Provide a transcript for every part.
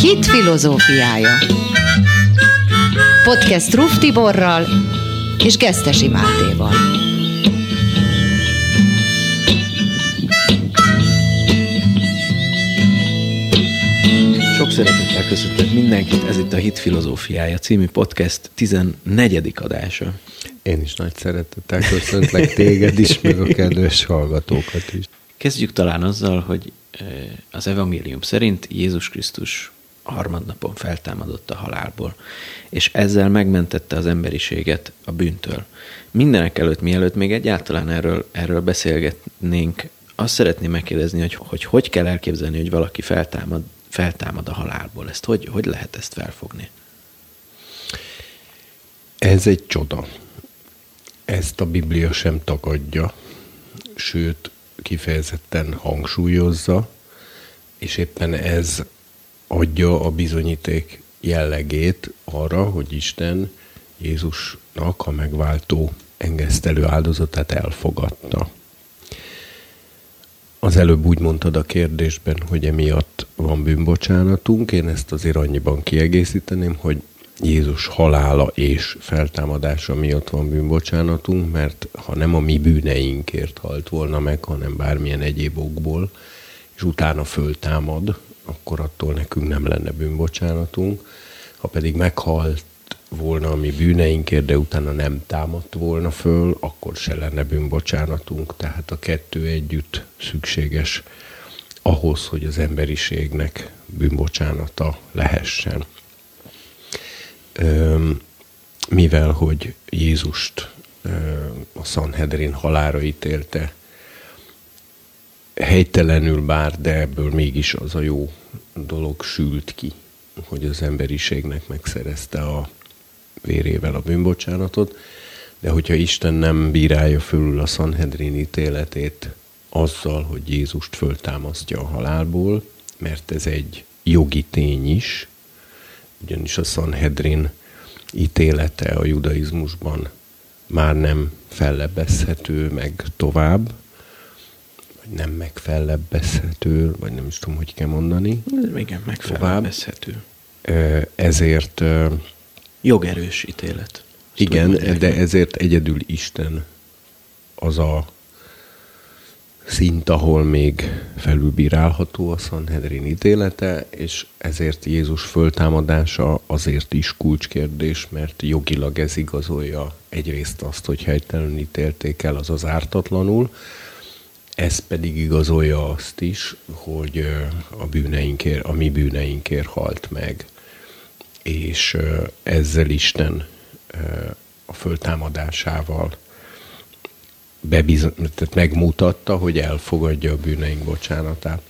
Hit filozófiája. Podcast Ruf Tiborral és Gesztesi Mátéval. Sok szeretettel köszöntök mindenkit, ez itt a Hit Filozófiája című podcast 14. adása. Én is nagy szeretettel köszöntlek téged is, meg a kedves hallgatókat is. Kezdjük talán azzal, hogy eh, az evangélium szerint Jézus Krisztus harmadnapon feltámadott a halálból, és ezzel megmentette az emberiséget a bűntől. Mindenek előtt, mielőtt még egyáltalán erről, erről beszélgetnénk, azt szeretném megkérdezni, hogy, hogy hogy kell elképzelni, hogy valaki feltámad, feltámad a halálból. Ezt hogy, hogy lehet ezt felfogni? Ez egy csoda. Ezt a Biblia sem tagadja, sőt, kifejezetten hangsúlyozza, és éppen ez adja a bizonyíték jellegét arra, hogy Isten Jézusnak a megváltó engesztelő áldozatát elfogadta. Az előbb úgy mondtad a kérdésben, hogy emiatt van bűnbocsánatunk. Én ezt azért annyiban kiegészíteném, hogy Jézus halála és feltámadása miatt van bűnbocsánatunk, mert ha nem a mi bűneinkért halt volna meg, hanem bármilyen egyéb okból, és utána föltámad, akkor attól nekünk nem lenne bűnbocsánatunk. Ha pedig meghalt volna a mi bűneinkért, de utána nem támadt volna föl, akkor se lenne bűnbocsánatunk. Tehát a kettő együtt szükséges ahhoz, hogy az emberiségnek bűnbocsánata lehessen. Mivel, hogy Jézust a Sanhedrin halára ítélte, helytelenül bár, de ebből mégis az a jó dolog sült ki, hogy az emberiségnek megszerezte a vérével a bűnbocsánatot, de hogyha Isten nem bírálja fölül a Sanhedrin ítéletét azzal, hogy Jézust föltámasztja a halálból, mert ez egy jogi tény is, ugyanis a Sanhedrin ítélete a judaizmusban már nem fellebbezhető meg tovább, nem megfellebbezhető, vagy nem is tudom, hogy kell mondani. Igen, megfellebbezhető. Ezért... Jogerős ítélet. Azt igen, tudom, de ezért egyedül Isten az a szint, ahol még felülbírálható a Sanhedrin ítélete, és ezért Jézus föltámadása azért is kulcskérdés, mert jogilag ez igazolja egyrészt azt, hogy helytelenül ítélték el, az az ártatlanul, ez pedig igazolja azt is, hogy a bűneinkért, a mi bűneinkért halt meg, és ezzel Isten a föltámadásával bebizony, tehát megmutatta, hogy elfogadja a bűneink bocsánatát.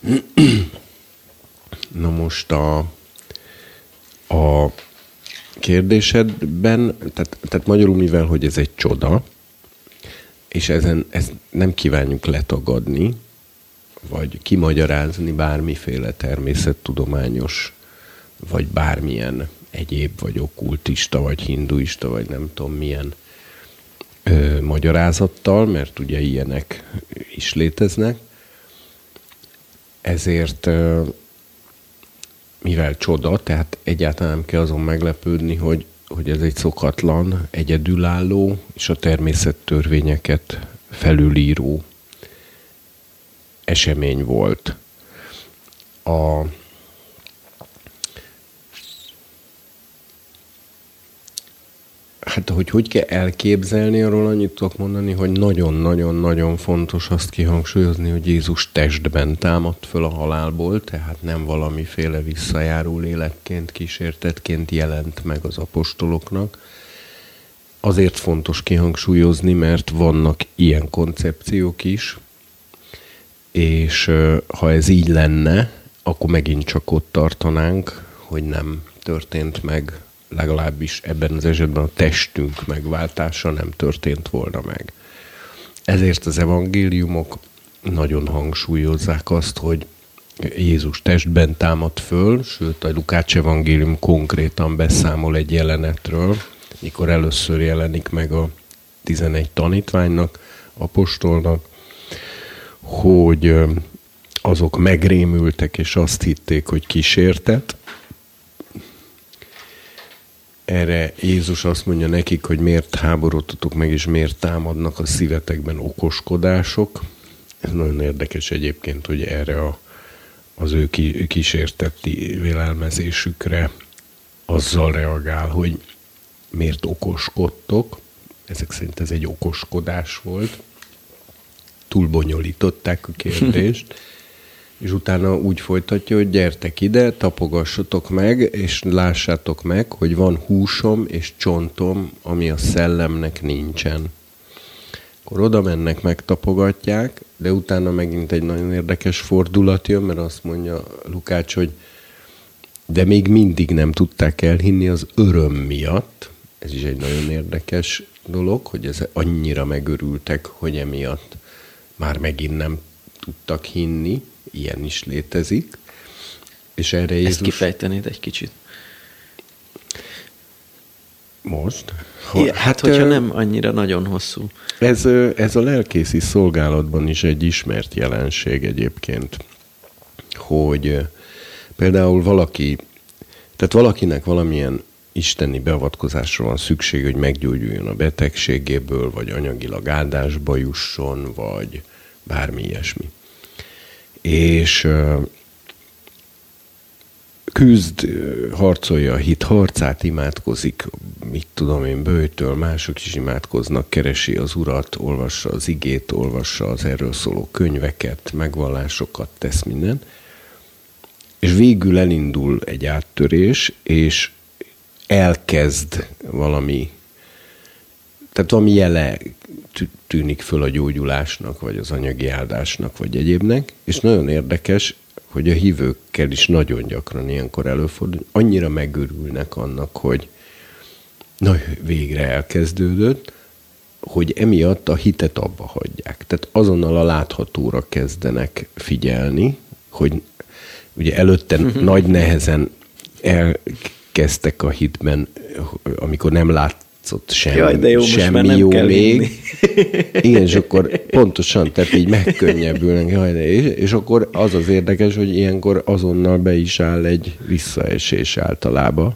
Na most a, a kérdésedben, tehát, tehát magyarul mivel, hogy ez egy csoda, és ezen ezt nem kívánjuk letagadni, vagy kimagyarázni bármiféle természettudományos, vagy bármilyen egyéb, vagy okkultista, vagy hinduista, vagy nem tudom milyen ö, magyarázattal, mert ugye ilyenek is léteznek. Ezért, ö, mivel csoda, tehát egyáltalán nem kell azon meglepődni, hogy, hogy ez egy szokatlan, egyedülálló és a természettörvényeket felülíró esemény volt. A Hát, hogy hogy kell elképzelni, arról annyit tudok mondani, hogy nagyon-nagyon-nagyon fontos azt kihangsúlyozni, hogy Jézus testben támadt föl a halálból, tehát nem valamiféle visszajáró lélekként, kísértetként jelent meg az apostoloknak. Azért fontos kihangsúlyozni, mert vannak ilyen koncepciók is, és ha ez így lenne, akkor megint csak ott tartanánk, hogy nem történt meg legalábbis ebben az esetben a testünk megváltása nem történt volna meg. Ezért az evangéliumok nagyon hangsúlyozzák azt, hogy Jézus testben támad föl, sőt a Lukács evangélium konkrétan beszámol egy jelenetről, mikor először jelenik meg a 11 tanítványnak, apostolnak, hogy azok megrémültek, és azt hitték, hogy kísértet. Erre Jézus azt mondja nekik, hogy miért háborodtatok meg, és miért támadnak a szívetekben okoskodások. Ez nagyon érdekes egyébként, hogy erre a, az ő kísérteti vélelmezésükre azzal reagál, hogy miért okoskodtok. Ezek szerint ez egy okoskodás volt. Túlbonyolították a kérdést. és utána úgy folytatja, hogy gyertek ide, tapogassatok meg, és lássátok meg, hogy van húsom és csontom, ami a szellemnek nincsen. Akkor oda mennek, megtapogatják, de utána megint egy nagyon érdekes fordulat jön, mert azt mondja Lukács, hogy de még mindig nem tudták elhinni az öröm miatt. Ez is egy nagyon érdekes dolog, hogy ez annyira megörültek, hogy emiatt már megint nem tudtak hinni, ilyen is létezik. És erre Jézus... Ezt kifejtenéd egy kicsit? Most? Ha, hát, hát, hogyha nem annyira nagyon hosszú. Ez, ez a lelkészi szolgálatban is egy ismert jelenség egyébként, hogy például valaki, tehát valakinek valamilyen isteni beavatkozásra van szükség, hogy meggyógyuljon a betegségéből, vagy anyagilag áldásba jusson, vagy bármi ilyesmi és küzd, harcolja a hit harcát, imádkozik, mit tudom én, bőjtől, mások is imádkoznak, keresi az urat, olvassa az igét, olvassa az erről szóló könyveket, megvallásokat, tesz minden, és végül elindul egy áttörés, és elkezd valami, tehát valami jele tűnik föl a gyógyulásnak, vagy az anyagi áldásnak, vagy egyébnek, és nagyon érdekes, hogy a hívőkkel is nagyon gyakran ilyenkor előfordul, annyira megörülnek annak, hogy na, végre elkezdődött, hogy emiatt a hitet abba hagyják. Tehát azonnal a láthatóra kezdenek figyelni, hogy ugye előtte nagy nehezen elkezdtek a hitben, amikor nem lát, látszott semmi, Jaj, de jó, semmi jó még. Igen, és akkor pontosan, tehát így megkönnyebbülnek, jaj, de és, és akkor az az érdekes, hogy ilyenkor azonnal be is áll egy visszaesés általában,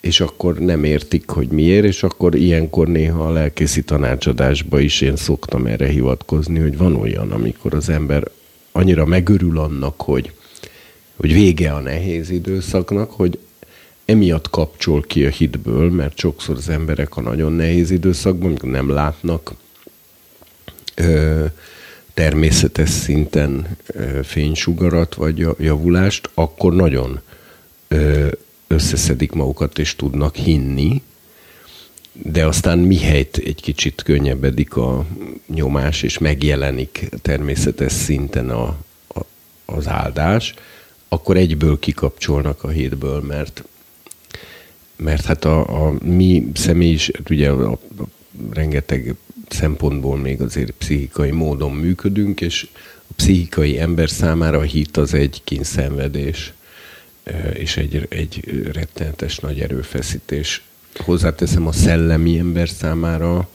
és akkor nem értik, hogy miért, és akkor ilyenkor néha a lelkészi tanácsadásba is én szoktam erre hivatkozni, hogy van olyan, amikor az ember annyira megörül annak, hogy, hogy vége a nehéz időszaknak, hogy emiatt kapcsol ki a hitből, mert sokszor az emberek a nagyon nehéz időszakban, amikor nem látnak ö, természetes szinten ö, fénysugarat vagy javulást, akkor nagyon ö, összeszedik magukat és tudnak hinni, de aztán mihelyt egy kicsit könnyebbedik a nyomás, és megjelenik természetes szinten a, a, az áldás, akkor egyből kikapcsolnak a hétből, mert mert hát a, a mi személy is, hát ugye a, a, rengeteg szempontból még azért pszichikai módon működünk, és a pszichikai ember számára a hit az egy kínszenvedés, és egy, egy rettenetes nagy erőfeszítés. Hozzáteszem a szellemi ember számára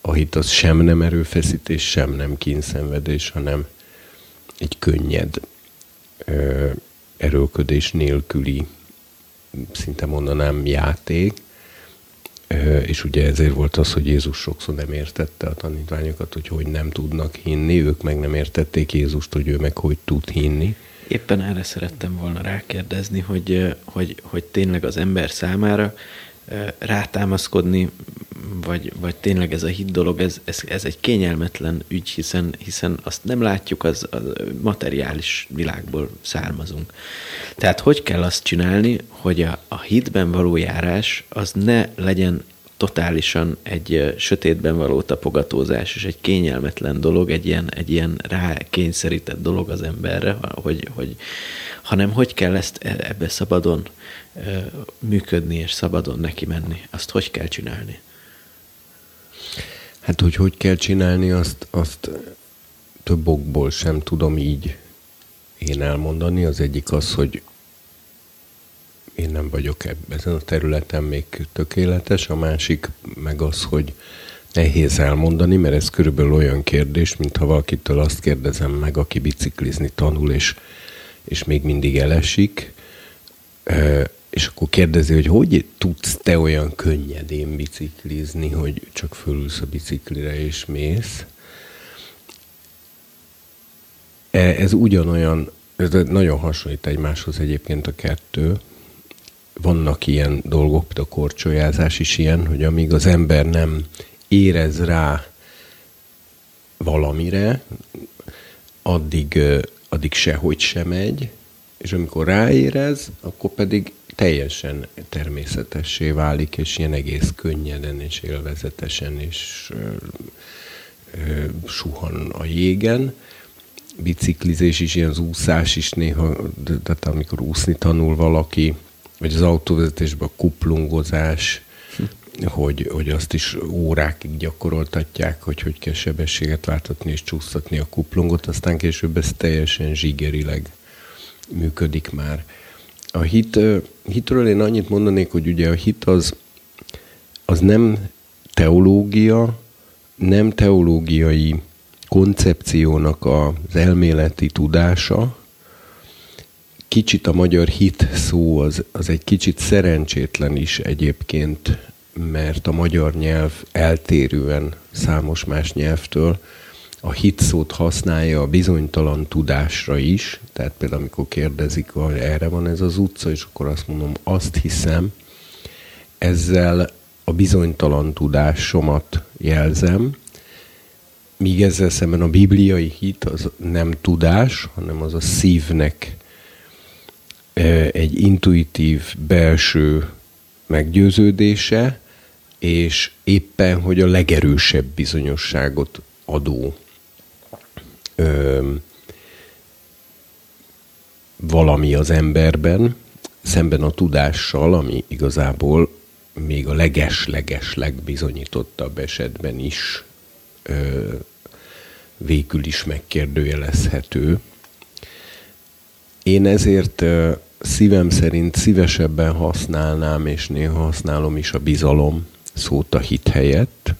a hit az sem nem erőfeszítés, sem nem kínszenvedés, hanem egy könnyed erőködés nélküli szinte mondanám játék, és ugye ezért volt az, hogy Jézus sokszor nem értette a tanítványokat, hogy hogy nem tudnak hinni, ők meg nem értették Jézust, hogy ő meg hogy tud hinni. Éppen erre szerettem volna rákérdezni, hogy, hogy, hogy tényleg az ember számára rátámaszkodni, vagy, vagy tényleg ez a hit dolog, ez, ez, ez egy kényelmetlen ügy, hiszen, hiszen azt nem látjuk, az, az materiális világból származunk. Tehát hogy kell azt csinálni, hogy a, a hitben való járás az ne legyen totálisan egy sötétben való tapogatózás, és egy kényelmetlen dolog, egy ilyen, egy ilyen rákényszerített dolog az emberre, hogy, hogy, hanem hogy kell ezt e, ebbe szabadon működni, és szabadon neki menni. Azt hogy kell csinálni? Hát, hogy hogy kell csinálni, azt, azt több okból sem tudom így én elmondani. Az egyik az, hogy én nem vagyok ezen a területen még tökéletes, a másik meg az, hogy Nehéz elmondani, mert ez körülbelül olyan kérdés, mintha valakitől azt kérdezem meg, aki biciklizni tanul, és, és még mindig elesik, és akkor kérdezi, hogy hogy tudsz te olyan könnyedén biciklizni, hogy csak fölülsz a biciklire és mész. E, ez ugyanolyan, ez nagyon hasonlít egymáshoz egyébként a kettő. Vannak ilyen dolgok, például a korcsolyázás is ilyen, hogy amíg az ember nem érez rá valamire, addig, addig sehogy sem megy, és amikor ráérez, akkor pedig teljesen természetessé válik, és ilyen egész könnyeden és élvezetesen ö, ö, suhan a jégen. Biciklizés is, ilyen az úszás is néha, tehát amikor úszni tanul valaki, vagy az autóvezetésben a kuplungozás, hogy, hogy azt is órákig gyakoroltatják, hogy hogy kell sebességet váltatni és csúsztatni a kuplungot, aztán később ez teljesen zsigerileg működik már. A hit, hitről én annyit mondanék, hogy ugye a hit az, az nem teológia, nem teológiai koncepciónak az elméleti tudása, kicsit a magyar hit szó az, az egy kicsit szerencsétlen is egyébként, mert a magyar nyelv eltérően számos más nyelvtől a hit szót használja a bizonytalan tudásra is, tehát például amikor kérdezik, hogy erre van ez az utca, és akkor azt mondom, azt hiszem, ezzel a bizonytalan tudásomat jelzem, míg ezzel szemben a bibliai hit az nem tudás, hanem az a szívnek egy intuitív belső meggyőződése, és éppen, hogy a legerősebb bizonyosságot adó ö, valami az emberben, szemben a tudással, ami igazából még a leges-leges legbizonyítottabb esetben is ö, végül is megkérdőjelezhető. Én ezért ö, szívem szerint szívesebben használnám, és néha használom is a bizalom szót a hit helyett,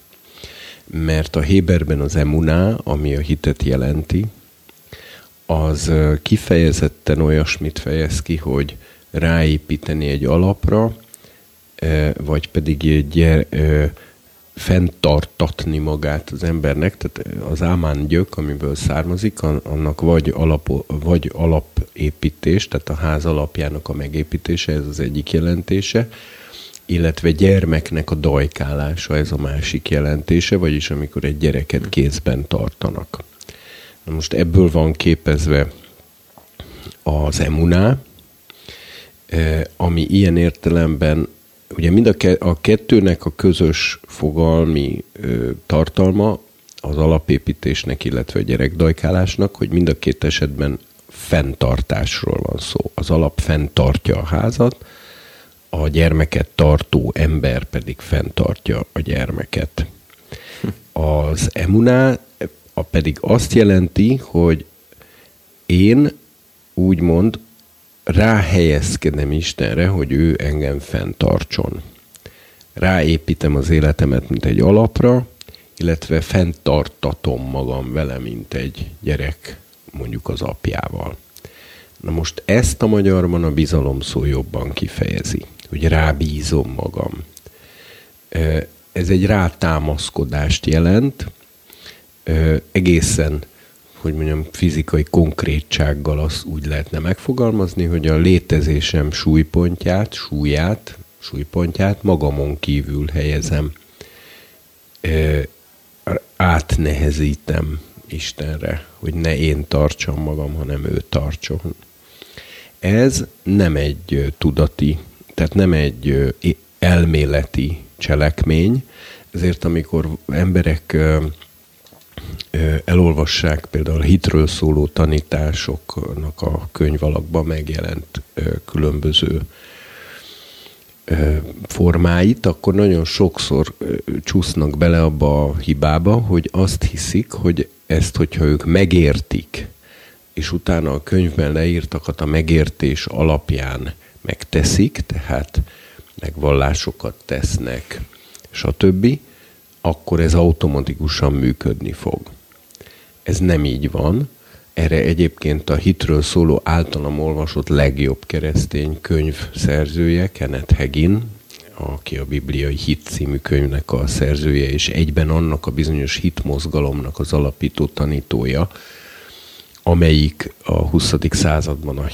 mert a Héberben az emuná, ami a hitet jelenti, az kifejezetten olyasmit fejez ki, hogy ráépíteni egy alapra, vagy pedig egy fenntartatni magát az embernek, tehát az ámán gyök, amiből származik, annak vagy, alap, vagy alapépítés, tehát a ház alapjának a megépítése, ez az egyik jelentése, illetve gyermeknek a dajkálása, ez a másik jelentése, vagyis amikor egy gyereket kézben tartanak. Na most ebből van képezve az emuná, eh, ami ilyen értelemben, ugye mind a, ke- a kettőnek a közös fogalmi ö, tartalma az alapépítésnek, illetve a gyerekdajkálásnak, hogy mind a két esetben fenntartásról van szó. Az alap fenntartja a házat, a gyermeket tartó ember pedig fenntartja a gyermeket. Az emuná a pedig azt jelenti, hogy én úgymond ráhelyezkedem Istenre, hogy ő engem fenntartson. Ráépítem az életemet, mint egy alapra, illetve fenntartatom magam vele, mint egy gyerek mondjuk az apjával. Na most ezt a magyarban a bizalom szó jobban kifejezi hogy rábízom magam. Ez egy rátámaszkodást jelent, egészen, hogy mondjam, fizikai konkrétsággal azt úgy lehetne megfogalmazni, hogy a létezésem súlypontját, súlyát, súlypontját magamon kívül helyezem, átnehezítem Istenre, hogy ne én tartsam magam, hanem ő tartson. Ez nem egy tudati tehát nem egy elméleti cselekmény, ezért amikor emberek elolvassák például hitről szóló tanításoknak a könyvalakban megjelent különböző formáit, akkor nagyon sokszor csúsznak bele abba a hibába, hogy azt hiszik, hogy ezt, hogyha ők megértik, és utána a könyvben leírtakat a megértés alapján megteszik, tehát megvallásokat tesznek, stb., akkor ez automatikusan működni fog. Ez nem így van. Erre egyébként a hitről szóló általam olvasott legjobb keresztény könyv szerzője, Kenneth Hagin, aki a Bibliai Hit című könyvnek a szerzője, és egyben annak a bizonyos hitmozgalomnak az alapító tanítója, amelyik a 20. században a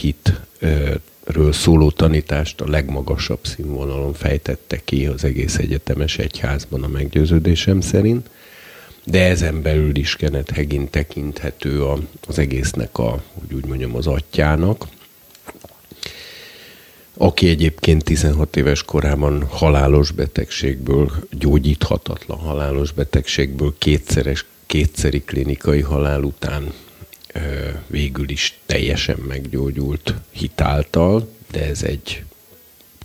hitről szóló tanítást a legmagasabb színvonalon fejtette ki az egész egyetemes egyházban a meggyőződésem szerint, de ezen belül is Kenneth Hegin tekinthető az egésznek a, hogy úgy mondjam, az atyának, aki egyébként 16 éves korában halálos betegségből, gyógyíthatatlan halálos betegségből kétszeres, kétszeri klinikai halál után végül is teljesen meggyógyult hitáltal, de ez egy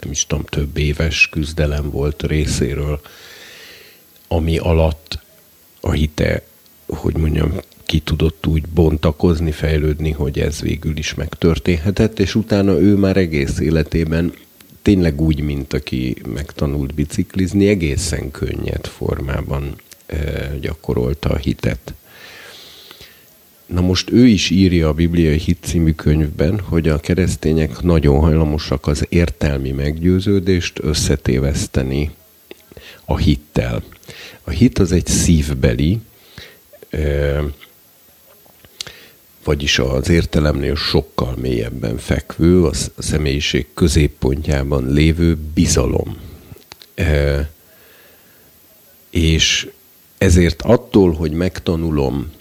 nem is tudom, több éves küzdelem volt részéről, ami alatt a hite, hogy mondjam, ki tudott úgy bontakozni, fejlődni, hogy ez végül is megtörténhetett, és utána ő már egész életében tényleg úgy, mint aki megtanult biciklizni, egészen könnyed formában gyakorolta a hitet. Na most ő is írja a Bibliai Hit című könyvben, hogy a keresztények nagyon hajlamosak az értelmi meggyőződést összetéveszteni a hittel. A hit az egy szívbeli, vagyis az értelemnél sokkal mélyebben fekvő, a személyiség középpontjában lévő bizalom. És ezért attól, hogy megtanulom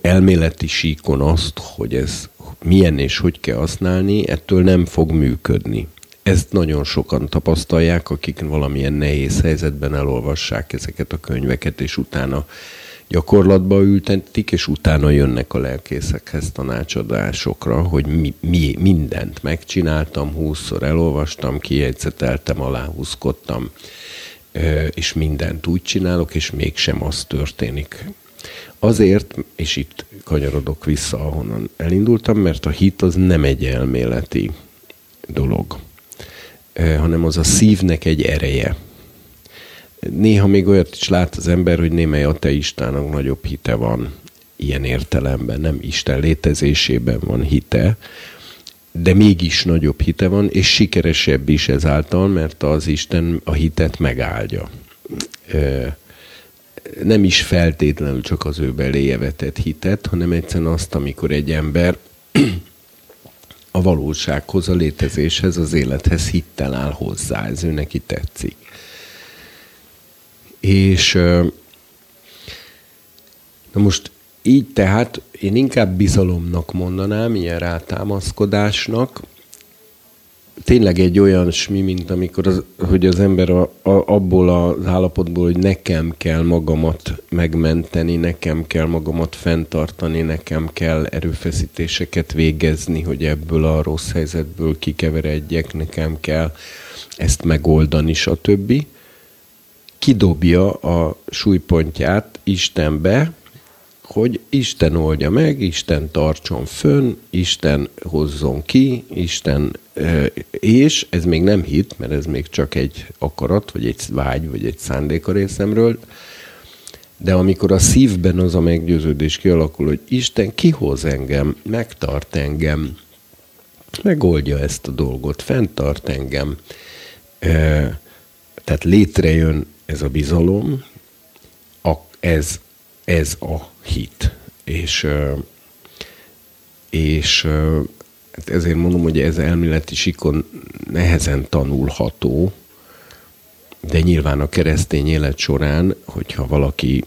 elméleti síkon azt, hogy ez milyen és hogy kell használni, ettől nem fog működni. Ezt nagyon sokan tapasztalják, akik valamilyen nehéz helyzetben elolvassák ezeket a könyveket, és utána gyakorlatba ültetik, és utána jönnek a lelkészekhez tanácsadásokra, hogy mi, mi, mindent megcsináltam, húszszor elolvastam, kijegyzeteltem, aláhúzkodtam, és mindent úgy csinálok, és mégsem az történik. Azért, és itt kanyarodok vissza, ahonnan elindultam, mert a hit az nem egy elméleti dolog, hanem az a szívnek egy ereje néha még olyat is lát az ember, hogy némely ateistának nagyobb hite van ilyen értelemben, nem Isten létezésében van hite, de mégis nagyobb hite van, és sikeresebb is ezáltal, mert az Isten a hitet megáldja. Nem is feltétlenül csak az ő beléje vetett hitet, hanem egyszerűen azt, amikor egy ember a valósághoz, a létezéshez, az élethez hittel áll hozzá, ez ő neki tetszik. És na most így tehát én inkább bizalomnak mondanám, ilyen rátámaszkodásnak, tényleg egy olyan smi, mint amikor az, hogy az ember a, a, abból az állapotból, hogy nekem kell magamat megmenteni, nekem kell magamat fenntartani, nekem kell erőfeszítéseket végezni, hogy ebből a rossz helyzetből kikeveredjek, nekem kell ezt megoldani, stb. Kidobja a súlypontját Istenbe, hogy Isten oldja meg, Isten tartson fönn, Isten hozzon ki, Isten, és ez még nem hit, mert ez még csak egy akarat, vagy egy vágy, vagy egy szándék a részemről, de amikor a szívben az a meggyőződés kialakul, hogy Isten kihoz engem, megtart engem, megoldja ezt a dolgot, fenntart engem, tehát létrejön ez a bizalom, ez, ez a hit. És, és hát ezért mondom, hogy ez elméleti sikon nehezen tanulható, de nyilván a keresztény élet során, hogyha valaki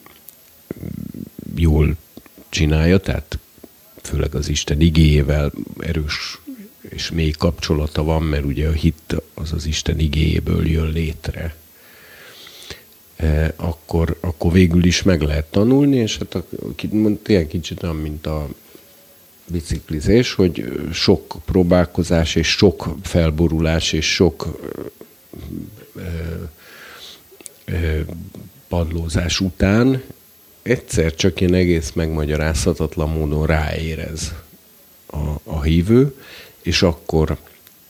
jól csinálja, tehát főleg az Isten igéjével erős és mély kapcsolata van, mert ugye a hit az az Isten igéjéből jön létre, akkor, akkor végül is meg lehet tanulni, és hát a, tényleg kicsit olyan, mint a biciklizés, hogy sok próbálkozás, és sok felborulás, és sok ö, ö, padlózás után egyszer csak ilyen egész megmagyarázhatatlan módon ráérez a, a hívő, és akkor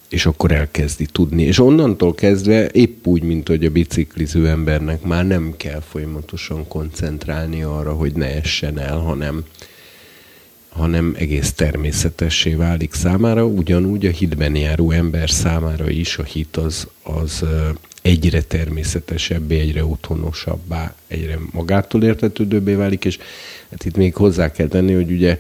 és akkor elkezdi tudni. És onnantól kezdve épp úgy, mint hogy a bicikliző embernek már nem kell folyamatosan koncentrálni arra, hogy ne essen el, hanem, hanem egész természetessé válik számára. Ugyanúgy a hitben járó ember számára is a hit az, az egyre természetesebbé, egyre otthonosabbá, egyre magától értetődőbbé válik, és hát itt még hozzá kell tenni, hogy ugye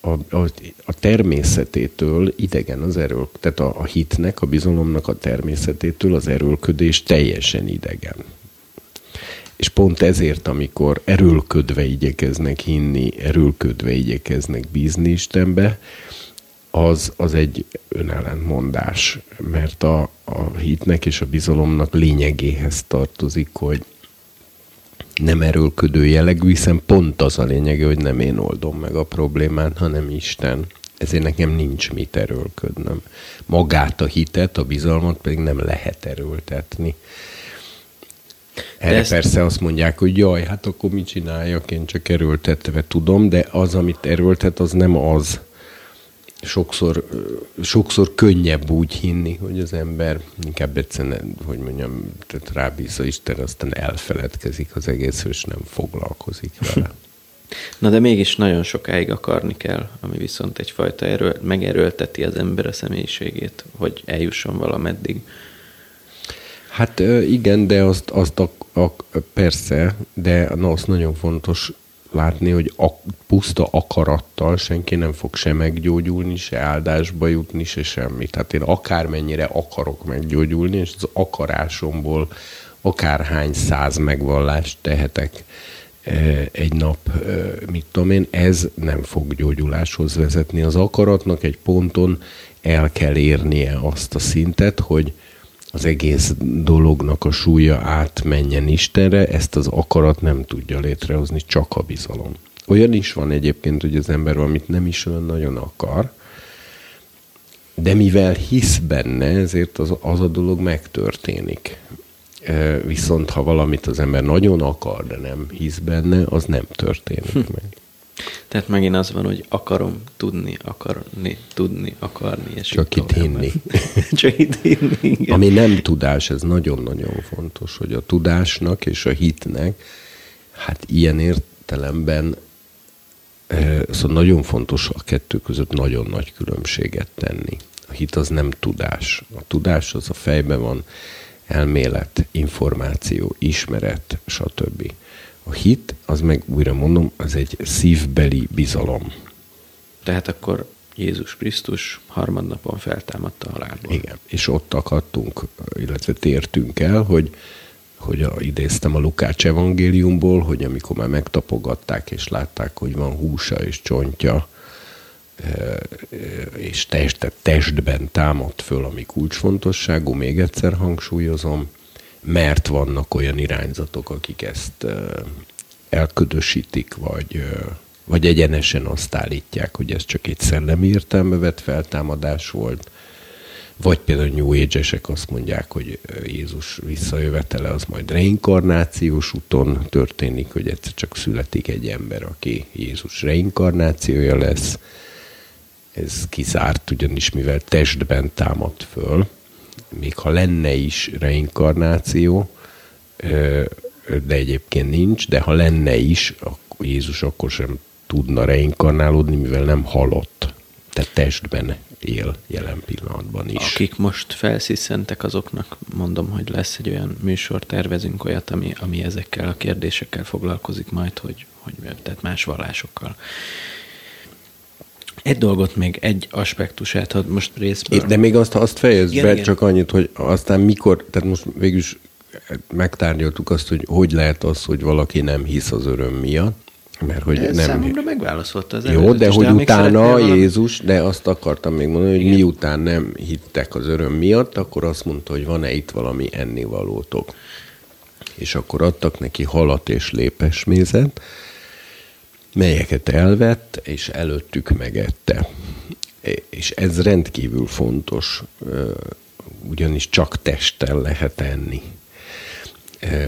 a, a, a természetétől idegen az eről, tehát a, a hitnek, a bizalomnak a természetétől az erőlködés teljesen idegen. És pont ezért, amikor erőlködve igyekeznek hinni, erőlködve igyekeznek bízni Istenbe, az, az egy önellentmondás, mert a, a hitnek és a bizalomnak lényegéhez tartozik, hogy nem erőlködő jellegű, hiszen pont az a lényege, hogy nem én oldom meg a problémát, hanem Isten. Ezért nekem nincs mit erőlködnöm. Magát a hitet, a bizalmat pedig nem lehet erőltetni. Erre ezt... persze azt mondják, hogy jaj, hát akkor mit csináljak, én csak erőltetve tudom, de az, amit erőltet, az nem az, sokszor, sokszor könnyebb úgy hinni, hogy az ember inkább egyszerűen, hogy mondjam, tehát rábízza Isten, aztán elfeledkezik az egész, és nem foglalkozik vele. Na de mégis nagyon sokáig akarni kell, ami viszont egyfajta erő, megerőlteti az ember a személyiségét, hogy eljusson valameddig. Hát igen, de azt, azt a, a, persze, de na, az nagyon fontos látni, hogy a puszta akarattal senki nem fog se meggyógyulni, se áldásba jutni, se semmi. Tehát én akármennyire akarok meggyógyulni, és az akarásomból akárhány száz megvallást tehetek e, egy nap, e, mit tudom én, ez nem fog gyógyuláshoz vezetni. Az akaratnak egy ponton el kell érnie azt a szintet, hogy az egész dolognak a súlya átmenjen Istenre, ezt az akarat nem tudja létrehozni, csak a bizalom. Olyan is van egyébként, hogy az ember valamit nem is olyan nagyon akar, de mivel hisz benne, ezért az, az a dolog megtörténik. Viszont ha valamit az ember nagyon akar, de nem hisz benne, az nem történik meg. Tehát megint az van, hogy akarom tudni, akarni, tudni, akarni. És Csak itt hinni. Csak itt hinni, igen. Ami nem tudás, ez nagyon-nagyon fontos, hogy a tudásnak és a hitnek, hát ilyen értelemben Szóval nagyon fontos a kettő között nagyon nagy különbséget tenni. A hit az nem tudás. A tudás az a fejben van, elmélet, információ, ismeret, stb. A hit, az meg újra mondom, az egy szívbeli bizalom. Tehát akkor Jézus Krisztus harmadnapon feltámadta a halálból. Igen, és ott akadtunk, illetve tértünk el, hogy, hogy a, idéztem a Lukács evangéliumból, hogy amikor már megtapogatták és látták, hogy van húsa és csontja, e, és testet, testben támadt föl, ami kulcsfontosságú, még egyszer hangsúlyozom, mert vannak olyan irányzatok, akik ezt elködösítik, vagy, vagy egyenesen azt állítják, hogy ez csak egy szellemi értelme vett feltámadás volt, vagy például New age azt mondják, hogy Jézus visszajövetele az majd reinkarnációs úton történik, hogy egyszer csak születik egy ember, aki Jézus reinkarnációja lesz. Ez kizárt, ugyanis mivel testben támad föl, még ha lenne is reinkarnáció, de egyébként nincs, de ha lenne is, akkor Jézus akkor sem tudna reinkarnálódni, mivel nem halott. Tehát testben él jelen pillanatban is. Akik most felsziszentek, azoknak mondom, hogy lesz egy olyan műsor, tervezünk olyat, ami, ami ezekkel a kérdésekkel foglalkozik majd, hogy, hogy tehát más vallásokkal. Egy dolgot még, egy aspektusát, ha most részből... De még azt, azt fejezd igen, be, igen. csak annyit, hogy aztán mikor, tehát most végülis megtárgyaltuk azt, hogy hogy lehet az, hogy valaki nem hisz az öröm miatt, mert hogy nem... Számomra megválaszolta az Jó, de hogy de utána Jézus, de azt akartam még mondani, hogy Igen. miután nem hittek az öröm miatt, akkor azt mondta, hogy van-e itt valami ennivalótok. És akkor adtak neki halat és lépesmézet, melyeket elvett, és előttük megette. És ez rendkívül fontos, ugyanis csak testtel lehet enni.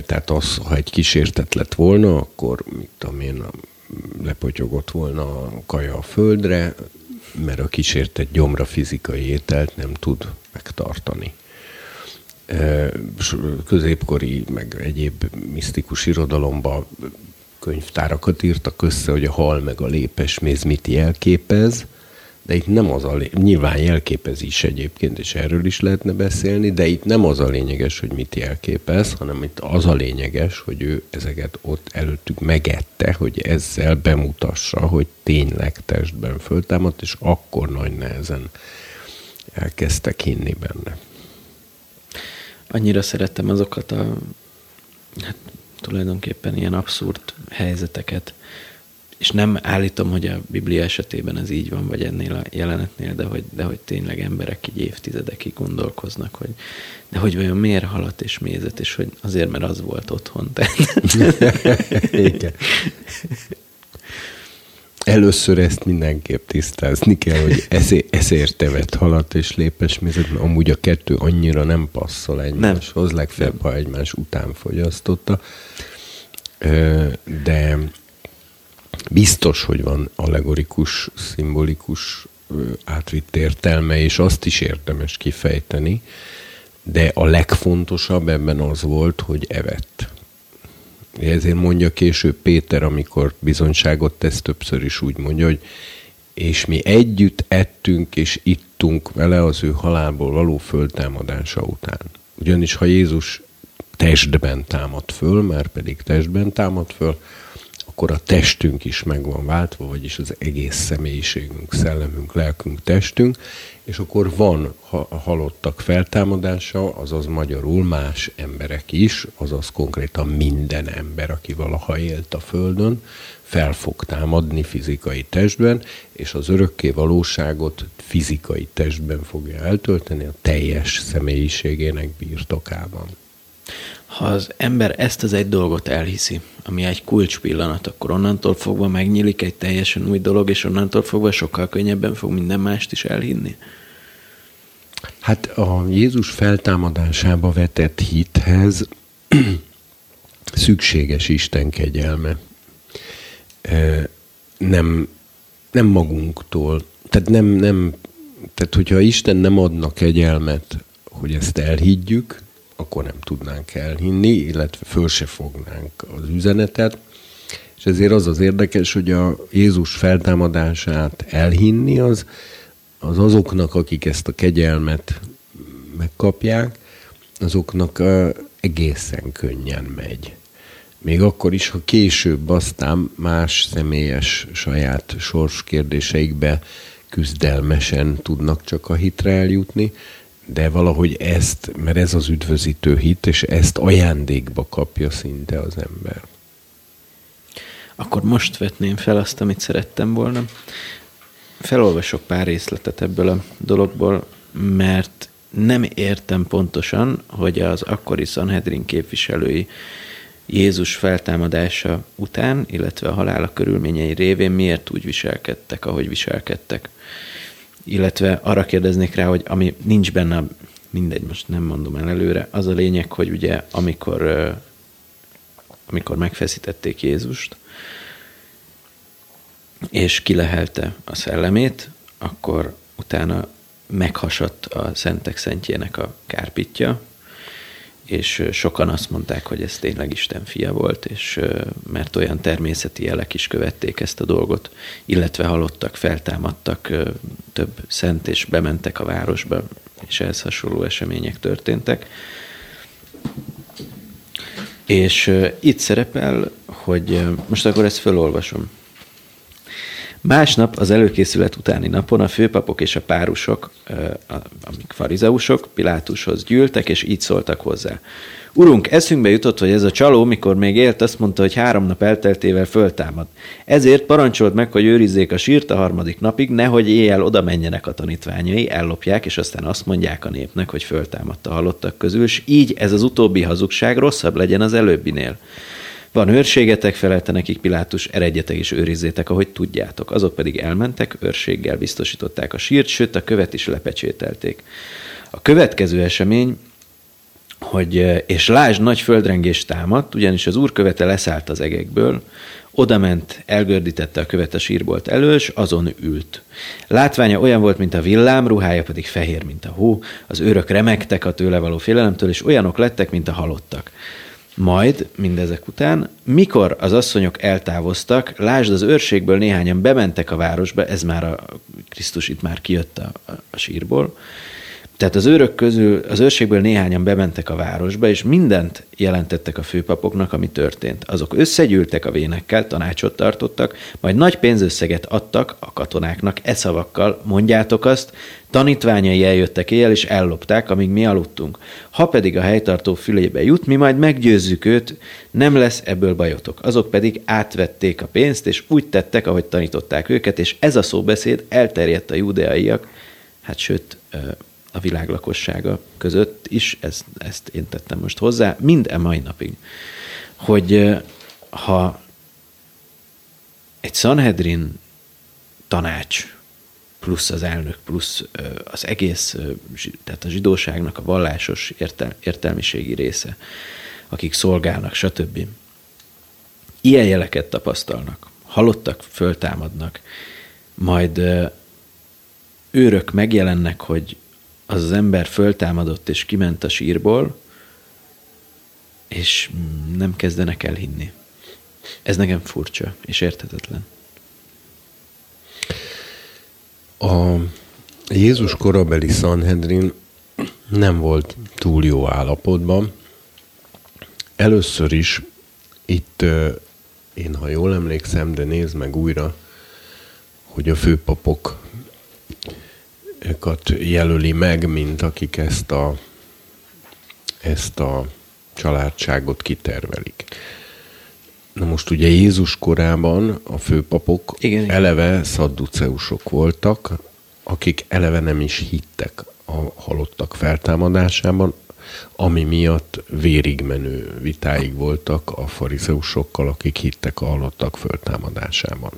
Tehát az, ha egy kísértet lett volna, akkor mit tudom én, lepotyogott volna a kaja a földre, mert a kísértet gyomra fizikai ételt nem tud megtartani. Középkori, meg egyéb misztikus irodalomban könyvtárakat írtak össze, hogy a hal meg a lépesméz mit jelképez, de itt nem az a lé... nyilván jelképez is egyébként, és erről is lehetne beszélni, de itt nem az a lényeges, hogy mit jelképez, hanem itt az a lényeges, hogy ő ezeket ott előttük megette, hogy ezzel bemutassa, hogy tényleg testben föltámadt, és akkor nagy nehezen elkezdtek hinni benne. Annyira szerettem azokat a hát, tulajdonképpen ilyen abszurd helyzeteket, és nem állítom, hogy a Biblia esetében ez így van, vagy ennél a jelenetnél, de hogy, de hogy tényleg emberek így évtizedekig gondolkoznak, hogy de hogy vajon miért halat és mézet, és hogy azért, mert az volt otthon. Igen. Először ezt mindenképp tisztázni kell, hogy ezért, ezért tevet halat és lépes mézet, mert amúgy a kettő annyira nem passzol egymáshoz, nem. legfeljebb, ha egymás után fogyasztotta. De biztos, hogy van allegorikus, szimbolikus átvitt értelme, és azt is érdemes kifejteni, de a legfontosabb ebben az volt, hogy evett. Ezért mondja később Péter, amikor bizonyságot tesz, többször is úgy mondja, hogy és mi együtt ettünk és ittunk vele az ő halálból való föltámadása után. Ugyanis ha Jézus testben támad föl, már pedig testben támad föl, akkor a testünk is meg van váltva, vagyis az egész személyiségünk, szellemünk, lelkünk, testünk, és akkor van a halottak feltámadása, azaz magyarul más emberek is, azaz konkrétan minden ember, aki valaha élt a Földön, fel fog támadni fizikai testben, és az örökké valóságot fizikai testben fogja eltölteni a teljes személyiségének birtokában. Ha az ember ezt az egy dolgot elhiszi, ami egy kulcs pillanat, akkor onnantól fogva megnyílik egy teljesen új dolog, és onnantól fogva sokkal könnyebben fog minden mást is elhinni. Hát a Jézus feltámadásába vetett hithez szükséges Isten kegyelme. Nem, nem magunktól. Tehát nem, nem, tehát hogyha Isten nem adna kegyelmet, hogy ezt elhiggyük, akkor nem tudnánk elhinni, illetve föl se fognánk az üzenetet. És ezért az az érdekes, hogy a Jézus feltámadását elhinni az, az azoknak, akik ezt a kegyelmet megkapják, azoknak egészen könnyen megy. Még akkor is, ha később aztán más személyes saját sorskérdéseikbe küzdelmesen tudnak csak a hitre eljutni, de valahogy ezt, mert ez az üdvözítő hit, és ezt ajándékba kapja szinte az ember. Akkor most vetném fel azt, amit szerettem volna. Felolvasok pár részletet ebből a dologból, mert nem értem pontosan, hogy az akkori Sanhedrin képviselői Jézus feltámadása után, illetve a halála körülményei révén miért úgy viselkedtek, ahogy viselkedtek illetve arra kérdeznék rá, hogy ami nincs benne, mindegy, most nem mondom el előre, az a lényeg, hogy ugye amikor, amikor megfeszítették Jézust, és kilehelte a szellemét, akkor utána meghasadt a szentek szentjének a kárpitja, és sokan azt mondták, hogy ez tényleg Isten fia volt, és mert olyan természeti jelek is követték ezt a dolgot, illetve halottak, feltámadtak több szent, és bementek a városba, és ehhez hasonló események történtek. És itt szerepel, hogy most akkor ezt felolvasom. Másnap az előkészület utáni napon a főpapok és a párusok, amik farizeusok, Pilátushoz gyűltek, és így szóltak hozzá. Urunk, eszünkbe jutott, hogy ez a csaló, mikor még élt, azt mondta, hogy három nap elteltével föltámad. Ezért parancsolt meg, hogy őrizzék a sírt a harmadik napig, nehogy éjjel oda menjenek a tanítványai, ellopják, és aztán azt mondják a népnek, hogy föltámadt a halottak közül, és így ez az utóbbi hazugság rosszabb legyen az előbbinél. Van őrségetek, felelte nekik Pilátus, eredjetek és őrizzétek, ahogy tudjátok. Azok pedig elmentek, őrséggel biztosították a sírt, sőt a követ is lepecsételték. A következő esemény, hogy és lásd, nagy földrengés támadt, ugyanis az úrkövete leszállt az egekből, Oda ment, elgördítette a követ a sírbolt elől, s azon ült. Látványa olyan volt, mint a villám, ruhája pedig fehér, mint a hó, az őrök remektek a tőle való félelemtől, és olyanok lettek, mint a halottak. Majd, mindezek után, mikor az asszonyok eltávoztak, lásd, az őrségből néhányan bementek a városba, ez már a Krisztus itt már kijött a, a sírból, tehát az őrök közül, az őrségből néhányan bementek a városba, és mindent jelentettek a főpapoknak, ami történt. Azok összegyűltek a vénekkel, tanácsot tartottak, majd nagy pénzösszeget adtak a katonáknak e szavakkal, mondjátok azt, tanítványai eljöttek éjjel, és ellopták, amíg mi aludtunk. Ha pedig a helytartó fülébe jut, mi majd meggyőzzük őt, nem lesz ebből bajotok. Azok pedig átvették a pénzt, és úgy tettek, ahogy tanították őket, és ez a szóbeszéd elterjedt a judeaiak, hát sőt, a világ lakossága között is, ezt, ezt én tettem most hozzá, mind e mai napig, hogy ha egy Sanhedrin tanács plusz az elnök, plusz az egész, tehát a zsidóságnak a vallásos értel, értelmiségi része, akik szolgálnak, stb. Ilyen jeleket tapasztalnak, halottak, föltámadnak, majd őrök megjelennek, hogy az az ember föltámadott és kiment a sírból, és nem kezdenek el hinni. Ez nekem furcsa és érthetetlen. A Jézus korabeli Sanhedrin nem volt túl jó állapotban. Először is itt, én ha jól emlékszem, de nézd meg újra, hogy a főpapok jelöli meg, mint akik ezt a, ezt a családságot kitervelik. Na most ugye Jézus korában a főpapok igen, eleve szadduceusok voltak, akik eleve nem is hittek a halottak feltámadásában, ami miatt vérig menő vitáig voltak a farizeusokkal, akik hittek a halottak feltámadásában.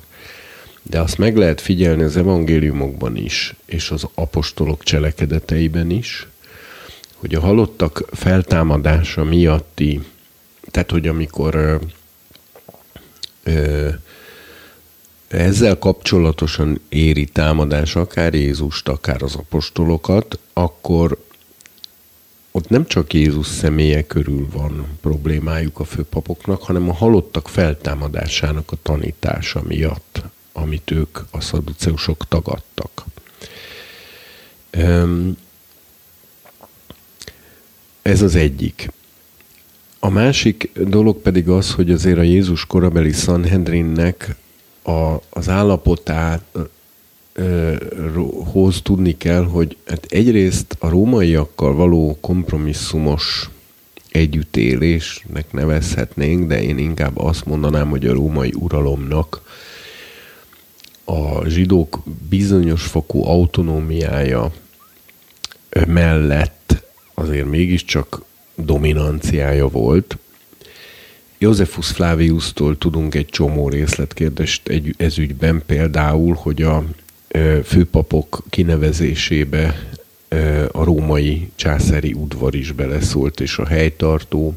De azt meg lehet figyelni az evangéliumokban is, és az apostolok cselekedeteiben is, hogy a halottak feltámadása miatti, tehát hogy amikor ö, ö, ezzel kapcsolatosan éri támadás akár Jézust, akár az apostolokat, akkor ott nem csak Jézus személye körül van problémájuk a főpapoknak, hanem a halottak feltámadásának a tanítása miatt amit ők, a szaduceusok tagadtak. Ez az egyik. A másik dolog pedig az, hogy azért a Jézus korabeli Sanhedrinnek a, az állapotát hoz tudni kell, hogy hát egyrészt a rómaiakkal való kompromisszumos együttélésnek nevezhetnénk, de én inkább azt mondanám, hogy a római uralomnak a zsidók bizonyos fokú autonómiája mellett azért mégiscsak dominanciája volt. Józefus Flavius-tól tudunk egy csomó részletkérdést egy, ez ügyben, például, hogy a főpapok kinevezésébe a római császári udvar is beleszólt, és a helytartó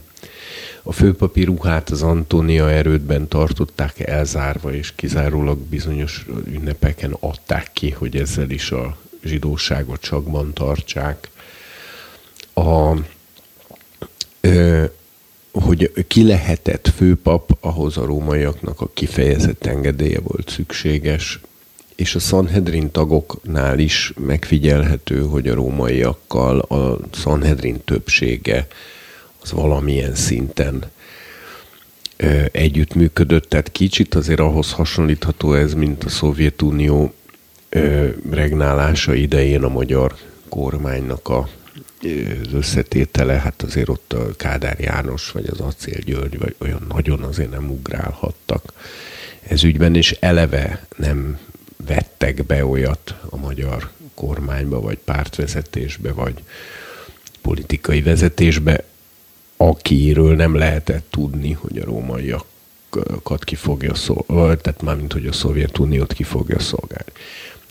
a főpapi ruhát az Antonia erődben tartották elzárva, és kizárólag bizonyos ünnepeken adták ki, hogy ezzel is a zsidóságot csakban tartsák. A, ö, hogy ki lehetett főpap, ahhoz a rómaiaknak a kifejezett engedélye volt szükséges, és a Sanhedrin tagoknál is megfigyelhető, hogy a rómaiakkal a Sanhedrin többsége az valamilyen szinten együttműködött, tehát kicsit azért ahhoz hasonlítható ez, mint a Szovjetunió regnálása idején a magyar kormánynak a az összetétele, hát azért ott a Kádár János, vagy az Acél György, vagy olyan nagyon azért nem ugrálhattak ez ügyben, és eleve nem vettek be olyat a magyar kormányba, vagy pártvezetésbe, vagy politikai vezetésbe, akiről nem lehetett tudni, hogy a rómaiakat ki fogja szolgálni, tehát mármint, hogy a Szovjetuniót ki fogja szolgálni.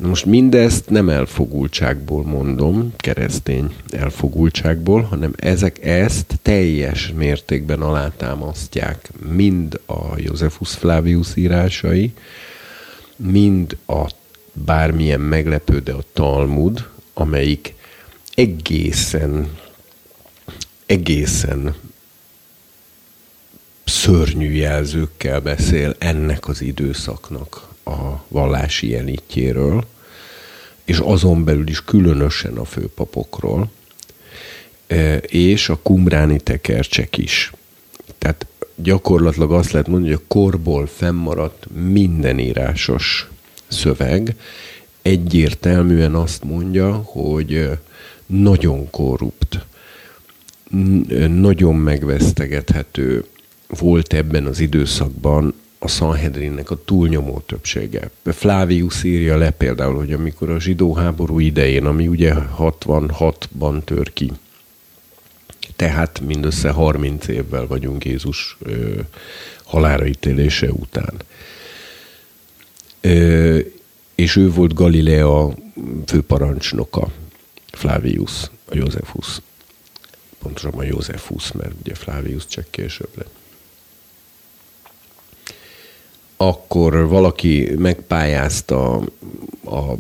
Most mindezt nem elfogultságból mondom, keresztény elfogultságból, hanem ezek ezt teljes mértékben alátámasztják mind a Josephus Flavius írásai, mind a bármilyen meglepő, de a Talmud, amelyik egészen, egészen szörnyű jelzőkkel beszél ennek az időszaknak a vallási elitjéről, és azon belül is különösen a főpapokról, e, és a kumráni tekercsek is. Tehát gyakorlatilag azt lehet mondani, hogy a korból fennmaradt minden írásos szöveg egyértelműen azt mondja, hogy nagyon korrupt, nagyon megvesztegethető volt ebben az időszakban a Sanhedrinnek a túlnyomó többsége. Flavius írja le például, hogy amikor a zsidó háború idején, ami ugye 66-ban tör ki, tehát mindössze 30 évvel vagyunk Jézus ö, halára ítélése után. Ö, és ő volt Galilea főparancsnoka, Flavius, a Józefus. Pontosabban Józefus, mert ugye Flavius csak később lett. Akkor valaki megpályázta a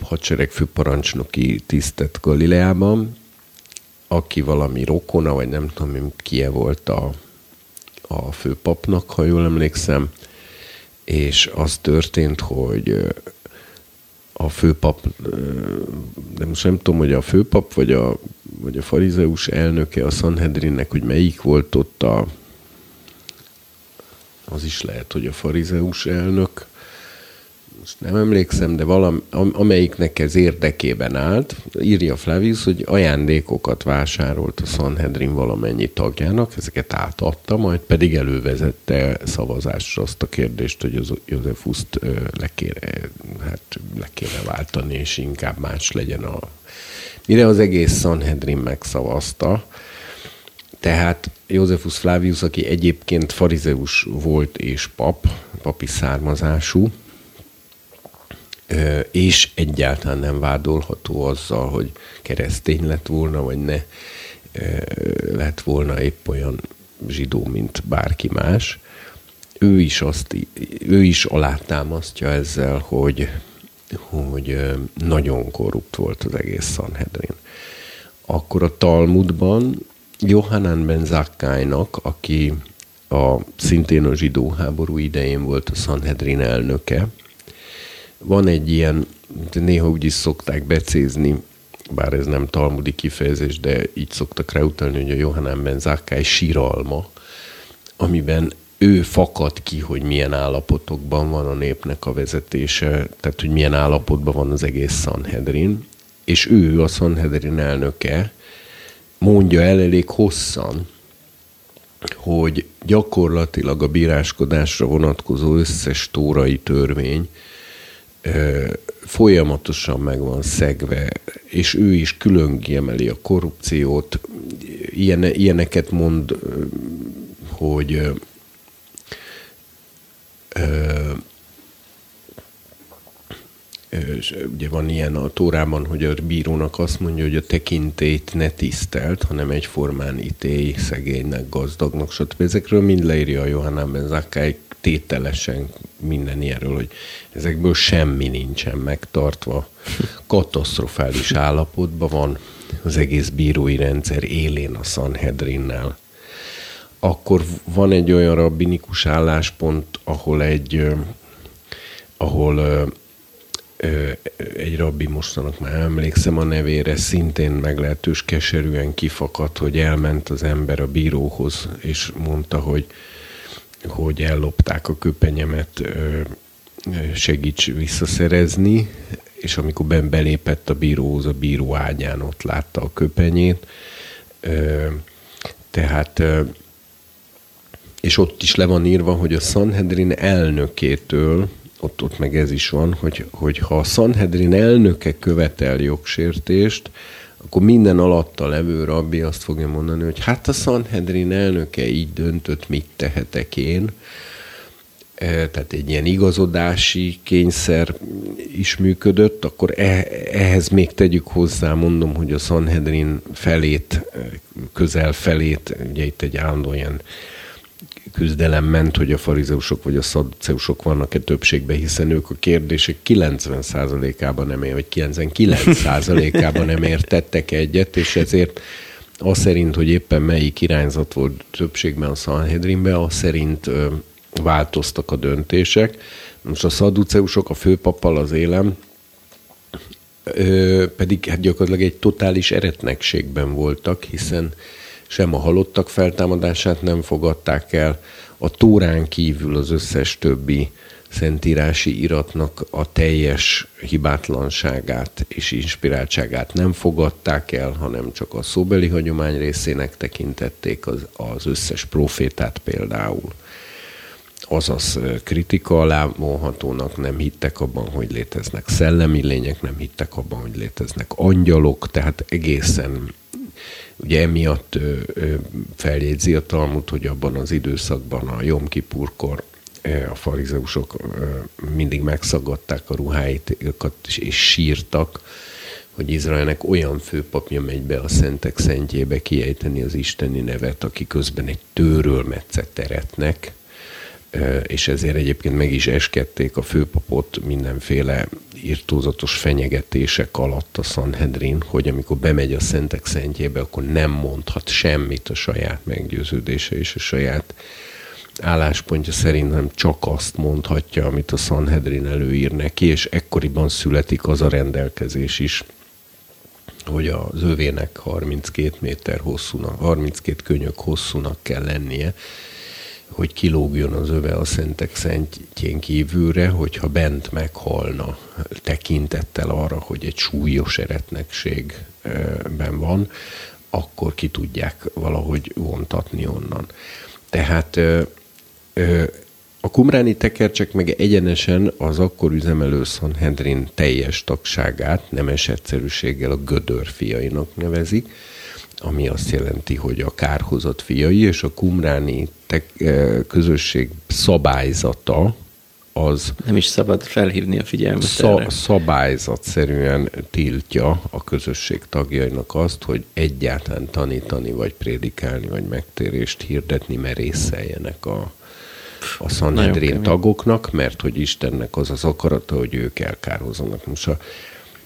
hadsereg főparancsnoki tisztet Galileában, aki valami rokona, vagy nem tudom, kie volt a, a főpapnak, ha jól emlékszem, és az történt, hogy a főpap, de most nem tudom, hogy a főpap, vagy a, vagy a farizeus elnöke a Sanhedrinnek, hogy melyik volt ott a az is lehet, hogy a farizeus elnök, most nem emlékszem, de valam, amelyiknek ez érdekében állt, írja Flavius, hogy ajándékokat vásárolt a Sanhedrin valamennyi tagjának, ezeket átadta, majd pedig elővezette szavazásra azt a kérdést, hogy az Józefuszt le kéne, hát le kéne váltani, és inkább más legyen a... Mire az egész Sanhedrin megszavazta, tehát Józefus Flavius, aki egyébként farizeus volt és pap, papi származású, és egyáltalán nem vádolható azzal, hogy keresztény lett volna, vagy ne lett volna épp olyan zsidó, mint bárki más. Ő is, azt, ő is alátámasztja ezzel, hogy, hogy nagyon korrupt volt az egész Sanhedrin. Akkor a Talmudban Johanan ben Zakkájnak, aki a, szintén a zsidó háború idején volt a Sanhedrin elnöke. Van egy ilyen, néha úgy is szokták becézni, bár ez nem talmudi kifejezés, de így szoktak rá utalni, hogy a Johanan ben síralma, amiben ő fakad ki, hogy milyen állapotokban van a népnek a vezetése, tehát hogy milyen állapotban van az egész Sanhedrin, és ő a Sanhedrin elnöke, mondja el elég hosszan, hogy gyakorlatilag a bíráskodásra vonatkozó összes tórai törvény folyamatosan meg van szegve, és ő is külön kiemeli a korrupciót. Ilyen, ilyeneket mond, hogy ugye van ilyen a Tórában, hogy a bírónak azt mondja, hogy a tekintét ne tisztelt, hanem egyformán ítélj szegénynek, gazdagnak, stb. Ezekről mind leírja a Johanna Ben tételesen minden ilyenről, hogy ezekből semmi nincsen megtartva. Katasztrofális állapotban van az egész bírói rendszer élén a Sanhedrinnel. Akkor van egy olyan rabbinikus álláspont, ahol egy ahol egy rabbi mostanak már emlékszem a nevére, szintén meglehetős keserűen kifakadt, hogy elment az ember a bíróhoz, és mondta, hogy, hogy ellopták a köpenyemet, segíts visszaszerezni, és amikor ben belépett a bíróhoz, a bíró ágyán ott látta a köpenyét, tehát és ott is le van írva, hogy a Sanhedrin elnökétől ott, ott meg ez is van, hogy, hogy ha a Sanhedrin elnöke követel jogsértést, akkor minden alatta levő rabbi azt fogja mondani, hogy hát a Sanhedrin elnöke így döntött, mit tehetek én. tehát egy ilyen igazodási kényszer is működött, akkor e, ehhez még tegyük hozzá, mondom, hogy a Sanhedrin felét, közel felét, ugye itt egy állandó ilyen küzdelem ment, hogy a farizeusok vagy a szadceusok vannak-e többségben, hiszen ők a kérdések 90%-ában nem ér, vagy 99%-ában nem értettek egyet, és ezért az szerint, hogy éppen melyik irányzat volt többségben a Sanhedrinben, az szerint ö, változtak a döntések. Most a szaduceusok a főpappal az élem, ö, pedig hát gyakorlatilag egy totális eretnekségben voltak, hiszen sem a halottak feltámadását nem fogadták el, a Tórán kívül az összes többi szentírási iratnak a teljes hibátlanságát és inspiráltságát nem fogadták el, hanem csak a szóbeli hagyomány részének tekintették az, az összes profétát például. Azaz kritika alá vonhatónak nem hittek abban, hogy léteznek szellemi lények, nem hittek abban, hogy léteznek angyalok, tehát egészen Ugye emiatt ö, feljegyzi a Talmud, hogy abban az időszakban a Jom Kipurkor a farizeusok mindig megszagadták a ruháikat és, sírtak, hogy Izraelnek olyan főpapja megy be a szentek szentjébe kiejteni az isteni nevet, aki közben egy tőről metszett eretnek, és ezért egyébként meg is eskedték a főpapot mindenféle írtózatos fenyegetések alatt a Sanhedrin, hogy amikor bemegy a szentek szentjébe, akkor nem mondhat semmit a saját meggyőződése és a saját álláspontja szerint nem csak azt mondhatja, amit a Sanhedrin előír neki, és ekkoriban születik az a rendelkezés is, hogy az övének 32 méter hosszúnak, 32 könyök hosszúnak kell lennie, hogy kilógjon az öve a szentek szentjén kívülre, hogyha bent meghalna tekintettel arra, hogy egy súlyos eretnekségben van, akkor ki tudják valahogy vontatni onnan. Tehát a kumráni tekercsek meg egyenesen az akkor üzemelő Sanhedrin teljes tagságát nemes egyszerűséggel a Gödör fiainak nevezik, ami azt jelenti, hogy a kárhozott fiai és a kumráni te- közösség szabályzata az... Nem is szabad felhívni a figyelmet szab- erre. Szabályzatszerűen tiltja a közösség tagjainak azt, hogy egyáltalán tanítani, vagy prédikálni, vagy megtérést hirdetni merészeljenek a, a Sanhedrin tagoknak, mert hogy Istennek az az akarata, hogy ők elkárhozzanak. Most, a,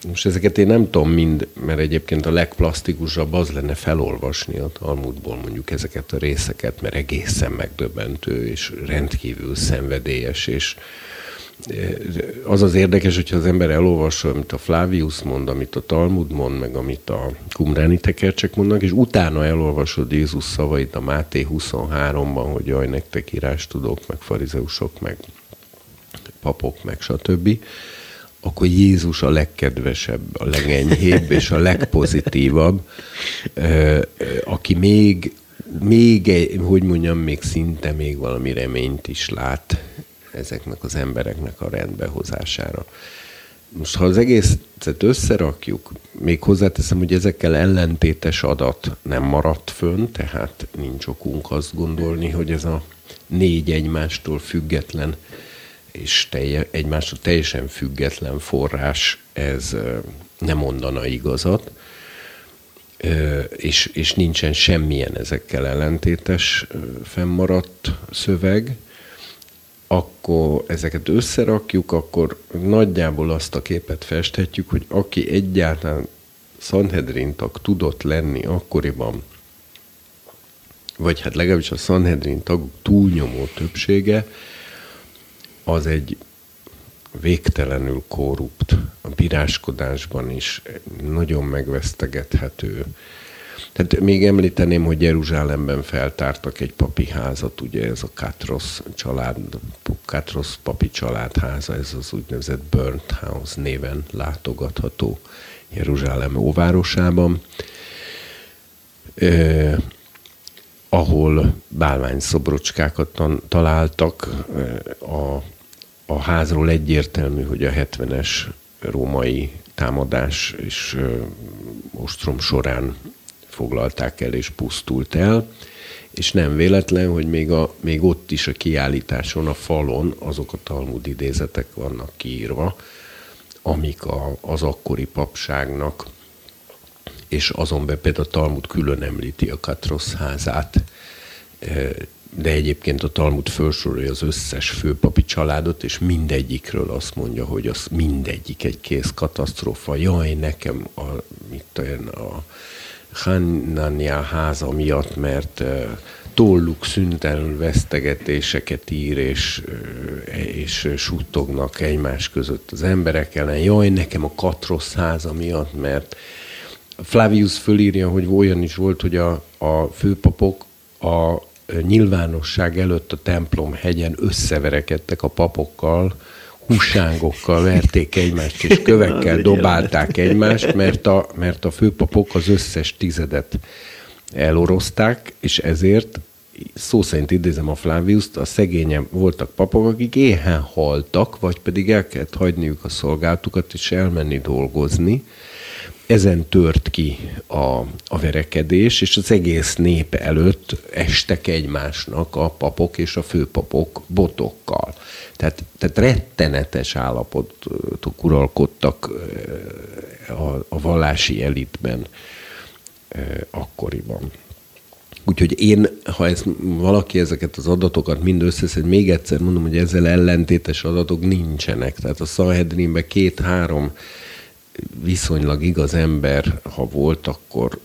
most ezeket én nem tudom mind, mert egyébként a legplastikusabb az lenne felolvasni a Talmudból mondjuk ezeket a részeket, mert egészen megdöbbentő és rendkívül szenvedélyes, és az az érdekes, hogyha az ember elolvassa, amit a Flavius mond, amit a Talmud mond, meg amit a kumráni tekercsek mondnak, és utána elolvasod Jézus szavait a Máté 23-ban, hogy jaj, nektek írás tudok, meg farizeusok, meg papok, meg stb., akkor Jézus a legkedvesebb, a legenyhébb és a legpozitívabb, aki még, még, hogy mondjam, még szinte még valami reményt is lát ezeknek az embereknek a rendbehozására. Most ha az egészet összerakjuk, még hozzáteszem, hogy ezekkel ellentétes adat nem maradt fönn, tehát nincs okunk azt gondolni, hogy ez a négy egymástól független és telje, egymástól teljesen független forrás, ez nem mondana igazat, és, és nincsen semmilyen ezekkel ellentétes fennmaradt szöveg, akkor ezeket összerakjuk, akkor nagyjából azt a képet festhetjük, hogy aki egyáltalán Sanhedrin tag tudott lenni akkoriban, vagy hát legalábbis a Sanhedrin tagok túlnyomó többsége, az egy végtelenül korrupt, a bíráskodásban is nagyon megvesztegethető. Tehát még említeném, hogy Jeruzsálemben feltártak egy papi házat, ugye ez a Katros család, Katros papi családháza, ez az úgynevezett Burnt House néven látogatható Jeruzsálem óvárosában, eh, ahol bálványszobrocskákat találtak a a házról egyértelmű, hogy a 70-es római támadás és ostrom során foglalták el és pusztult el, és nem véletlen, hogy még, a, még ott is a kiállításon, a falon azok a Talmud idézetek vannak kiírva, amik a, az akkori papságnak, és azon be például a Talmud külön említi a Katrosz házát, de egyébként a Talmud felsorolja az összes főpapi családot, és mindegyikről azt mondja, hogy az mindegyik egy kész katasztrófa. Jaj, nekem a, mit olyan, a Hanania háza miatt, mert tolluk szüntelenül vesztegetéseket ír, és, és suttognak egymás között az emberek ellen. Jaj, nekem a Katrosz háza miatt, mert Flavius fölírja, hogy olyan is volt, hogy a, a főpapok a nyilvánosság előtt a templom hegyen összeverekedtek a papokkal, húsángokkal verték egymást, és kövekkel dobálták egymást, mert a, mert a főpapok az összes tizedet elorozták, és ezért szó szerint idézem a Flavius-t, a szegényen voltak papok, akik éhen haltak, vagy pedig el kellett hagyniuk a szolgáltukat, és elmenni dolgozni, ezen tört ki a, a verekedés, és az egész nép előtt estek egymásnak a papok és a főpapok botokkal. Tehát, tehát rettenetes állapotok uralkodtak a, a vallási elitben akkoriban. Úgyhogy én, ha ez, valaki ezeket az adatokat mind összeszed, még egyszer mondom, hogy ezzel ellentétes adatok nincsenek. Tehát a Szahedrinben két-három viszonylag igaz ember, ha volt, akkor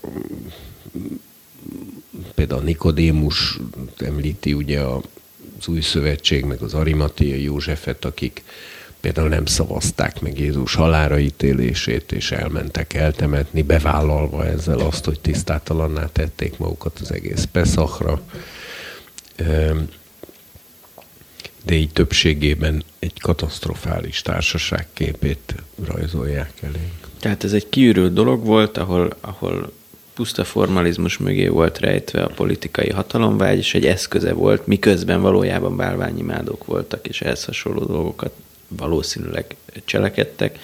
például Nikodémus említi ugye az új szövetség, meg az Arimatia Józsefet, akik például nem szavazták meg Jézus halára ítélését, és elmentek eltemetni, bevállalva ezzel azt, hogy tisztátalanná tették magukat az egész Peszachra de így többségében egy katasztrofális társaság képét rajzolják elénk. Tehát ez egy kiürült dolog volt, ahol, ahol puszta formalizmus mögé volt rejtve a politikai hatalomvágy, és egy eszköze volt, miközben valójában bálványimádók voltak, és ehhez hasonló dolgokat valószínűleg cselekedtek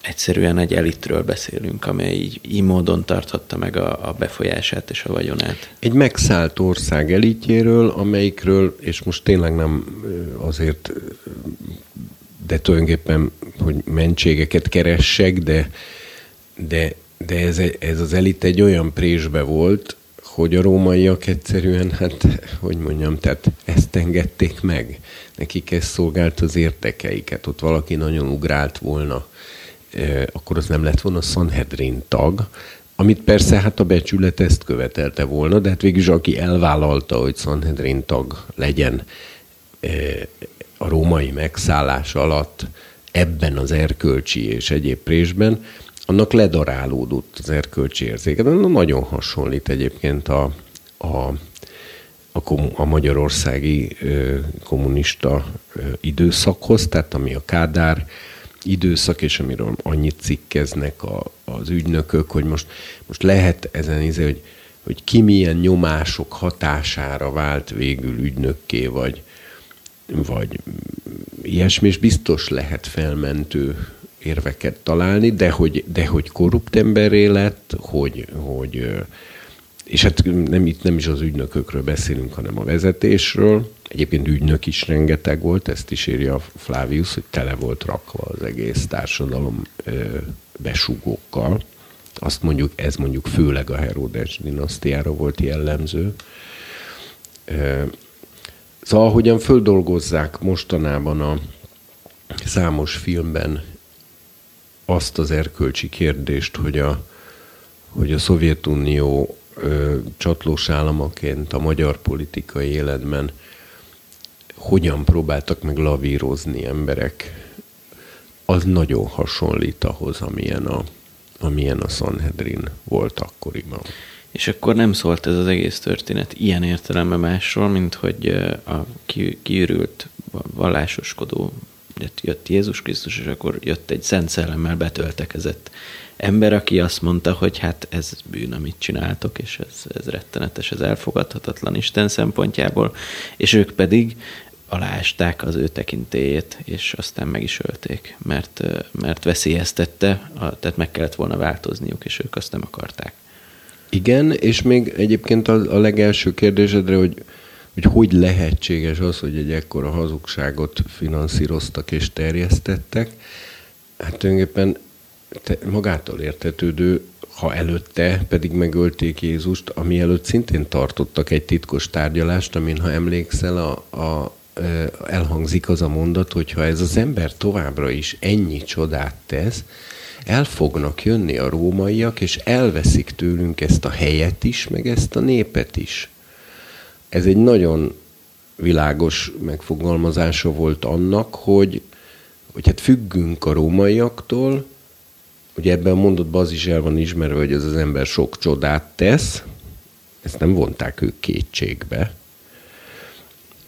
egyszerűen egy elitről beszélünk, amely így, így módon tarthatta meg a, a befolyását és a vagyonát. Egy megszállt ország elitjéről, amelyikről, és most tényleg nem azért, de tulajdonképpen, hogy mentségeket keressek, de, de, de ez, ez az elit egy olyan présbe volt, hogy a rómaiak egyszerűen, hát, hogy mondjam, tehát ezt engedték meg. Nekik ez szolgált az értekeiket. Ott valaki nagyon ugrált volna akkor az nem lett volna Sanhedrin tag, amit persze hát a becsület ezt követelte volna, de hát végülis aki elvállalta, hogy Sanhedrin tag legyen a római megszállás alatt ebben az erkölcsi és egyéb présben, annak ledarálódott az erkölcsi érzéke. De nagyon hasonlít egyébként a, a, a, a magyarországi ö, kommunista ö, időszakhoz, tehát ami a Kádár időszak, és amiről annyit cikkeznek a, az ügynökök, hogy most, most lehet ezen izé, hogy, hogy ki milyen nyomások hatására vált végül ügynökké, vagy, vagy ilyesmi, és biztos lehet felmentő érveket találni, de hogy, de hogy korrupt emberré lett, hogy, hogy és hát nem, itt nem is az ügynökökről beszélünk, hanem a vezetésről. Egyébként ügynök is rengeteg volt, ezt is írja Flavius, hogy tele volt rakva az egész társadalom besugókkal. Azt mondjuk, ez mondjuk főleg a Herodes dinasztiára volt jellemző. Szóval, ahogyan földolgozzák mostanában a számos filmben azt az erkölcsi kérdést, hogy a, hogy a Szovjetunió ö, csatlós államaként a magyar politikai életben hogyan próbáltak meg lavírozni emberek, az nagyon hasonlít ahhoz, amilyen a, amilyen a Sanhedrin volt akkoriban. És akkor nem szólt ez az egész történet ilyen értelemben másról, mint hogy a kiürült vallásoskodó jött Jézus Krisztus, és akkor jött egy szent szellemmel betöltekezett ember, aki azt mondta, hogy hát ez bűn, amit csináltok, és ez, ez rettenetes, ez elfogadhatatlan Isten szempontjából, és ők pedig alásták az ő tekintélyét, és aztán meg is ölték, mert, mert veszélyeztette, tehát meg kellett volna változniuk, és ők azt nem akarták. Igen, és még egyébként a, a legelső kérdésedre, hogy, hogy hogy lehetséges az, hogy egy ekkora hazugságot finanszíroztak és terjesztettek, hát tulajdonképpen te, magától értetődő, ha előtte pedig megölték Jézust, ami előtt szintén tartottak egy titkos tárgyalást, amin, ha emlékszel, a, a, elhangzik az a mondat, hogy ha ez az ember továbbra is ennyi csodát tesz, el fognak jönni a rómaiak, és elveszik tőlünk ezt a helyet is, meg ezt a népet is. Ez egy nagyon világos megfogalmazása volt annak, hogy, hogy hát függünk a rómaiaktól, Ugye ebben a mondatban az is el van ismerve, hogy ez az ember sok csodát tesz, ezt nem vonták ők kétségbe.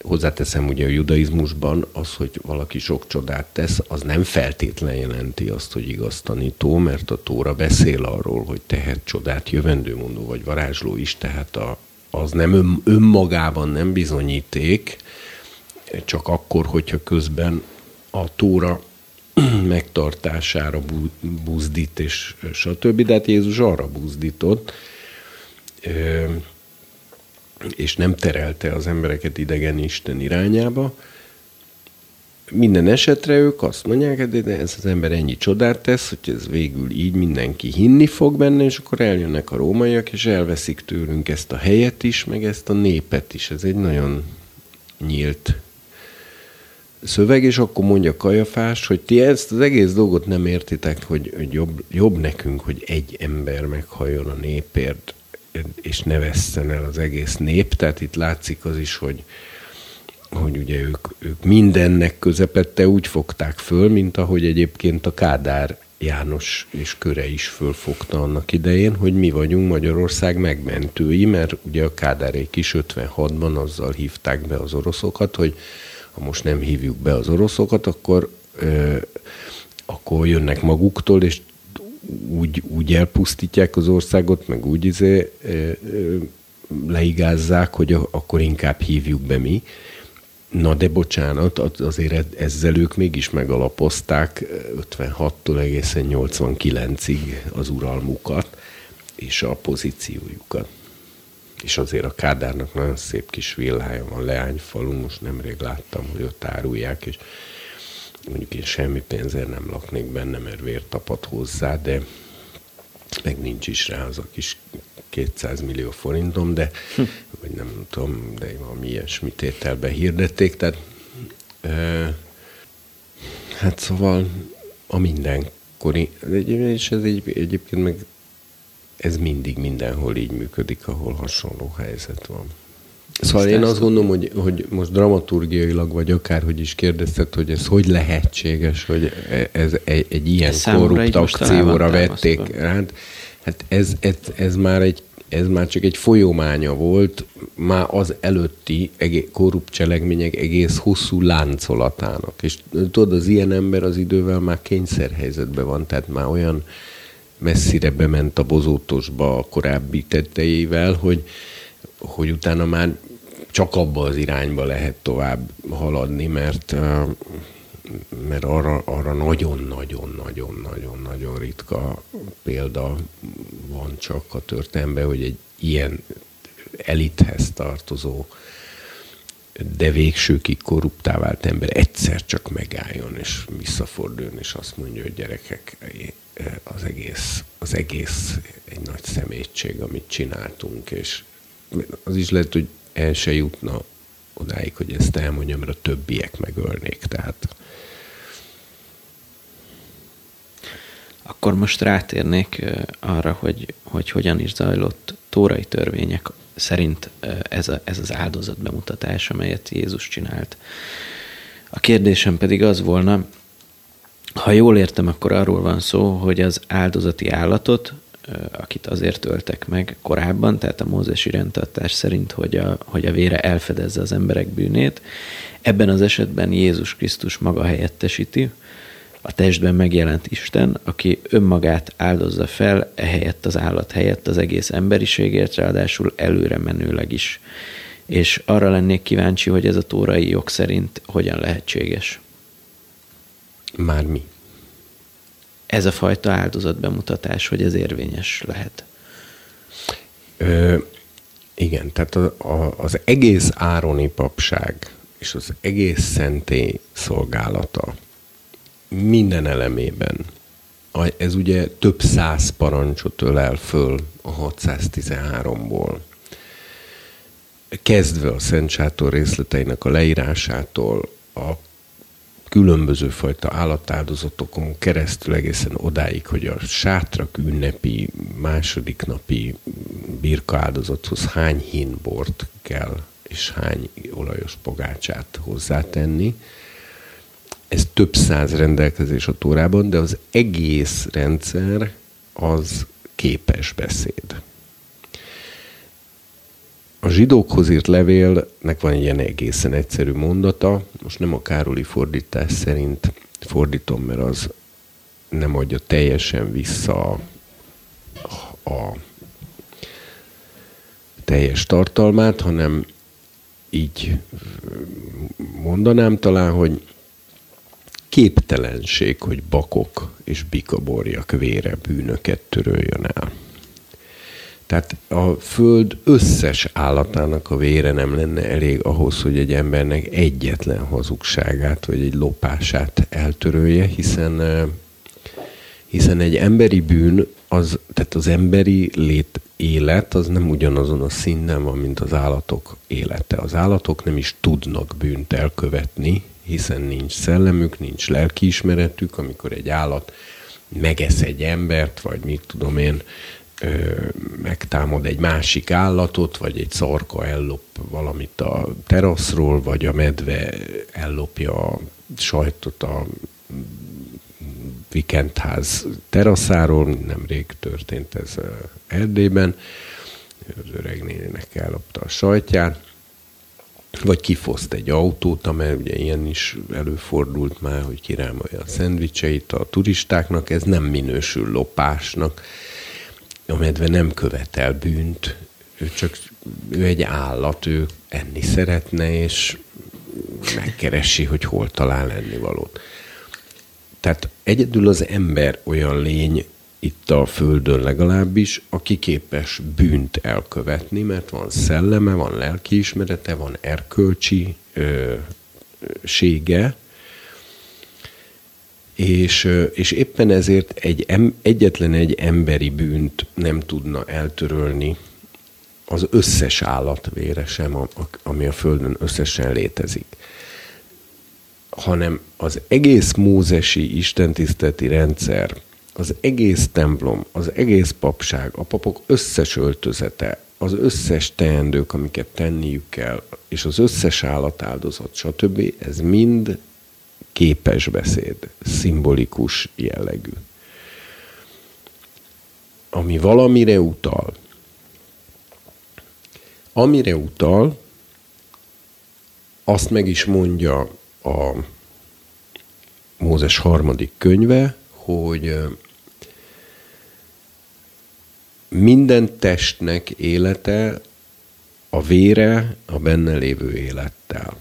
Hozzáteszem, ugye a judaizmusban az, hogy valaki sok csodát tesz, az nem feltétlen jelenti azt, hogy igaz tanító, mert a Tóra beszél arról, hogy tehet csodát jövendőmondó vagy varázsló is, tehát a, az nem ön, önmagában nem bizonyíték, csak akkor, hogyha közben a Tóra megtartására buzdít, és stb. De hát Jézus arra buzdított, és nem terelte az embereket idegen Isten irányába. Minden esetre ők azt mondják, hát de ez az ember ennyi csodát tesz, hogy ez végül így mindenki hinni fog benne, és akkor eljönnek a rómaiak, és elveszik tőlünk ezt a helyet is, meg ezt a népet is. Ez egy nagyon nyílt szöveg, és akkor mondja Kajafás, hogy ti ezt az egész dolgot nem értitek, hogy, jobb, jobb nekünk, hogy egy ember meghajjon a népért, és ne vesszen el az egész nép. Tehát itt látszik az is, hogy, hogy ugye ők, ők mindennek közepette úgy fogták föl, mint ahogy egyébként a Kádár János és köre is fölfogta annak idején, hogy mi vagyunk Magyarország megmentői, mert ugye a Kádárék is 56-ban azzal hívták be az oroszokat, hogy ha most nem hívjuk be az oroszokat, akkor, ö, akkor jönnek maguktól, és úgy, úgy elpusztítják az országot, meg úgy izé, ö, ö, leigázzák, hogy akkor inkább hívjuk be mi. Na de bocsánat, azért ezzel ők mégis megalapozták 56-tól egészen 89-ig az uralmukat és a pozíciójukat és azért a Kádárnak nagyon szép kis villája van Leányfalun, most nemrég láttam, hogy ott árulják, és mondjuk én semmi pénzért nem laknék benne, mert vért tapad hozzá, de meg nincs is rá az a kis 200 millió forintom, de hm. vagy nem tudom, de valami ilyesmi tételbe hirdették, tehát e, hát szóval a mindenkori, és ez egy, egyébként meg ez mindig mindenhol így működik, ahol hasonló helyzet van. Szóval én azt gondolom, hogy, hogy most dramaturgiailag, vagy akárhogy is kérdezted, hogy ez hogy lehetséges, hogy ez egy, egy ilyen ez korrupt akcióra vették. Hát, hát ez, ez, ez, már egy, ez már csak egy folyománya volt, már az előtti egész, korrupt cselekmények egész hosszú láncolatának. És tudod, az ilyen ember az idővel már kényszerhelyzetben van, tehát már olyan messzire bement a bozótosba a korábbi tetteivel, hogy, hogy utána már csak abba az irányba lehet tovább haladni, mert mert arra, arra nagyon-nagyon-nagyon-nagyon-nagyon ritka példa van csak a történelemben, hogy egy ilyen elithez tartozó, de végsőkig korruptá vált ember egyszer csak megálljon, és visszaforduljon, és azt mondja, hogy gyerekek, az egész, az egész egy nagy szemétség, amit csináltunk, és az is lehet, hogy el se jutna odáig, hogy ezt elmondjam, mert a többiek megölnék, tehát Akkor most rátérnék arra, hogy, hogy hogyan is zajlott tórai törvények szerint ez, a, ez az áldozat bemutatás, amelyet Jézus csinált. A kérdésem pedig az volna, ha jól értem, akkor arról van szó, hogy az áldozati állatot, akit azért öltek meg korábban, tehát a mózesi rendtartás szerint, hogy a, hogy a vére elfedezze az emberek bűnét, ebben az esetben Jézus Krisztus maga helyettesíti, a testben megjelent Isten, aki önmagát áldozza fel ehelyett az állat helyett az egész emberiségért, ráadásul előre menőleg is. És arra lennék kíváncsi, hogy ez a tórai jog szerint hogyan lehetséges. Már mi? Ez a fajta áldozatbemutatás, hogy ez érvényes lehet. Ö, igen, tehát a, a, az egész Ároni papság és az egész szentély szolgálata minden elemében, ez ugye több száz parancsot ölel föl a 613-ból. Kezdve a Szent Sátor részleteinek a leírásától, a különböző fajta állatáldozatokon keresztül egészen odáig, hogy a sátrak ünnepi második napi birka áldozathoz hány hínbort kell és hány olajos pogácsát hozzátenni. Ez több száz rendelkezés a tórában, de az egész rendszer az képes beszéd. A zsidókhoz írt levélnek van egy ilyen egészen egyszerű mondata, most nem a Károli fordítás szerint fordítom, mert az nem adja teljesen vissza a, a teljes tartalmát, hanem így mondanám talán, hogy képtelenség, hogy bakok és bikaborjak vére bűnöket töröljön el. Tehát a föld összes állatának a vére nem lenne elég ahhoz, hogy egy embernek egyetlen hazugságát vagy egy lopását eltörölje, hiszen, hiszen egy emberi bűn, az, tehát az emberi lét élet, az nem ugyanazon a szinten van, mint az állatok élete. Az állatok nem is tudnak bűnt elkövetni, hiszen nincs szellemük, nincs lelkiismeretük, amikor egy állat megesz egy embert, vagy mit tudom én, megtámad egy másik állatot, vagy egy szarka ellop valamit a teraszról, vagy a medve ellopja a sajtot a vikendház teraszáról, nemrég történt ez Erdélyben, az öreg nénének ellopta a sajtját, vagy kifoszt egy autót, amely ugye ilyen is előfordult már, hogy kirámolja a szendvicseit a turistáknak, ez nem minősül lopásnak, a medve nem követel bűnt, ő csak ő egy állat, ő enni szeretne, és megkeresi, hogy hol talál ennivalót. Tehát egyedül az ember olyan lény itt a Földön legalábbis, aki képes bűnt elkövetni, mert van szelleme, van lelkiismerete, van erkölcsi ö, sége, és, és éppen ezért egy, egyetlen egy emberi bűnt nem tudna eltörölni az összes állatvére sem, ami a Földön összesen létezik hanem az egész mózesi istentiszteleti rendszer, az egész templom, az egész papság, a papok összes öltözete, az összes teendők, amiket tenniük kell, és az összes állatáldozat, stb. Ez mind képes beszéd, szimbolikus jellegű. Ami valamire utal. Amire utal, azt meg is mondja a Mózes harmadik könyve, hogy minden testnek élete a vére a benne lévő élettel.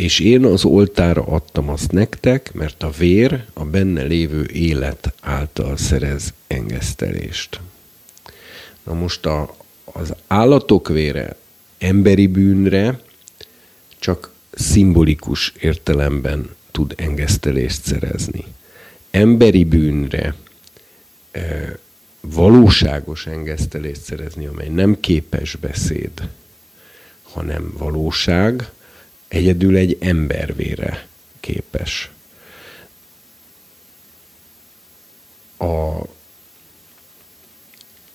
És én az oltára adtam azt nektek, mert a vér a benne lévő élet által szerez engesztelést. Na most a, az állatok vére emberi bűnre csak szimbolikus értelemben tud engesztelést szerezni. Emberi bűnre e, valóságos engesztelést szerezni, amely nem képes beszéd, hanem valóság, egyedül egy embervére képes. A,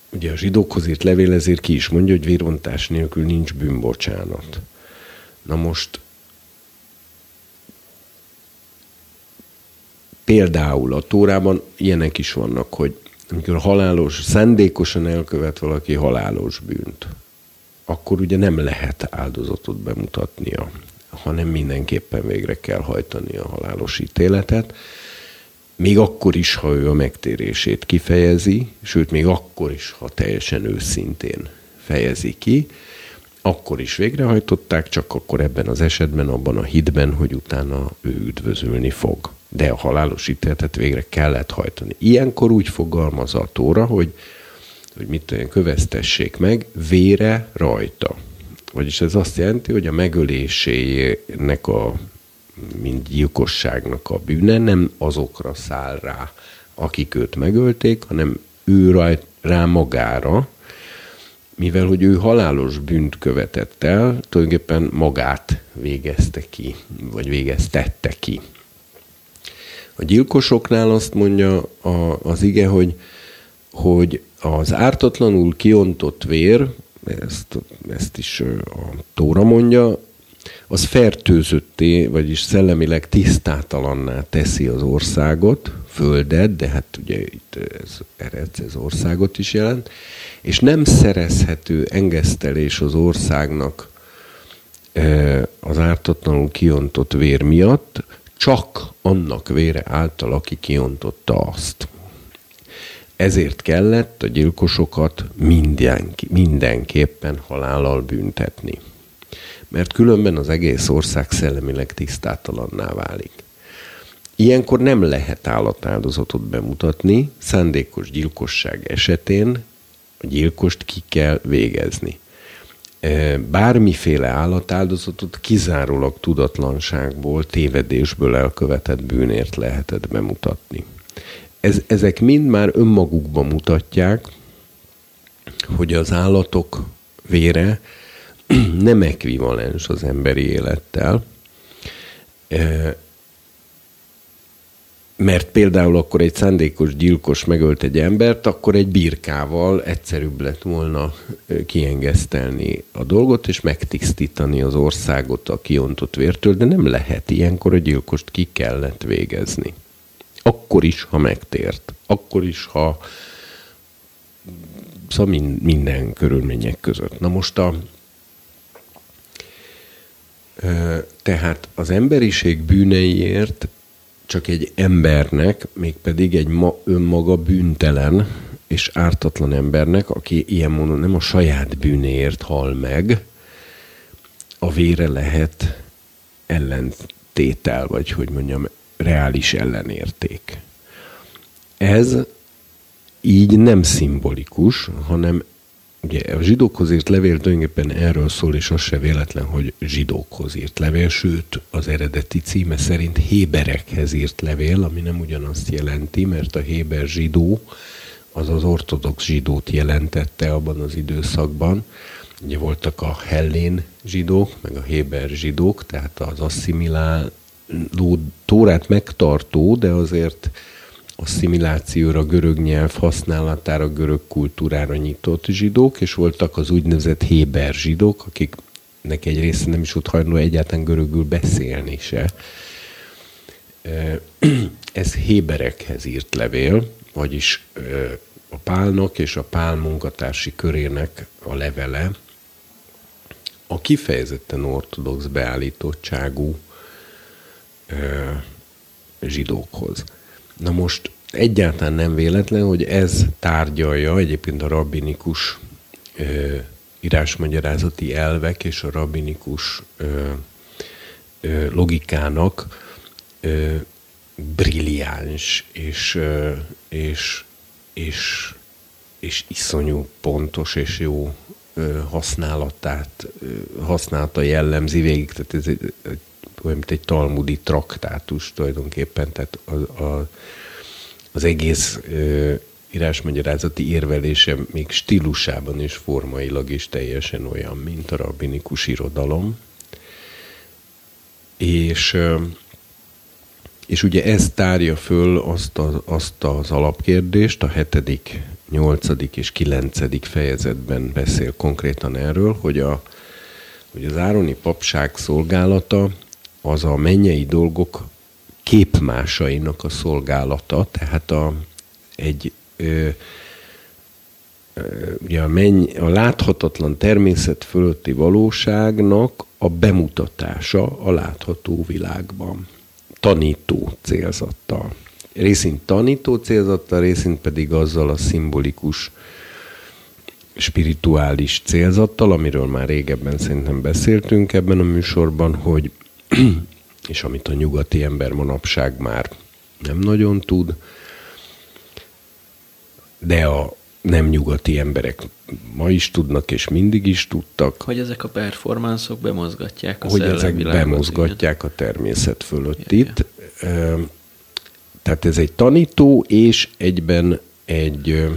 ugye a zsidókhoz írt levél ezért ki is mondja, hogy vérontás nélkül nincs bűnbocsánat. Na most például a Tórában ilyenek is vannak, hogy amikor halálos, szándékosan elkövet valaki halálos bűnt, akkor ugye nem lehet áldozatot bemutatnia, hanem mindenképpen végre kell hajtani a halálos ítéletet, még akkor is, ha ő a megtérését kifejezi, sőt, még akkor is, ha teljesen őszintén fejezi ki, akkor is végrehajtották, csak akkor ebben az esetben, abban a hitben, hogy utána ő üdvözülni fog. De a halálos ítéletet végre kellett hajtani. Ilyenkor úgy fogalmaz a tóra, hogy hogy mit tudom, köveztessék meg, vére rajta. Vagyis ez azt jelenti, hogy a megölésének a mint gyilkosságnak a bűne nem azokra száll rá, akik őt megölték, hanem ő rajt, rá magára, mivel hogy ő halálos bűnt követett el, tulajdonképpen magát végezte ki, vagy végeztette ki. A gyilkosoknál azt mondja a, az ige, hogy, hogy az ártatlanul kiontott vér, ezt, ezt is a Tóra mondja, az fertőzötté, vagyis szellemileg tisztátalanná teszi az országot, földet, de hát ugye itt ez, eredsz, ez országot is jelent, és nem szerezhető engesztelés az országnak az ártatlanul kiontott vér miatt, csak annak vére által, aki kiontotta azt. Ezért kellett a gyilkosokat mindenki, mindenképpen halállal büntetni. Mert különben az egész ország szellemileg tisztátalanná válik. Ilyenkor nem lehet állatáldozatot bemutatni, szándékos gyilkosság esetén a gyilkost ki kell végezni. E, bármiféle állatáldozatot kizárólag tudatlanságból, tévedésből elkövetett bűnért lehetett bemutatni. Ez, ezek mind már önmagukban mutatják, hogy az állatok vére nem ekvivalens az emberi élettel, e, mert például akkor egy szándékos gyilkos megölt egy embert, akkor egy birkával egyszerűbb lett volna kiengesztelni a dolgot, és megtisztítani az országot a kiontott vértől, de nem lehet ilyenkor a gyilkost ki kellett végezni. Akkor is, ha megtért. Akkor is, ha szóval minden körülmények között. Na most a tehát az emberiség bűneiért csak egy embernek, mégpedig egy ma, önmaga bűntelen és ártatlan embernek, aki ilyen módon nem a saját bűnéért hal meg, a vére lehet ellentétel, vagy hogy mondjam, reális ellenérték. Ez így nem szimbolikus, hanem Ugye a zsidókhoz írt levél tulajdonképpen erről szól, és az se véletlen, hogy zsidókhoz írt levél, sőt az eredeti címe szerint héberekhez írt levél, ami nem ugyanazt jelenti, mert a héber zsidó az az ortodox zsidót jelentette abban az időszakban. Ugye voltak a hellén zsidók, meg a héber zsidók, tehát az asszimiláló tórát megtartó, de azért asszimilációra, görög nyelv használatára, görög kultúrára nyitott zsidók, és voltak az úgynevezett héber zsidók, akiknek egy része nem is volt hajlandó egyáltalán görögül beszélni se. Ez héberekhez írt levél, vagyis a Pálnak és a Pál munkatársi körének a levele a kifejezetten ortodox beállítottságú zsidókhoz. Na most egyáltalán nem véletlen, hogy ez tárgyalja egyébként a rabbinikus ö, írásmagyarázati elvek és a rabbinikus ö, ö, logikának ö, brilliáns és, ö, és, és, és iszonyú pontos és jó ö, használatát, ö, használata jellemzi végig. Tehát ez egy, olyan, mint egy talmudi traktátus tulajdonképpen, tehát a, a, az egész ö, írásmagyarázati érvelése még stílusában és formailag is teljesen olyan, mint a rabbinikus irodalom. És, és ugye ez tárja föl azt, a, azt az alapkérdést, a hetedik, nyolcadik és kilencedik fejezetben beszél konkrétan erről, hogy, a, hogy az Ároni papság szolgálata az a mennyei dolgok képmásainak a szolgálata, tehát a, egy ö, ugye a, menny, a láthatatlan természet fölötti valóságnak a bemutatása a látható világban. Tanító célzattal. Részint tanító célzattal, részint pedig azzal a szimbolikus spirituális célzattal, amiről már régebben szerintem beszéltünk ebben a műsorban, hogy és amit a nyugati ember manapság már nem nagyon tud, de a nem nyugati emberek ma is tudnak, és mindig is tudtak. Hogy ezek a performanszok bemozgatják a Hogy ezek bemozgatják igen. a természet fölöttit. Ja, Tehát ez egy tanító, és egyben egy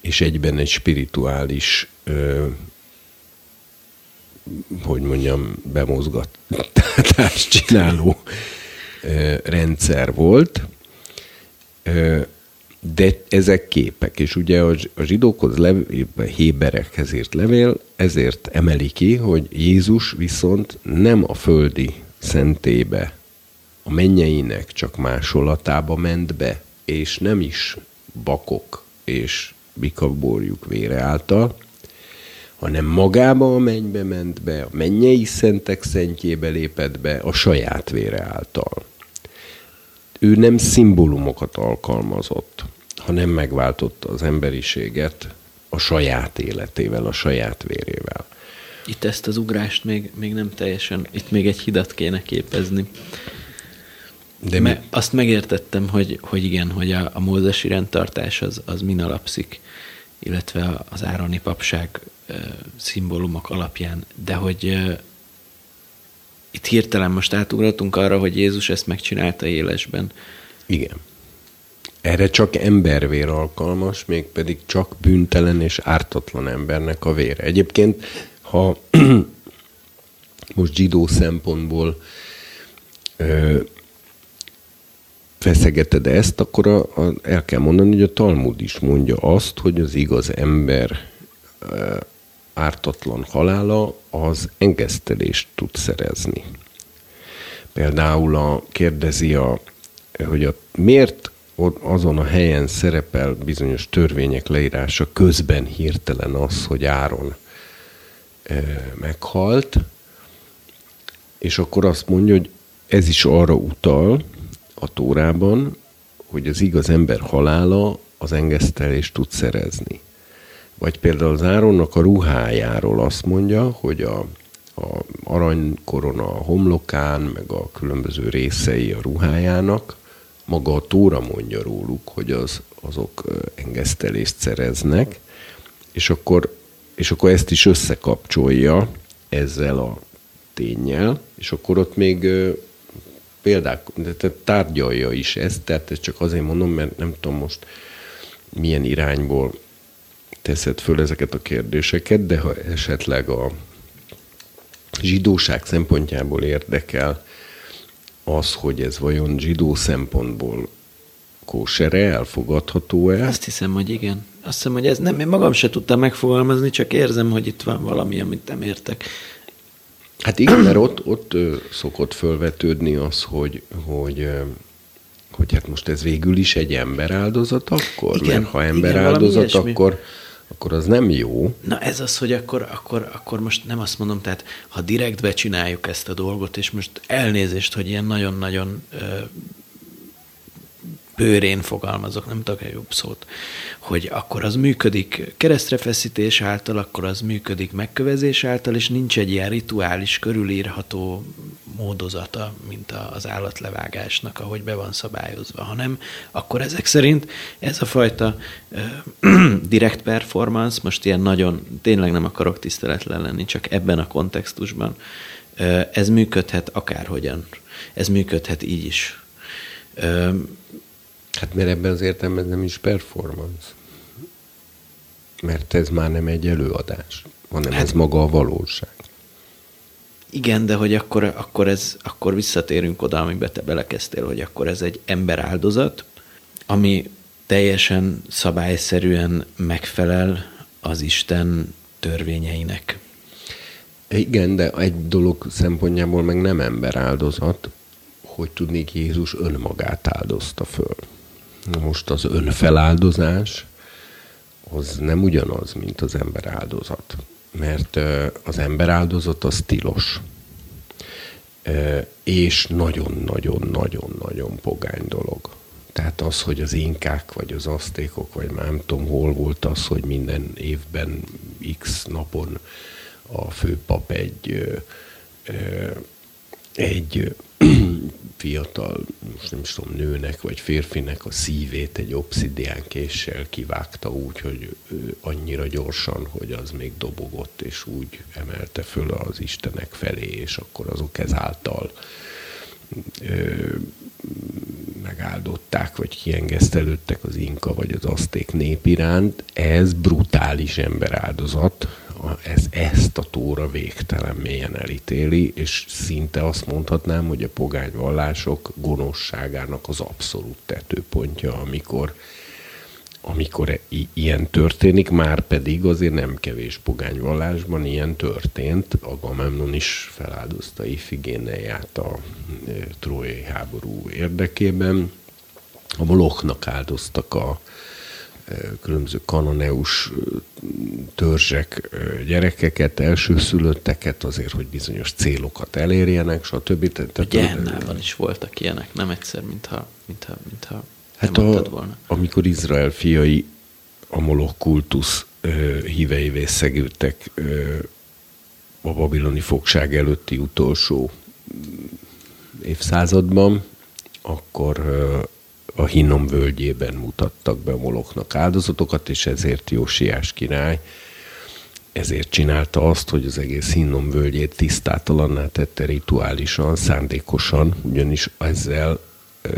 és egyben egy spirituális hogy mondjam, bemozgatást csináló rendszer volt, de ezek képek, és ugye a zsidókhoz, a héberekhez írt levél ezért emeli ki, hogy Jézus viszont nem a földi szentébe, a mennyeinek csak másolatába ment be, és nem is bakok és bikaborjuk vére által, hanem magába a mennybe ment be, a mennyei szentek szentjébe lépett be a saját vére által. Ő nem szimbólumokat alkalmazott, hanem megváltotta az emberiséget a saját életével, a saját vérével. Itt ezt az ugrást még, még nem teljesen, itt még egy hidat kéne képezni. De Me, mi? Azt megértettem, hogy, hogy igen, hogy a, a mózesi rendtartás az, az min alapszik, illetve az ároni papság szimbólumok alapján, de hogy itt hirtelen most átugratunk arra, hogy Jézus ezt megcsinálta élesben. Igen. Erre csak embervér alkalmas, mégpedig csak bűntelen és ártatlan embernek a vére. Egyébként, ha most zsidó szempontból ö, feszegeted ezt, akkor a, a, el kell mondani, hogy a Talmud is mondja azt, hogy az igaz ember ártatlan halála az engesztelést tud szerezni. Például a, kérdezi, a, hogy a, miért azon a helyen szerepel bizonyos törvények leírása közben hirtelen az, hogy Áron e, meghalt, és akkor azt mondja, hogy ez is arra utal a Tórában, hogy az igaz ember halála az engesztelést tud szerezni. Vagy például az Áronnak a ruhájáról azt mondja, hogy a, a aranykorona a homlokán, meg a különböző részei a ruhájának, maga a Tóra mondja róluk, hogy az, azok engesztelést szereznek, és akkor, és akkor ezt is összekapcsolja ezzel a tényel, és akkor ott még példák, tehát tárgyalja is ezt, tehát ezt csak azért mondom, mert nem tudom most milyen irányból teszed föl ezeket a kérdéseket, de ha esetleg a zsidóság szempontjából érdekel az, hogy ez vajon zsidó szempontból kósere, elfogadható-e? Azt hiszem, hogy igen. Azt hiszem, hogy ez nem, én magam se tudtam megfogalmazni, csak érzem, hogy itt van valami, amit nem értek. Hát igen, mert ott, ott szokott fölvetődni az, hogy, hogy hogy hát most ez végül is egy emberáldozat akkor? Igen, mert ha emberáldozat, igen, akkor, akkor az nem jó. Na ez az, hogy akkor, akkor, akkor most nem azt mondom, tehát ha direktbe csináljuk ezt a dolgot, és most elnézést, hogy ilyen nagyon-nagyon bőrén fogalmazok, nem tudok egy jobb szót, hogy akkor az működik keresztrefeszítés által, akkor az működik megkövezés által, és nincs egy ilyen rituális, körülírható módozata, mint az állatlevágásnak, ahogy be van szabályozva, hanem akkor ezek szerint ez a fajta uh, direct performance, most ilyen nagyon, tényleg nem akarok tiszteletlen lenni, csak ebben a kontextusban, uh, ez működhet akárhogyan. Ez működhet így is. Uh, Hát mert ebben az értelemben nem is performance. Mert ez már nem egy előadás, hanem hát, ez maga a valóság. Igen, de hogy akkor, akkor, ez, akkor visszatérünk oda, amiben te belekezdtél, hogy akkor ez egy ember áldozat, ami teljesen szabályszerűen megfelel az Isten törvényeinek. Igen, de egy dolog szempontjából meg nem ember áldozat, hogy tudnék Jézus önmagát áldozta föl. Most az önfeláldozás az nem ugyanaz, mint az ember áldozat. Mert az ember áldozat az tilos. És nagyon-nagyon-nagyon-nagyon pogány dolog. Tehát az, hogy az inkák, vagy az asztékok, vagy már nem tudom, hol volt az, hogy minden évben x napon a főpap egy egy fiatal, most nem is tudom, nőnek vagy férfinek a szívét egy obszidián késsel kivágta úgy, hogy annyira gyorsan, hogy az még dobogott, és úgy emelte föl az Istenek felé, és akkor azok ezáltal ö, megáldották, vagy kiengesztelődtek az inka vagy az aszték nép iránt. Ez brutális emberáldozat, ez, ezt a tóra végtelen mélyen elítéli, és szinte azt mondhatnám, hogy a pogány vallások gonoszságának az abszolút tetőpontja, amikor, amikor e, ilyen történik, már pedig azért nem kevés pogány vallásban ilyen történt. Agamemnon is feláldozta Ifigéneját a e, trójai háború érdekében. A moloknak áldoztak a, különböző kanoneus törzsek gyerekeket, elsőszülötteket azért, hogy bizonyos célokat elérjenek, stb. Tehát, a Gyennában is voltak ilyenek, nem egyszer, mintha, mintha, mintha hát nem a, volna. Amikor Izrael fiai a molok kultusz híveivé szegültek a babiloni fogság előtti utolsó évszázadban, akkor a Hinnom völgyében mutattak be a moloknak áldozatokat, és ezért Jósiás király ezért csinálta azt, hogy az egész Hinnom völgyét tisztátalanná tette rituálisan, szándékosan, ugyanis ezzel ö,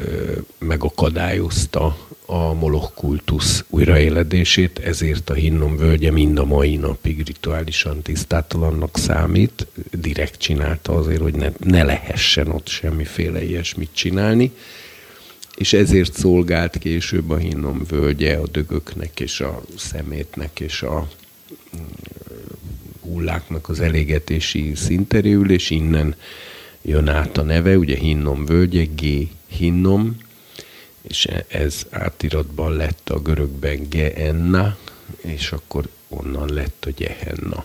megakadályozta a moloch kultusz újraéledését, ezért a Hinnom völgye mind a mai napig rituálisan tisztátalannak számít, direkt csinálta azért, hogy ne, ne lehessen ott semmiféle ilyesmit csinálni, és ezért szolgált később a Hinnom völgye a dögöknek és a szemétnek és a mm, hulláknak az elégetési szinterül, és innen jön át a neve, ugye Hinnom völgye, G. Hinnom, és ez átiratban lett a görögben Geenna, és akkor onnan lett a Gehenna.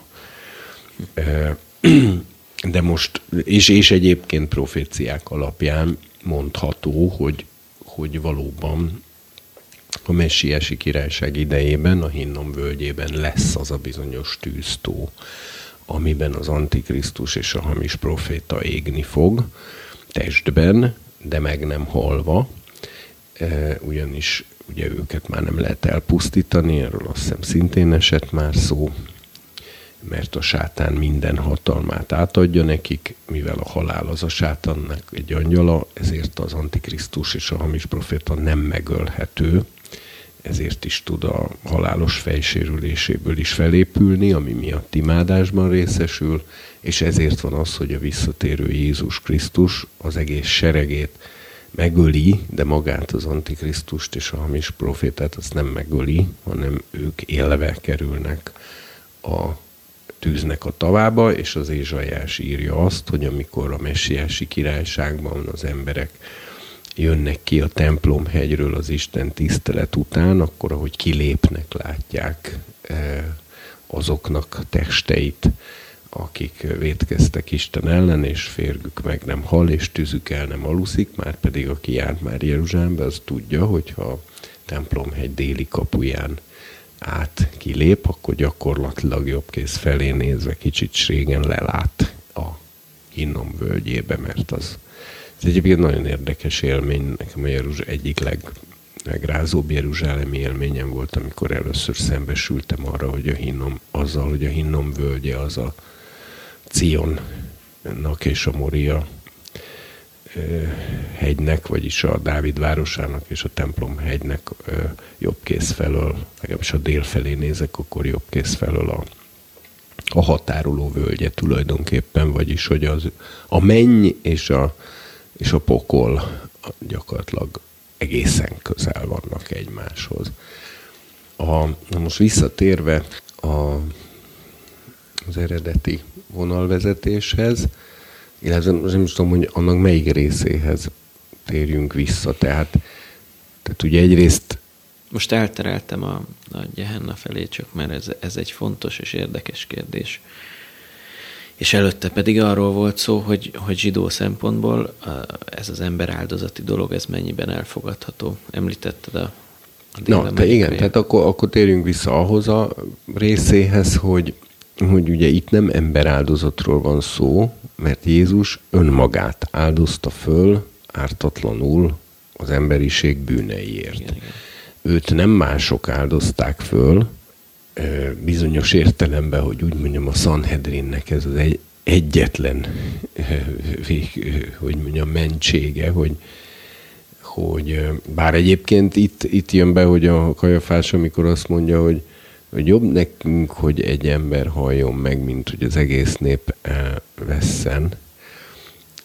De most, és, és egyébként proféciák alapján mondható, hogy hogy valóban a messiási királyság idejében a Hinnom völgyében lesz az a bizonyos tűztó, amiben az Antikrisztus és a hamis proféta égni fog, testben, de meg nem halva, e, ugyanis ugye őket már nem lehet elpusztítani, erről azt hiszem szintén esett már szó, mert a sátán minden hatalmát átadja nekik, mivel a halál az a sátánnak egy angyala, ezért az antikrisztus és a hamis proféta nem megölhető, ezért is tud a halálos fejsérüléséből is felépülni, ami miatt imádásban részesül, és ezért van az, hogy a visszatérő Jézus Krisztus az egész seregét megöli, de magát az antikrisztust és a hamis profétát azt nem megöli, hanem ők élve kerülnek a tűznek a tavába, és az Ézsajás írja azt, hogy amikor a messiási királyságban az emberek jönnek ki a templomhegyről az Isten tisztelet után, akkor ahogy kilépnek, látják eh, azoknak testeit, akik védkeztek Isten ellen, és férgük meg nem hal, és tűzük el nem aluszik, már pedig aki járt már Jeruzsálembe, az tudja, hogyha a templomhegy déli kapuján át kilép, akkor gyakorlatilag jobb kéz felé nézve kicsit régen lelát a Hinnom völgyébe, mert az, ez egyébként nagyon érdekes élmény, nekem a Jeruzs egyik leg, legrázóbb jeruzsálemi élményem volt, amikor először szembesültem arra, hogy a Hinnom, azzal, hogy a Hinnom völgye az a Cionnak és a Moria hegynek, vagyis a Dávid városának és a templom hegynek jobb kész felől, legalábbis a dél felé nézek, akkor jobb kész felől a, a határoló völgye tulajdonképpen, vagyis hogy az, a menny és a, és a pokol gyakorlatilag egészen közel vannak egymáshoz. A, most visszatérve a, az eredeti vonalvezetéshez, illetve nem is tudom, hogy annak melyik részéhez térjünk vissza. Tehát, tehát ugye egyrészt... Most eltereltem a, a Gehenna felé, csak mert ez, ez egy fontos és érdekes kérdés. És előtte pedig arról volt szó, hogy, hogy zsidó szempontból ez az ember áldozati dolog, ez mennyiben elfogadható. Említetted a, Na, te igen, tehát akkor, akkor térjünk vissza ahhoz a részéhez, hogy, hogy ugye itt nem emberáldozatról van szó, mert Jézus önmagát áldozta föl ártatlanul az emberiség bűneiért. Igen, igen. Őt nem mások áldozták föl, bizonyos értelemben, hogy úgy mondjam, a Sanhedrinnek ez az egy, egyetlen, hogy mondjam, mentsége, hogy, hogy bár egyébként itt, itt jön be, hogy a kajafás, amikor azt mondja, hogy, hogy jobb nekünk, hogy egy ember halljon meg, mint hogy az egész nép vesszen,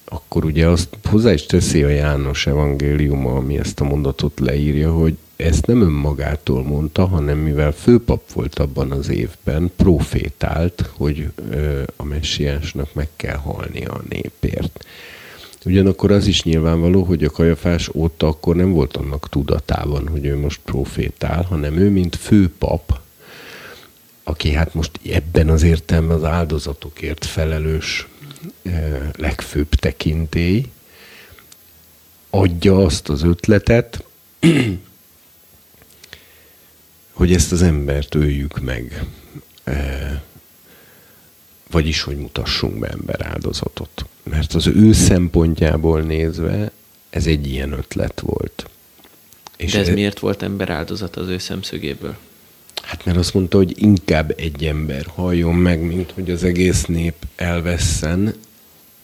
akkor ugye azt hozzá is teszi a János evangéliuma, ami ezt a mondatot leírja, hogy ezt nem önmagától mondta, hanem mivel főpap volt abban az évben, profétált, hogy a messiásnak meg kell halnia a népért. Ugyanakkor az is nyilvánvaló, hogy a kajafás óta akkor nem volt annak tudatában, hogy ő most profétál, hanem ő, mint főpap, aki hát most ebben az értelemben az áldozatokért felelős legfőbb tekintély, adja azt az ötletet, hogy ezt az embert öljük meg, vagyis, hogy mutassunk be ember áldozatot. Mert az ő szempontjából nézve ez egy ilyen ötlet volt. És De ez, ez miért volt ember áldozat az ő szemszögéből? Hát mert azt mondta, hogy inkább egy ember halljon meg, mint hogy az egész nép elvesszen,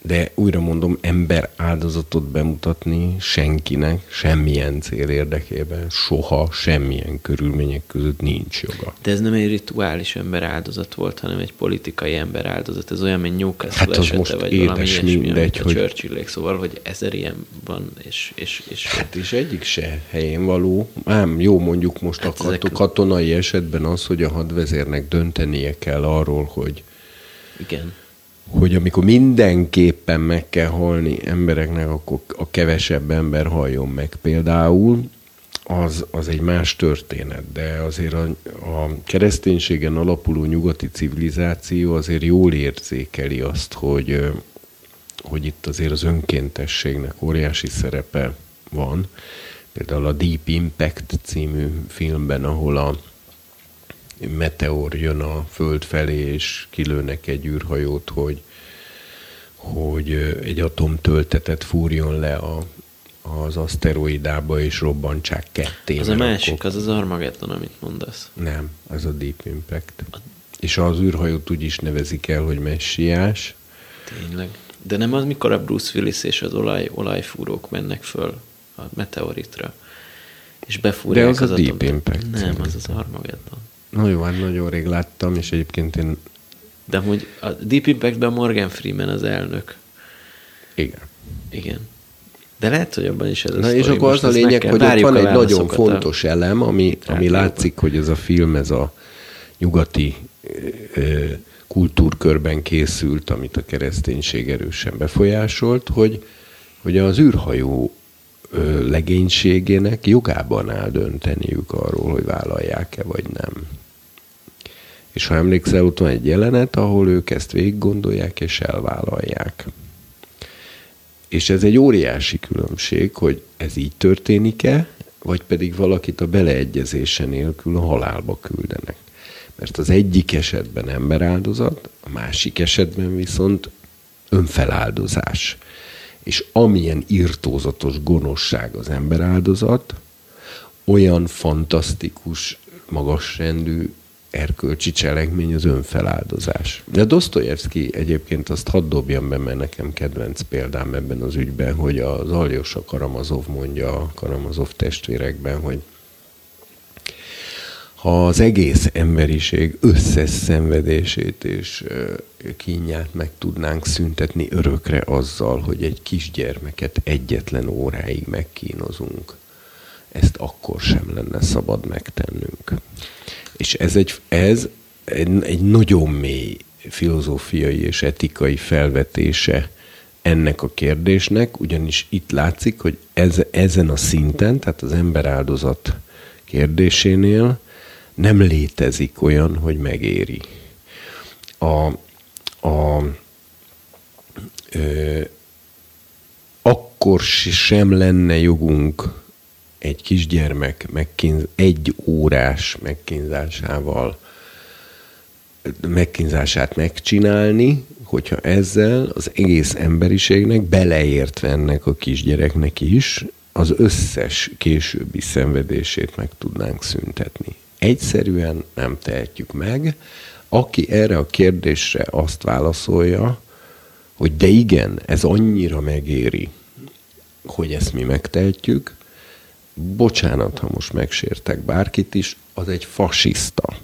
de újra mondom, ember áldozatot bemutatni senkinek semmilyen cél érdekében soha, semmilyen körülmények között nincs joga. De ez nem egy rituális ember áldozat volt, hanem egy politikai ember áldozat. Ez olyan, mint Newcastle hát az esete, most vagy valami ilyesmi, mindegy, hogy... a Churchillék, szóval, hogy ezer ilyen van, és... és, és... Hát és egyik se helyén való. Ám jó, mondjuk most hát a ezek... katonai esetben az, hogy a hadvezérnek döntenie kell arról, hogy igen hogy amikor mindenképpen meg kell halni embereknek, akkor a kevesebb ember halljon meg például, az, az egy más történet, de azért a, a kereszténységen alapuló nyugati civilizáció azért jól érzékeli azt, hogy, hogy itt azért az önkéntességnek óriási szerepe van. Például a Deep Impact című filmben, ahol a meteor jön a föld felé, és kilőnek egy űrhajót, hogy, hogy egy atomtöltetet fúrjon le a, az aszteroidába, és robbantsák ketté. Az a másik, akkor... az az Armageddon, amit mondasz. Nem, az a Deep Impact. A... És az űrhajót úgy is nevezik el, hogy messiás. Tényleg. De nem az, mikor a Bruce Willis és az olaj, olajfúrók mennek föl a meteoritra, és befúrják De az, az a Deep Impact. Nem, az az Armageddon. Na jó, hát nagyon rég láttam, és egyébként én... De hogy a Deep Impact-ben Morgan Freeman az elnök. Igen. Igen. De lehet, hogy abban is ez a Na és akkor az a lényeg, hogy ott van egy nagyon fontos a... elem, ami, ami látszik, hogy ez a film, ez a nyugati ö, kultúrkörben készült, amit a kereszténység erősen befolyásolt, hogy, hogy az űrhajó ö, legénységének jogában áll dönteniük arról, hogy vállalják-e vagy nem. És ha emlékszel, ott van egy jelenet, ahol ők ezt végig gondolják és elvállalják. És ez egy óriási különbség, hogy ez így történik-e, vagy pedig valakit a beleegyezése nélkül a halálba küldenek. Mert az egyik esetben emberáldozat, a másik esetben viszont önfeláldozás. És amilyen írtózatos gonoszság az emberáldozat, olyan fantasztikus, magasrendű erkölcsi cselekmény az önfeláldozás. De Dostoyevsky egyébként azt hadd dobjam be, mert nekem kedvenc példám ebben az ügyben, hogy az Aljosa Karamazov mondja a Karamazov testvérekben, hogy ha az egész emberiség összes szenvedését és kínját meg tudnánk szüntetni örökre azzal, hogy egy kisgyermeket egyetlen óráig megkínozunk, ezt akkor sem lenne szabad megtennünk. És ez egy, ez egy, nagyon mély filozófiai és etikai felvetése ennek a kérdésnek, ugyanis itt látszik, hogy ez, ezen a szinten, tehát az emberáldozat kérdésénél nem létezik olyan, hogy megéri. A, a, ö, akkor sem lenne jogunk egy kisgyermek megkínz, egy órás megkínzásával megkínzását megcsinálni, hogyha ezzel az egész emberiségnek, beleértve ennek a kisgyereknek is, az összes későbbi szenvedését meg tudnánk szüntetni. Egyszerűen nem tehetjük meg. Aki erre a kérdésre azt válaszolja, hogy de igen, ez annyira megéri, hogy ezt mi megtehetjük, bocsánat, ha most megsértek bárkit is, az egy fasiszta.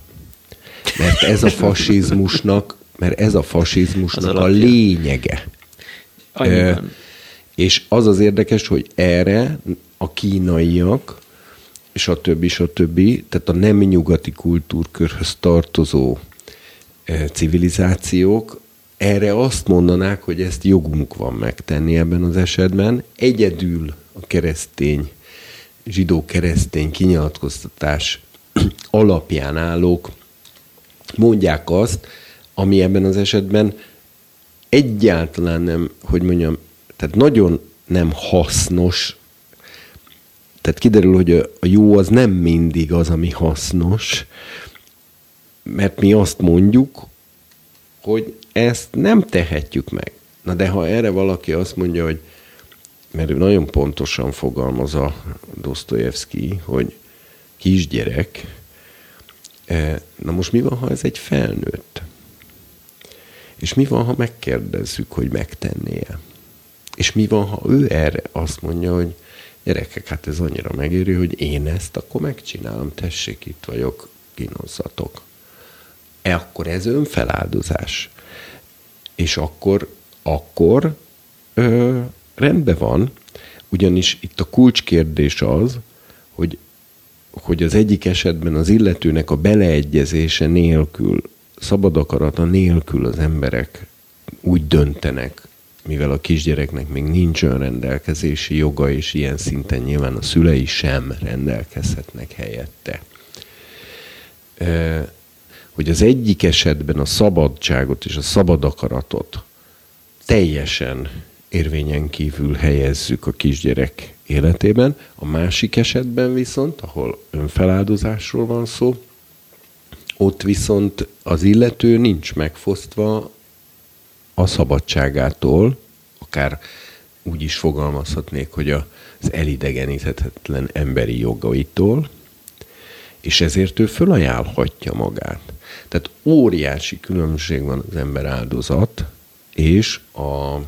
Mert ez a fasizmusnak, mert ez a fasizmusnak a lényege. Annyiban. És az az érdekes, hogy erre a kínaiak, és a többi, és a többi, tehát a nem nyugati kultúrkörhöz tartozó civilizációk erre azt mondanák, hogy ezt jogunk van megtenni ebben az esetben. Egyedül a keresztény, zsidó-keresztény kinyilatkoztatás alapján állók mondják azt, ami ebben az esetben egyáltalán nem, hogy mondjam, tehát nagyon nem hasznos, tehát kiderül, hogy a jó az nem mindig az, ami hasznos, mert mi azt mondjuk, hogy ezt nem tehetjük meg. Na de ha erre valaki azt mondja, hogy mert ő nagyon pontosan fogalmaz a Dostoyevsky, hogy kisgyerek, eh, na most mi van, ha ez egy felnőtt? És mi van, ha megkérdezzük, hogy megtennie? És mi van, ha ő erre azt mondja, hogy gyerekek, hát ez annyira megéri, hogy én ezt akkor megcsinálom, tessék, itt vagyok, kínozatok. E akkor ez önfeláldozás. És akkor, akkor ö, rendben van, ugyanis itt a kulcskérdés az, hogy, hogy az egyik esetben az illetőnek a beleegyezése nélkül, szabad akarata nélkül az emberek úgy döntenek, mivel a kisgyereknek még nincs önrendelkezési joga, és ilyen szinten nyilván a szülei sem rendelkezhetnek helyette. Hogy az egyik esetben a szabadságot és a szabad akaratot teljesen érvényen kívül helyezzük a kisgyerek életében, a másik esetben viszont, ahol önfeláldozásról van szó, ott viszont az illető nincs megfosztva a szabadságától, akár úgy is fogalmazhatnék, hogy az elidegeníthetetlen emberi jogaitól, és ezért ő fölajánlhatja magát. Tehát óriási különbség van az ember áldozat és a,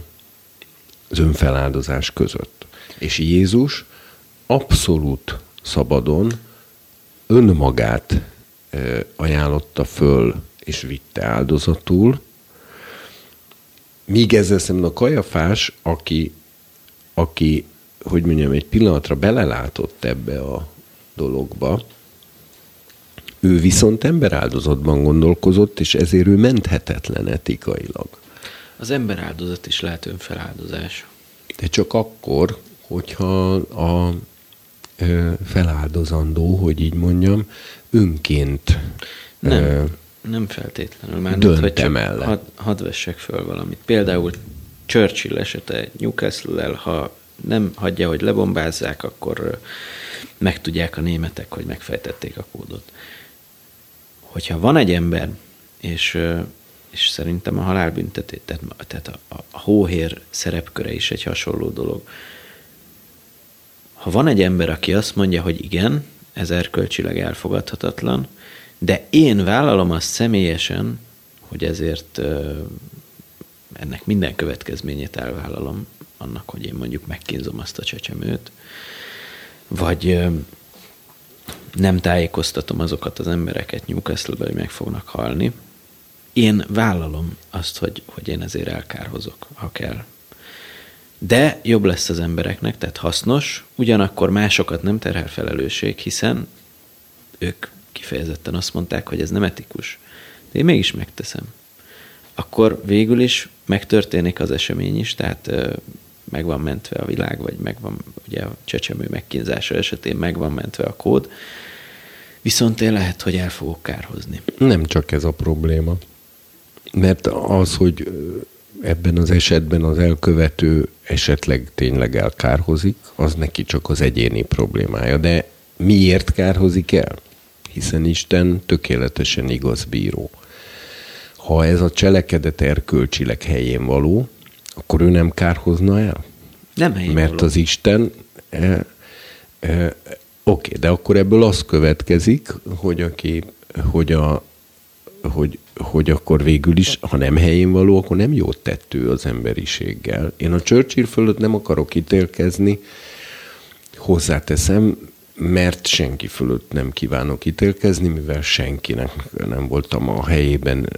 az önfeláldozás között. És Jézus abszolút szabadon önmagát ajánlotta föl és vitte áldozatul, Míg ezzel szemben a kajafás, aki, aki, hogy mondjam, egy pillanatra belelátott ebbe a dologba, ő viszont emberáldozatban gondolkozott, és ezért ő menthetetlen etikailag. Az emberáldozat is lehet önfeláldozás. De csak akkor, hogyha a ö, feláldozandó, hogy így mondjam, önként nem. Ö, nem feltétlenül. Már Döntem hogy Had, hadd vessek föl valamit. Például Churchill esete Newcastle-el, ha nem hagyja, hogy lebombázzák, akkor megtudják a németek, hogy megfejtették a kódot. Hogyha van egy ember, és, és szerintem a halálbüntetés, tehát, tehát a, a hóhér szerepköre is egy hasonló dolog. Ha van egy ember, aki azt mondja, hogy igen, ez erkölcsileg elfogadhatatlan, de én vállalom azt személyesen, hogy ezért ennek minden következményét elvállalom, annak, hogy én mondjuk megkínzom azt a csecsemőt, vagy nem tájékoztatom azokat az embereket newcastle hogy meg fognak halni. Én vállalom azt, hogy, hogy én ezért elkárhozok, ha kell. De jobb lesz az embereknek, tehát hasznos, ugyanakkor másokat nem terhel felelősség, hiszen ők kifejezetten azt mondták, hogy ez nem etikus. De én mégis megteszem. Akkor végül is megtörténik az esemény is, tehát meg van mentve a világ, vagy meg van, ugye a csecsemő megkínzása esetén meg van mentve a kód, viszont én lehet, hogy el fogok kárhozni. Nem csak ez a probléma. Mert az, hogy ebben az esetben az elkövető esetleg tényleg elkárhozik, az neki csak az egyéni problémája. De miért kárhozik el? hiszen Isten tökéletesen igaz bíró. ha ez a cselekedet erkölcsileg helyén való, akkor ő nem kárhozna el? Nem helyén Mert való. az Isten e, e, Oké, de akkor ebből az következik, hogy aki, hogy a, hogy, hogy akkor végül is, ha nem helyén való, akkor nem jót tett ő az emberiséggel. Én a Churchill fölött nem akarok ítélkezni, hozzáteszem, mert senki fölött nem kívánok ítélkezni, mivel senkinek nem voltam a helyében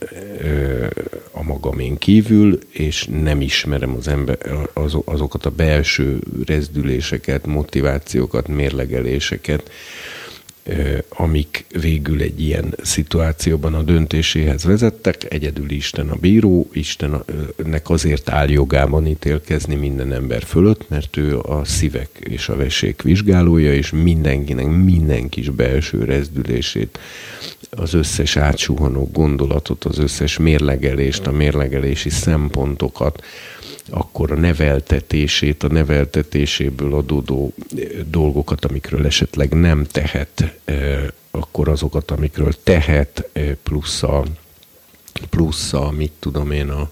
ö, a magamén kívül, és nem ismerem az ember, az, azokat a belső rezdüléseket, motivációkat, mérlegeléseket, amik végül egy ilyen szituációban a döntéséhez vezettek. Egyedül Isten a bíró, Istennek azért áll jogában ítélkezni minden ember fölött, mert ő a szívek és a vesék vizsgálója, és mindenkinek minden kis belső rezdülését, az összes átsuhanó gondolatot, az összes mérlegelést, a mérlegelési szempontokat, akkor a neveltetését, a neveltetéséből adódó eh, dolgokat, amikről esetleg nem tehet, eh, akkor azokat, amikről tehet, eh, plusz a, plusz a mit tudom én, a,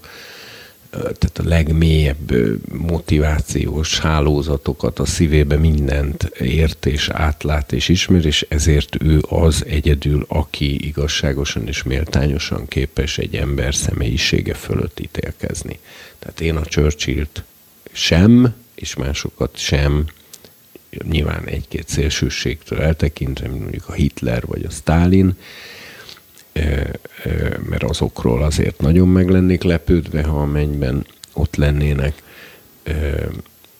tehát a legmélyebb motivációs hálózatokat a szívébe mindent ért és átlát és ismer, és ezért ő az egyedül, aki igazságosan és méltányosan képes egy ember személyisége fölött ítélkezni. Tehát én a Churchillt sem, és másokat sem, nyilván egy-két szélsőségtől eltekintve, mondjuk a Hitler vagy a Stalin, mert azokról azért nagyon meg lennék lepődve, ha a mennyben ott lennének,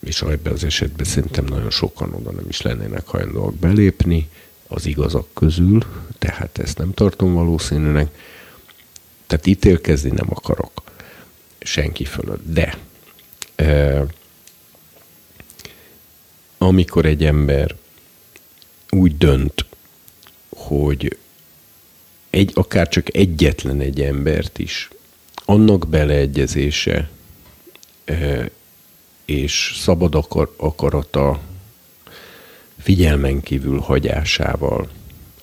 és ebben az esetben szerintem nagyon sokan oda nem is lennének hajlandóak belépni az igazak közül, tehát ezt nem tartom valószínűnek. Tehát ítélkezni nem akarok senki fölött. De amikor egy ember úgy dönt, hogy egy, akár csak egyetlen egy embert is, annak beleegyezése és szabad akar, akarata figyelmen kívül hagyásával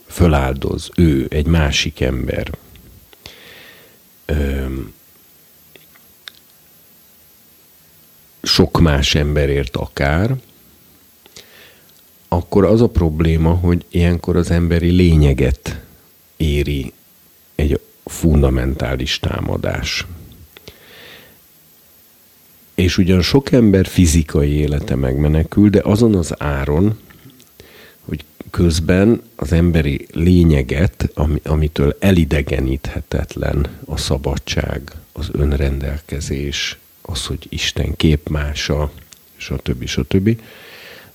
föláldoz ő, egy másik ember, sok más emberért akár, akkor az a probléma, hogy ilyenkor az emberi lényeget éri egy fundamentális támadás. És ugyan sok ember fizikai élete megmenekül, de azon az áron, hogy közben az emberi lényeget, amitől elidegeníthetetlen a szabadság, az önrendelkezés, az, hogy Isten képmása, stb. stb.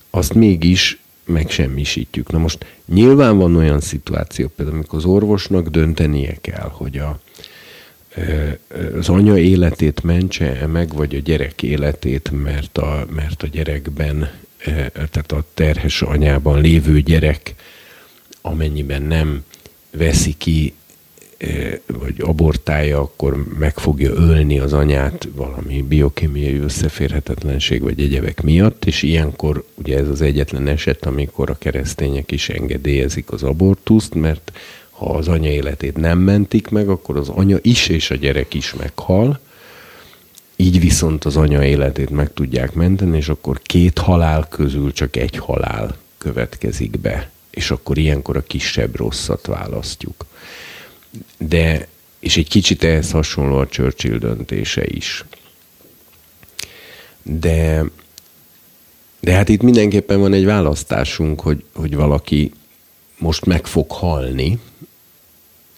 azt mégis megsemmisítjük. Na most nyilván van olyan szituáció, például amikor az orvosnak döntenie kell, hogy a, az anya életét mentse meg, vagy a gyerek életét, mert a, mert a gyerekben, tehát a terhes anyában lévő gyerek, amennyiben nem veszi ki vagy abortálja, akkor meg fogja ölni az anyát valami biokémiai összeférhetetlenség vagy egyebek miatt, és ilyenkor ugye ez az egyetlen eset, amikor a keresztények is engedélyezik az abortuszt, mert ha az anya életét nem mentik meg, akkor az anya is és a gyerek is meghal, így viszont az anya életét meg tudják menteni, és akkor két halál közül csak egy halál következik be, és akkor ilyenkor a kisebb rosszat választjuk de, és egy kicsit ehhez hasonló a Churchill döntése is. De, de hát itt mindenképpen van egy választásunk, hogy, hogy valaki most meg fog halni,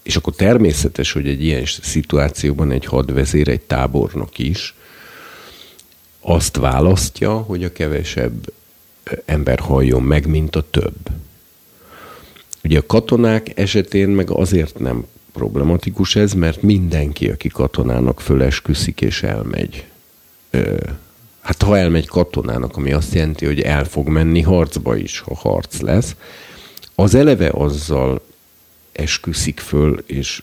és akkor természetes, hogy egy ilyen szituációban egy hadvezér, egy tábornok is azt választja, hogy a kevesebb ember halljon meg, mint a több. Ugye a katonák esetén meg azért nem problematikus ez, mert mindenki, aki katonának fölesküszik és elmegy, hát ha elmegy katonának, ami azt jelenti, hogy el fog menni harcba is, ha harc lesz, az eleve azzal esküszik föl, és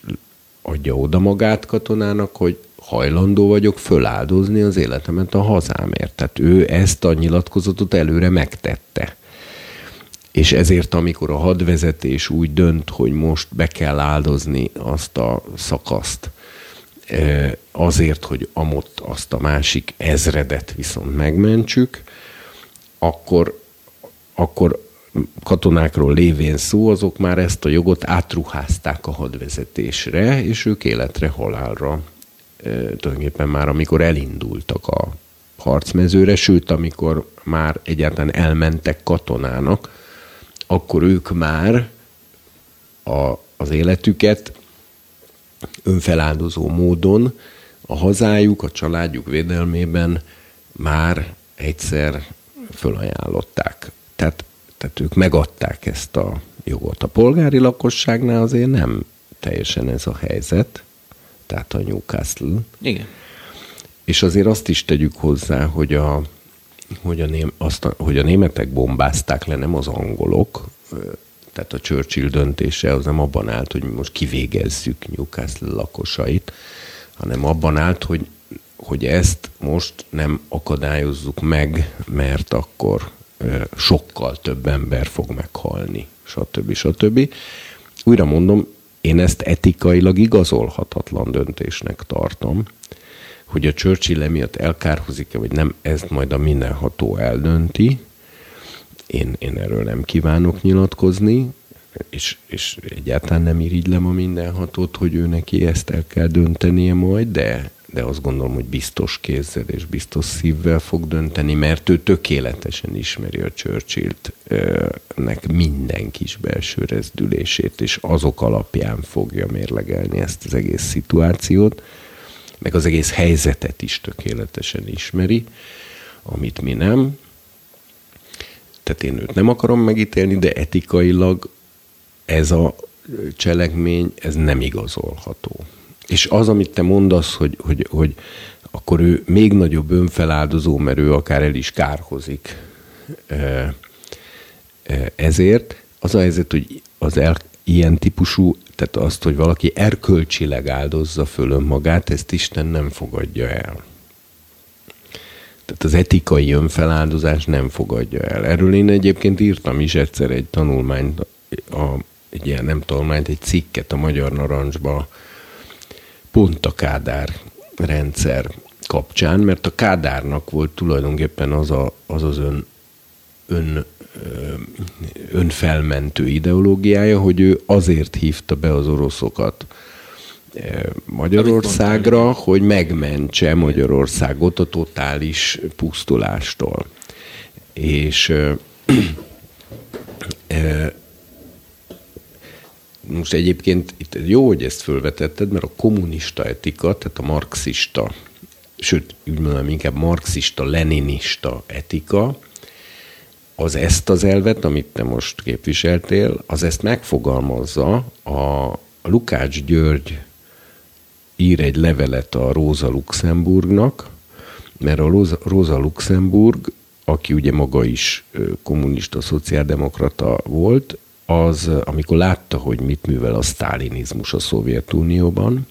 adja oda magát katonának, hogy hajlandó vagyok föláldozni az életemet a hazámért. Tehát ő ezt a nyilatkozatot előre megtette. És ezért, amikor a hadvezetés úgy dönt, hogy most be kell áldozni azt a szakaszt, azért, hogy amott azt a másik ezredet viszont megmentsük, akkor, akkor katonákról lévén szó, azok már ezt a jogot átruházták a hadvezetésre, és ők életre, halálra tulajdonképpen már amikor elindultak a harcmezőre, sőt, amikor már egyáltalán elmentek katonának, akkor ők már a, az életüket önfeláldozó módon a hazájuk, a családjuk védelmében már egyszer fölajánlották. Tehát, tehát ők megadták ezt a jogot. A polgári lakosságnál azért nem teljesen ez a helyzet, tehát a Newcastle. Igen. És azért azt is tegyük hozzá, hogy a, hogy a, ném, azt hogy a németek bombázták le, nem az angolok, tehát a Churchill döntése az nem abban állt, hogy most kivégezzük Newcastle lakosait, hanem abban állt, hogy, hogy ezt most nem akadályozzuk meg, mert akkor sokkal több ember fog meghalni, stb. stb. Újra mondom, én ezt etikailag igazolhatatlan döntésnek tartom, hogy a Churchill emiatt elkárhozik-e, vagy nem, ezt majd a mindenható eldönti, én, én erről nem kívánok nyilatkozni, és, és egyáltalán nem irigylem a mindenhatót, hogy ő neki ezt el kell döntenie majd, de, de azt gondolom, hogy biztos kézzel és biztos szívvel fog dönteni, mert ő tökéletesen ismeri a Churchill-t nek minden kis belső rezdülését, és azok alapján fogja mérlegelni ezt az egész szituációt, meg az egész helyzetet is tökéletesen ismeri, amit mi nem, tehát én őt nem akarom megítélni, de etikailag ez a cselekmény, ez nem igazolható. És az, amit te mondasz, hogy, hogy, hogy akkor ő még nagyobb önfeláldozó, mert ő akár el is kárhozik ezért, az a helyzet, hogy az el, ilyen típusú, tehát azt, hogy valaki erkölcsileg áldozza föl önmagát, ezt Isten nem fogadja el. Tehát az etikai önfeláldozás nem fogadja el. Erről én egyébként írtam is egyszer egy tanulmányt, a, egy ilyen nem tanulmányt, egy cikket a Magyar Narancsba, pont a Kádár rendszer kapcsán, mert a Kádárnak volt tulajdonképpen az a, az, az ön, ön, önfelmentő ideológiája, hogy ő azért hívta be az oroszokat Magyarországra, hogy megmentse Magyarországot a totális pusztulástól. És most egyébként itt jó, hogy ezt fölvetetted, mert a kommunista etika, tehát a marxista, sőt, úgy mondom, inkább marxista-leninista etika, az ezt az elvet, amit te most képviseltél, az ezt megfogalmazza a Lukács György ír egy levelet a Rosa Luxemburgnak, mert a Rosa Luxemburg, aki ugye maga is kommunista, szociáldemokrata volt, az, amikor látta, hogy mit művel a sztálinizmus a Szovjetunióban,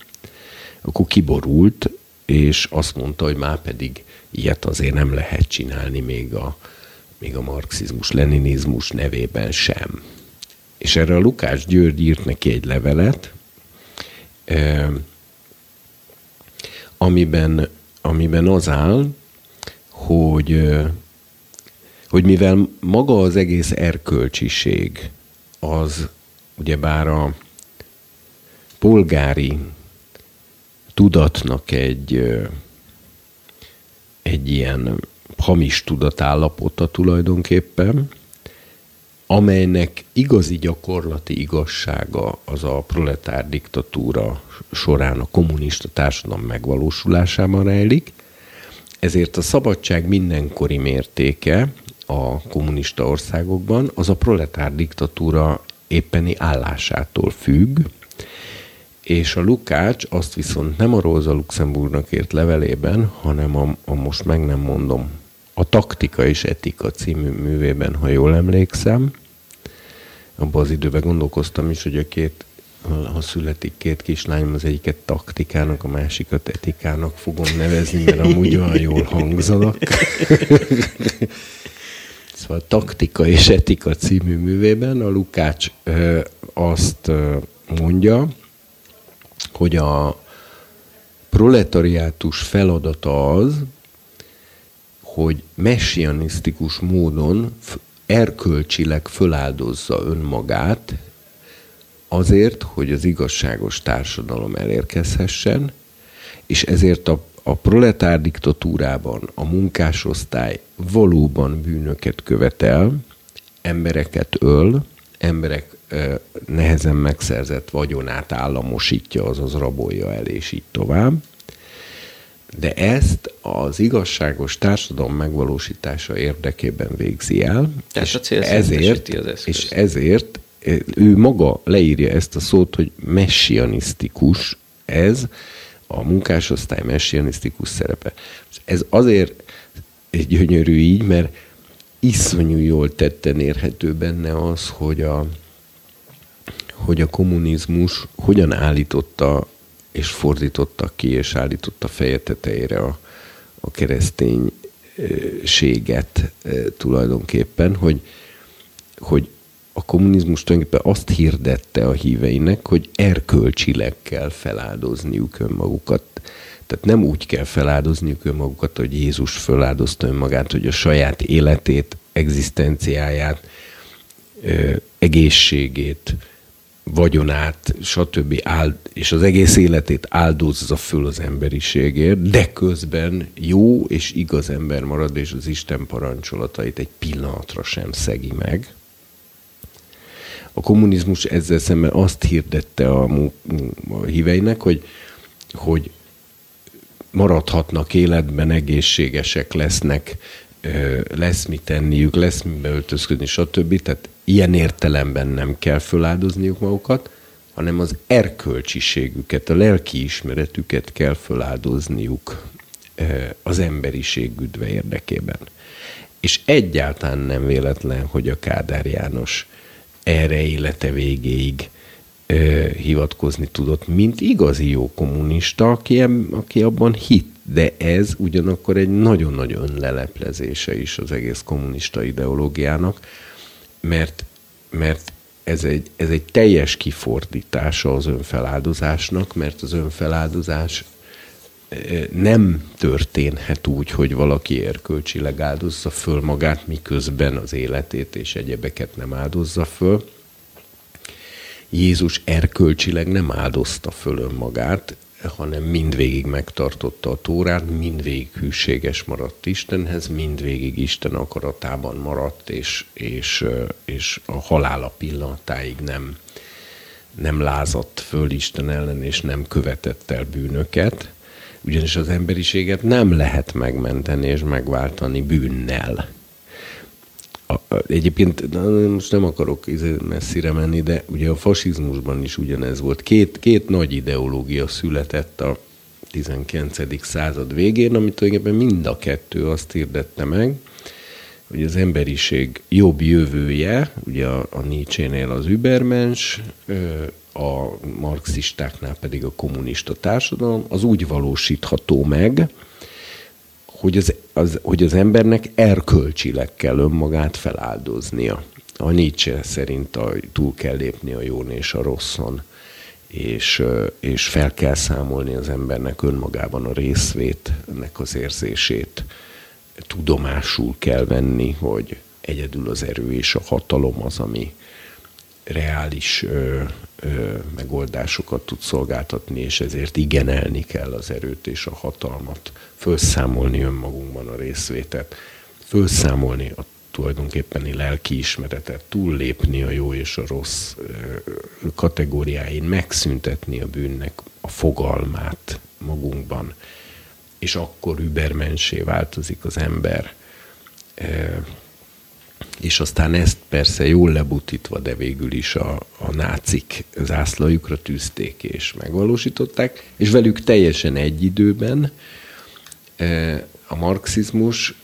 akkor kiborult, és azt mondta, hogy már pedig ilyet azért nem lehet csinálni még a, még a marxizmus, leninizmus nevében sem. És erre a Lukács György írt neki egy levelet, amiben, amiben az áll, hogy, hogy mivel maga az egész erkölcsiség az ugyebár a polgári tudatnak egy, egy ilyen hamis tudatállapota tulajdonképpen, amelynek igazi gyakorlati igazsága az a proletár diktatúra során a kommunista társadalom megvalósulásában rejlik, ezért a szabadság mindenkori mértéke a kommunista országokban az a proletár diktatúra éppeni állásától függ, és a Lukács azt viszont nem a Róza Luxemburgnak ért levelében, hanem a, a most meg nem mondom, a Taktika és Etika című művében, ha jól emlékszem, abban az időben gondolkoztam is, hogy a két, ha születik két kislányom, az egyiket taktikának, a másikat etikának fogom nevezni, mert amúgy olyan jól hangzanak. szóval Taktika és Etika című művében a Lukács ö, azt ö, mondja, hogy a proletariátus feladata az, hogy messianisztikus módon erkölcsileg föláldozza önmagát azért, hogy az igazságos társadalom elérkezhessen, és ezért a, a proletár diktatúrában a munkásosztály valóban bűnöket követel, embereket öl, emberek nehezen megszerzett vagyonát államosítja, azaz rabolja el, és így tovább. De ezt az igazságos társadalom megvalósítása érdekében végzi el. Tehát és a ezért, az eszközt. És ezért ő maga leírja ezt a szót, hogy messianisztikus ez, a munkásosztály messianisztikus szerepe. Ez azért egy gyönyörű így, mert iszonyú jól tetten érhető benne az, hogy a, hogy a kommunizmus hogyan állította és fordította ki, és állította feje tetejére a, a kereszténységet e, tulajdonképpen, hogy, hogy a kommunizmus tulajdonképpen azt hirdette a híveinek, hogy erkölcsileg kell feláldozniuk önmagukat. Tehát nem úgy kell feláldozniuk önmagukat, hogy Jézus feláldozta önmagát, hogy a saját életét, egzisztenciáját, egészségét, vagyonát, stb. Áld, és az egész életét áldozza föl az emberiségért, de közben jó és igaz ember marad, és az Isten parancsolatait egy pillanatra sem szegi meg. A kommunizmus ezzel szemben azt hirdette a, a híveinek, hogy, hogy maradhatnak életben, egészségesek lesznek, lesz mit tenniük, lesz mibe öltözködni, stb. Tehát ilyen értelemben nem kell föláldozniuk magukat, hanem az erkölcsiségüket, a lelki ismeretüket kell föláldozniuk az emberiség üdve érdekében. És egyáltalán nem véletlen, hogy a Kádár János erre élete végéig hivatkozni tudott, mint igazi jó kommunista, aki, aki abban hit de ez ugyanakkor egy nagyon-nagyon önleleplezése is az egész kommunista ideológiának, mert, mert ez egy, ez egy teljes kifordítása az önfeláldozásnak, mert az önfeláldozás eh, nem történhet úgy, hogy valaki erkölcsileg áldozza föl magát, miközben az életét és egyebeket nem áldozza föl. Jézus erkölcsileg nem áldozta föl önmagát, hanem mindvégig megtartotta a Tórát, mindvégig hűséges maradt Istenhez, mindvégig Isten akaratában maradt, és, és, és a halála pillanatáig nem, nem lázadt föl Isten ellen, és nem követett el bűnöket, ugyanis az emberiséget nem lehet megmenteni és megváltani bűnnel egyébként most nem akarok izé messzire menni, de ugye a fasizmusban is ugyanez volt. Két, két nagy ideológia született a 19. század végén, amit tulajdonképpen mind a kettő azt hirdette meg, hogy az emberiség jobb jövője, ugye a, a Nietzsche-nél az übermens, a marxistáknál pedig a kommunista társadalom, az úgy valósítható meg, hogy az, az, hogy az embernek erkölcsileg kell önmagát feláldoznia. A Nietzsche szerint a, túl kell lépni a jón és a rosszon, és, és fel kell számolni az embernek önmagában a részvét, ennek az érzését. Tudomásul kell venni, hogy egyedül az erő és a hatalom az, ami reális ö, ö, megoldásokat tud szolgáltatni, és ezért igenelni kell az erőt és a hatalmat, felszámolni önmagunkban a részvétet, felszámolni a tulajdonképpeni lelki ismeretet, túllépni a jó és a rossz kategóriáin, megszüntetni a bűnnek a fogalmát magunkban, és akkor übermensé változik az ember és aztán ezt persze jól lebutítva, de végül is a, a nácik zászlajukra tűzték és megvalósították, és velük teljesen egy időben e, a marxizmus,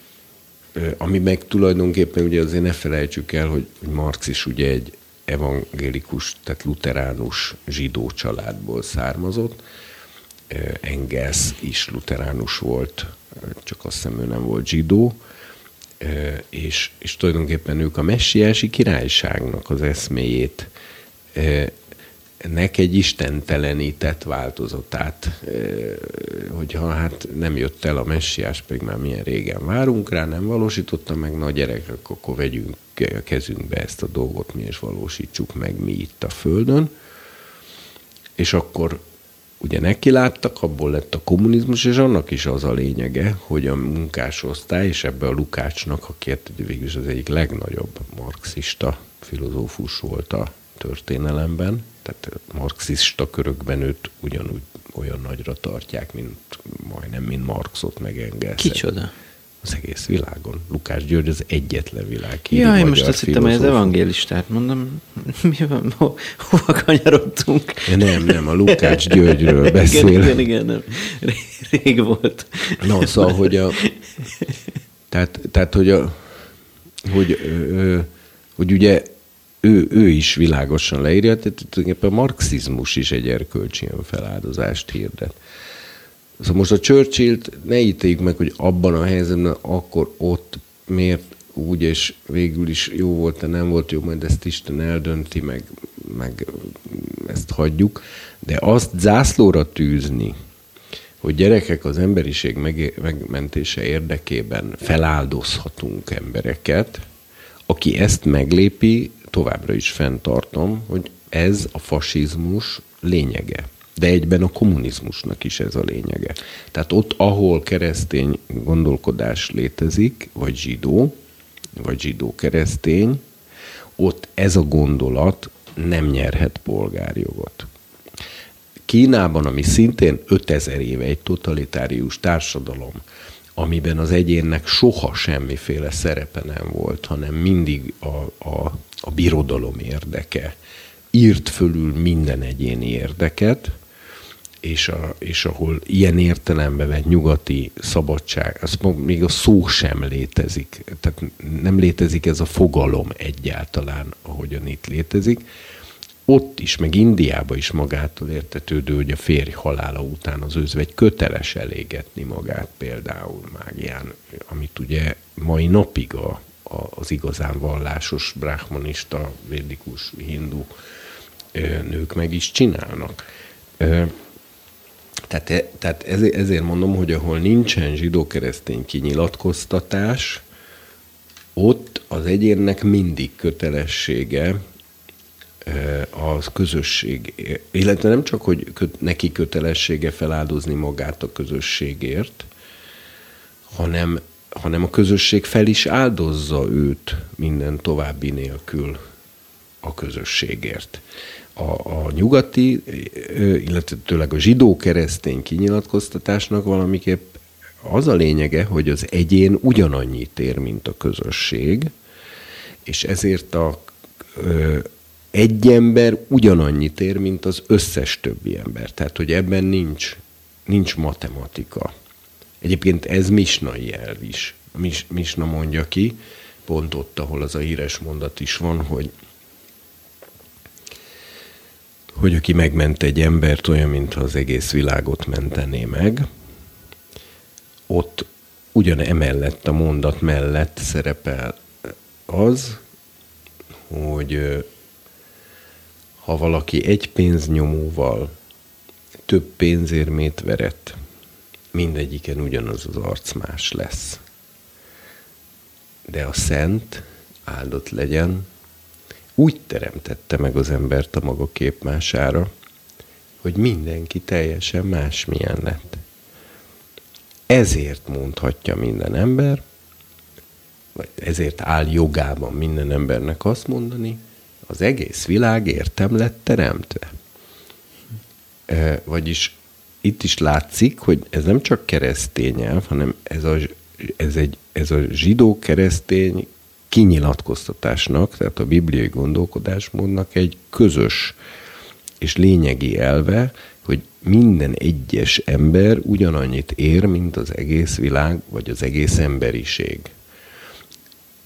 e, ami meg tulajdonképpen ugye azért ne felejtsük el, hogy Marx is ugye egy evangélikus, tehát luteránus zsidó családból származott, e, Engels is luteránus volt, csak azt hiszem ő nem volt zsidó, és, és tulajdonképpen ők a messiási királyságnak az eszméjét nek egy istentelenített változatát, hogyha hát nem jött el a messiás, pedig már milyen régen várunk rá, nem valósította meg, na gyerekek, akkor vegyünk a kezünkbe ezt a dolgot mi, és valósítsuk meg mi itt a Földön. És akkor ugye neki láttak, abból lett a kommunizmus, és annak is az a lényege, hogy a munkásosztály, és ebbe a Lukácsnak, aki végül is az egyik legnagyobb marxista filozófus volt a történelemben, tehát marxista körökben őt ugyanúgy olyan nagyra tartják, mint majdnem, mint Marxot meg Engelset. Kicsoda? Az egész világon. Lukács György az egyetlen világ. Ja, én most azt hittem, hogy az evangélistát mondom, mi van, ho, hova kanyarodtunk? Nem, nem, a Lukács Györgyről beszél. igen, igen, igen, nem. Rég volt. Na, szóval, hogy a... Tehát, tehát hogy a... Hogy, ö, hogy ugye ő, ő is világosan leírja, tehát tulajdonképpen a marxizmus is egy erkölcsi feláldozást hirdet. Szóval most a churchill ne ítéljük meg, hogy abban a helyzetben akkor ott miért úgy, és végül is jó volt, de nem volt jó, majd ezt Isten eldönti, meg, meg ezt hagyjuk. De azt zászlóra tűzni, hogy gyerekek az emberiség megmentése érdekében feláldozhatunk embereket, aki ezt meglépi, továbbra is fenntartom, hogy ez a fasizmus lényege. De egyben a kommunizmusnak is ez a lényege. Tehát ott, ahol keresztény gondolkodás létezik, vagy zsidó, vagy zsidó-keresztény, ott ez a gondolat nem nyerhet polgárjogot. Kínában, ami szintén 5000 éve egy totalitárius társadalom, amiben az egyénnek soha semmiféle szerepe nem volt, hanem mindig a, a, a birodalom érdeke írt fölül minden egyéni érdeket, és, a, és ahol ilyen értelembe vett nyugati szabadság, az még a szó sem létezik, tehát nem létezik ez a fogalom egyáltalán, ahogyan itt létezik, ott is, meg Indiában is magától értetődő, hogy a férj halála után az özvegy köteles elégetni magát például mágián, amit ugye mai napig a, a, az igazán vallásos, brahmanista, védikus, hindu nők meg is csinálnak. Tehát, e, tehát ezért mondom, hogy ahol nincsen zsidó-keresztény kinyilatkoztatás, ott az egyénnek mindig kötelessége az közösség, illetve nem csak, hogy neki kötelessége feláldozni magát a közösségért, hanem, hanem a közösség fel is áldozza őt minden további nélkül a közösségért. A, a nyugati, illetve tőleg a zsidó-keresztény kinyilatkoztatásnak valamiképp az a lényege, hogy az egyén ugyanannyit ér, mint a közösség, és ezért a, egy ember ugyanannyit ér, mint az összes többi ember. Tehát, hogy ebben nincs, nincs matematika. Egyébként ez misnai elv is. Mis, Misna mondja ki, pont ott, ahol az a híres mondat is van, hogy hogy aki megment egy embert olyan, mintha az egész világot mentené meg, ott ugyan emellett a mondat mellett szerepel az, hogy ha valaki egy pénznyomóval több pénzérmét verett, mindegyiken ugyanaz az arc más lesz. De a szent, áldott legyen, úgy teremtette meg az embert a maga képmására, hogy mindenki teljesen másmilyen lett. Ezért mondhatja minden ember, vagy ezért áll jogában minden embernek azt mondani, az egész világ értem lett teremtve. Vagyis itt is látszik, hogy ez nem csak keresztény nyelv, hanem ez a, ez egy, ez a zsidó-keresztény kinyilatkoztatásnak, tehát a bibliai gondolkodásmódnak egy közös és lényegi elve, hogy minden egyes ember ugyanannyit ér, mint az egész világ, vagy az egész emberiség.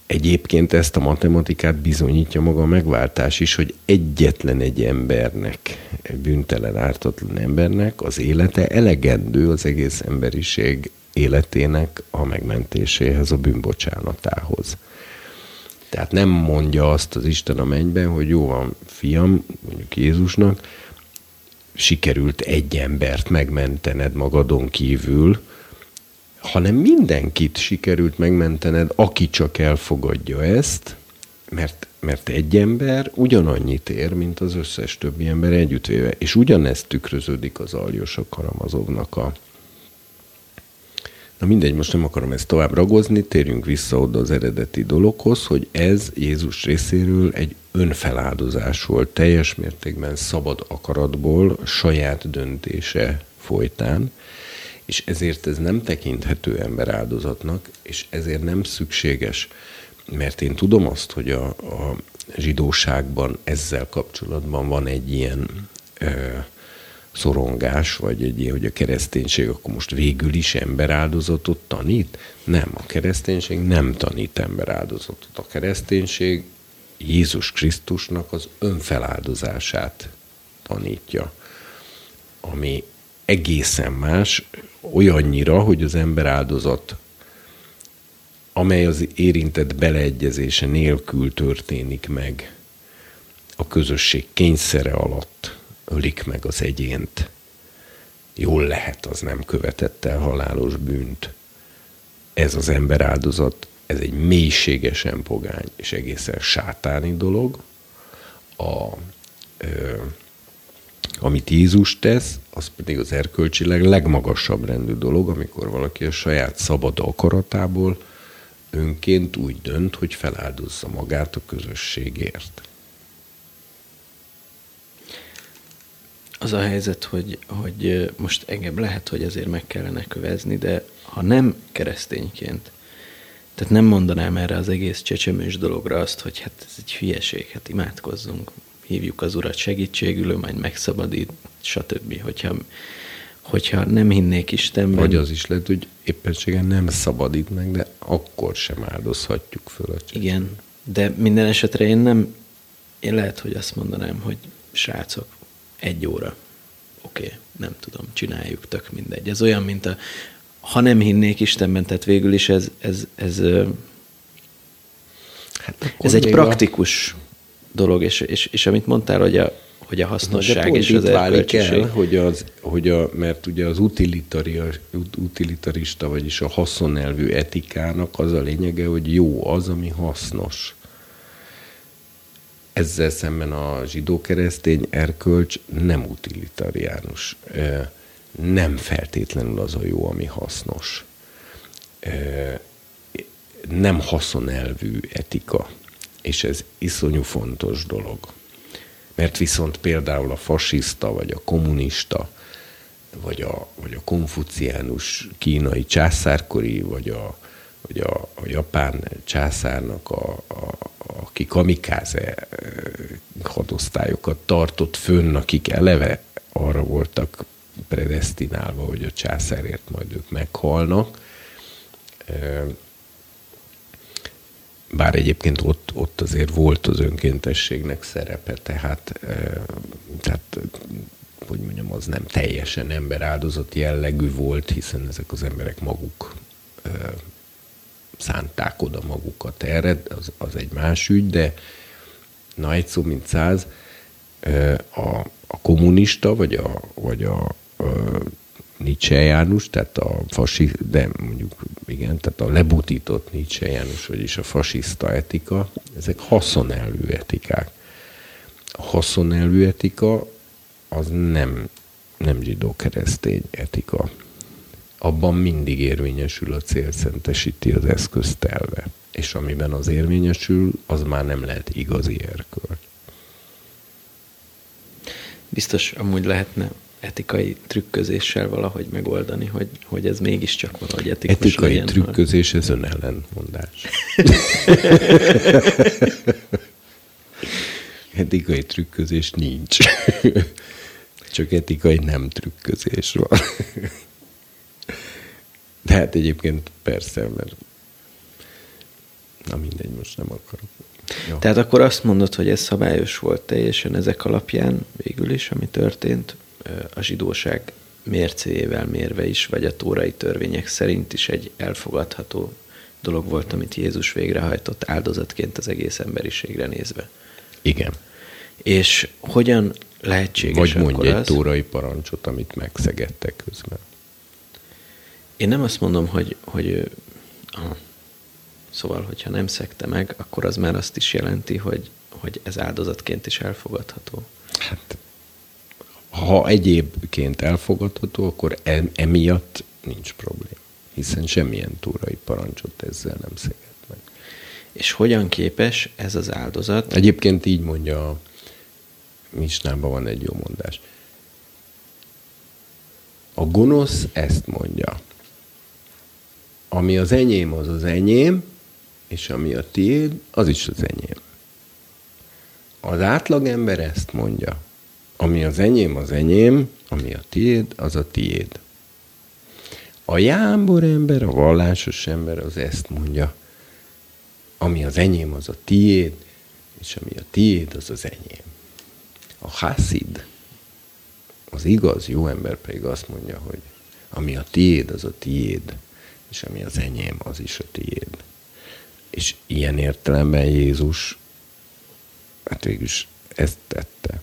Egyébként ezt a matematikát bizonyítja maga a megváltás is, hogy egyetlen egy embernek, egy bűntelen, ártatlan embernek az élete elegendő az egész emberiség életének a megmentéséhez, a bűnbocsánatához. Tehát nem mondja azt az Isten a mennyben, hogy jó van, fiam, mondjuk Jézusnak, sikerült egy embert megmentened magadon kívül, hanem mindenkit sikerült megmentened, aki csak elfogadja ezt, mert, mert egy ember ugyanannyit ér, mint az összes többi ember együttvéve. És ugyanezt tükröződik az Aljosok Karamazovnak a, Na mindegy, most nem akarom ezt tovább ragozni, térjünk vissza oda az eredeti dologhoz, hogy ez Jézus részéről egy önfeláldozás volt, teljes mértékben szabad akaratból, saját döntése folytán, és ezért ez nem tekinthető emberáldozatnak, és ezért nem szükséges. Mert én tudom azt, hogy a, a zsidóságban ezzel kapcsolatban van egy ilyen ö, szorongás, vagy egy hogy a kereszténység akkor most végül is emberáldozatot tanít? Nem, a kereszténység nem tanít emberáldozatot. A kereszténység Jézus Krisztusnak az önfeláldozását tanítja, ami egészen más, olyannyira, hogy az emberáldozat, amely az érintett beleegyezése nélkül történik meg, a közösség kényszere alatt ölik meg az egyént. Jól lehet, az nem követett el halálos bűnt. Ez az emberáldozat, ez egy mélységesen pogány és egészen sátáni dolog. A, ö, amit Jézus tesz, az pedig az erkölcsileg legmagasabb rendű dolog, amikor valaki a saját szabad akaratából önként úgy dönt, hogy feláldozza magát a közösségért. Az a helyzet, hogy, hogy most engem lehet, hogy ezért meg kellene kövezni, de ha nem keresztényként, tehát nem mondanám erre az egész csecsemős dologra azt, hogy hát ez egy hülyeség, hát imádkozzunk, hívjuk az urat segítségül, majd megszabadít, stb. Hogyha, hogyha nem hinnék Istenben... Vagy az is lehet, hogy éppenségen nem szabadít meg, de akkor sem áldozhatjuk föl a csecsemőt. Igen, de minden esetre én nem, én lehet, hogy azt mondanám, hogy srácok, egy óra. Oké, okay, nem tudom, csináljuk, tök mindegy. Ez olyan, mint a, ha nem hinnék Istenben, tehát végül is ez, ez, ez, hát ez egy praktikus a... dolog, és, és, és amit mondtál, hogy a, hogy a hasznosság és az válik el, hogy az, hogy a, mert ugye az utilitarista, vagyis a haszonelvű etikának az a lényege, hogy jó az, ami hasznos. Ezzel szemben a zsidó-keresztény erkölcs nem utilitariánus. Nem feltétlenül az a jó, ami hasznos. Nem haszonelvű etika. És ez iszonyú fontos dolog. Mert viszont például a fasiszta, vagy a kommunista, vagy a, vagy a konfuciánus kínai császárkori, vagy a, vagy a, a japán császárnak a, a, aki kamikáze eh, hadosztályokat tartott fönn, akik eleve arra voltak predestinálva, hogy a császárért majd ők meghalnak. Eh, bár egyébként ott, ott azért volt az önkéntességnek szerepe, tehát, eh, tehát hogy mondjam, az nem teljesen emberáldozat jellegű volt, hiszen ezek az emberek maguk szánták oda magukat erre, az, az egy más ügy, de na egy szó, mint száz, a, a kommunista, vagy a, vagy a, a Nietzsche János, tehát a fasi, de mondjuk igen, tehát a lebutított Nietzsche János, vagyis a fasiszta etika, ezek haszonelvű etikák. A haszonelvű etika az nem, nem zsidó-keresztény etika abban mindig érvényesül a célszentesíti az eszközt elve. És amiben az érvényesül, az már nem lehet igazi erkölcs. Biztos amúgy lehetne etikai trükközéssel valahogy megoldani, hogy, hogy ez mégiscsak valahogy etikus Etikai legyen, trükközés, ez önellentmondás. etikai trükközés nincs. Csak etikai nem trükközés van. De hát egyébként persze, mert na mindegy, most nem akarok. Jó. Tehát akkor azt mondod, hogy ez szabályos volt teljesen ezek alapján végül is, ami történt, a zsidóság mércéjével mérve is, vagy a tórai törvények szerint is egy elfogadható dolog volt, amit Jézus végrehajtott áldozatként az egész emberiségre nézve. Igen. És hogyan lehetséges Vagy mondj egy az? tórai parancsot, amit megszegettek közben. Én nem azt mondom, hogy, hogy ő, ah, szóval, hogyha nem szekte meg, akkor az már azt is jelenti, hogy, hogy ez áldozatként is elfogadható. Hát, ha egyébként elfogadható, akkor em- emiatt nincs probléma. Hiszen semmilyen túrai parancsot ezzel nem szegett meg. És hogyan képes ez az áldozat? Egyébként így mondja a Misnában van egy jó mondás. A gonosz ezt mondja. Ami az enyém, az az enyém, és ami a tiéd, az is az enyém. Az átlagember ezt mondja. Ami az enyém, az enyém, ami a tiéd, az a tiéd. A jámbor ember, a vallásos ember az ezt mondja. Ami az enyém, az a tiéd, és ami a tiéd, az az enyém. A haszid, az igaz jó ember pedig azt mondja, hogy ami a tiéd, az a tiéd, és ami az enyém, az is a tiéd. És ilyen értelemben Jézus hát végülis ezt tette.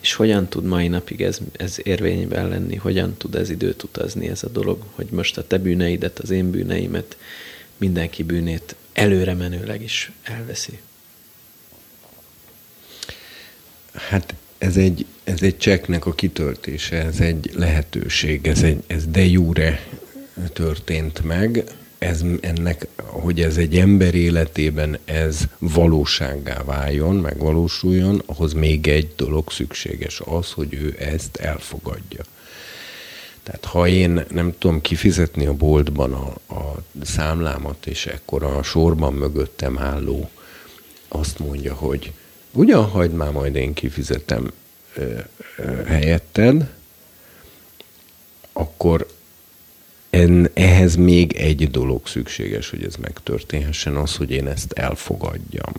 És hogyan tud mai napig ez, ez érvényben lenni? Hogyan tud ez időt utazni ez a dolog? Hogy most a te bűneidet, az én bűneimet, mindenki bűnét előre menőleg is elveszi. Hát ez egy, ez egy cseknek a kitöltése, ez egy lehetőség, ez, egy, ez de jure történt meg, ez, ennek, hogy ez egy ember életében ez valósággá váljon, megvalósuljon, ahhoz még egy dolog szükséges, az, hogy ő ezt elfogadja. Tehát ha én nem tudom kifizetni a boltban a, a számlámat, és ekkor a sorban mögöttem álló azt mondja, hogy ugyan hagyd már majd én kifizetem helyetted, akkor en, ehhez még egy dolog szükséges, hogy ez megtörténhessen, az, hogy én ezt elfogadjam.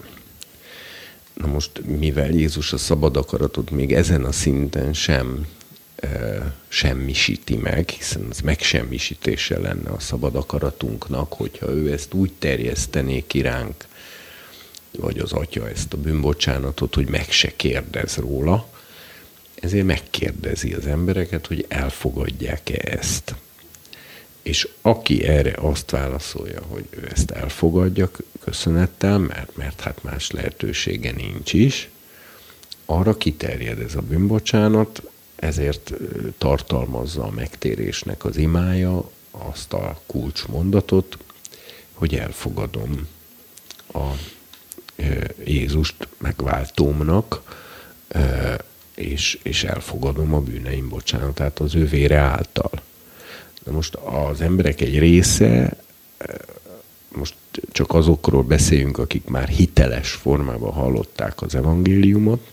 Na most, mivel Jézus a szabad akaratot még ezen a szinten sem ö, semmisíti meg, hiszen az megsemmisítése lenne a szabad akaratunknak, hogyha ő ezt úgy terjesztené ki ránk, vagy az atya ezt a bűnbocsánatot, hogy meg se kérdez róla, ezért megkérdezi az embereket, hogy elfogadják-e ezt. És aki erre azt válaszolja, hogy ő ezt elfogadja köszönettel, mert, mert hát más lehetősége nincs is, arra kiterjed ez a bűnbocsánat, ezért tartalmazza a megtérésnek az imája azt a kulcsmondatot, hogy elfogadom a Jézust megváltómnak, és, és elfogadom a bűneim bocsánatát az ő vére által. De most az emberek egy része, most csak azokról beszéljünk, akik már hiteles formában hallották az evangéliumot,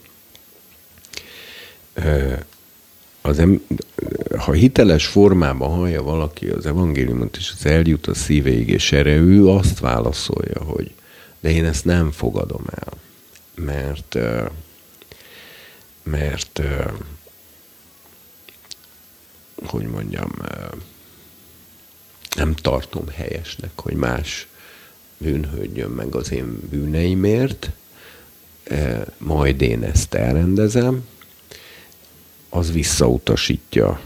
az em, ha hiteles formában hallja valaki az evangéliumot, és az eljut a szívéig, és erre ő azt válaszolja, hogy de én ezt nem fogadom el, mert mert hogy mondjam, nem tartom helyesnek, hogy más bűnhődjön meg az én bűneimért, majd én ezt elrendezem, az visszautasítja.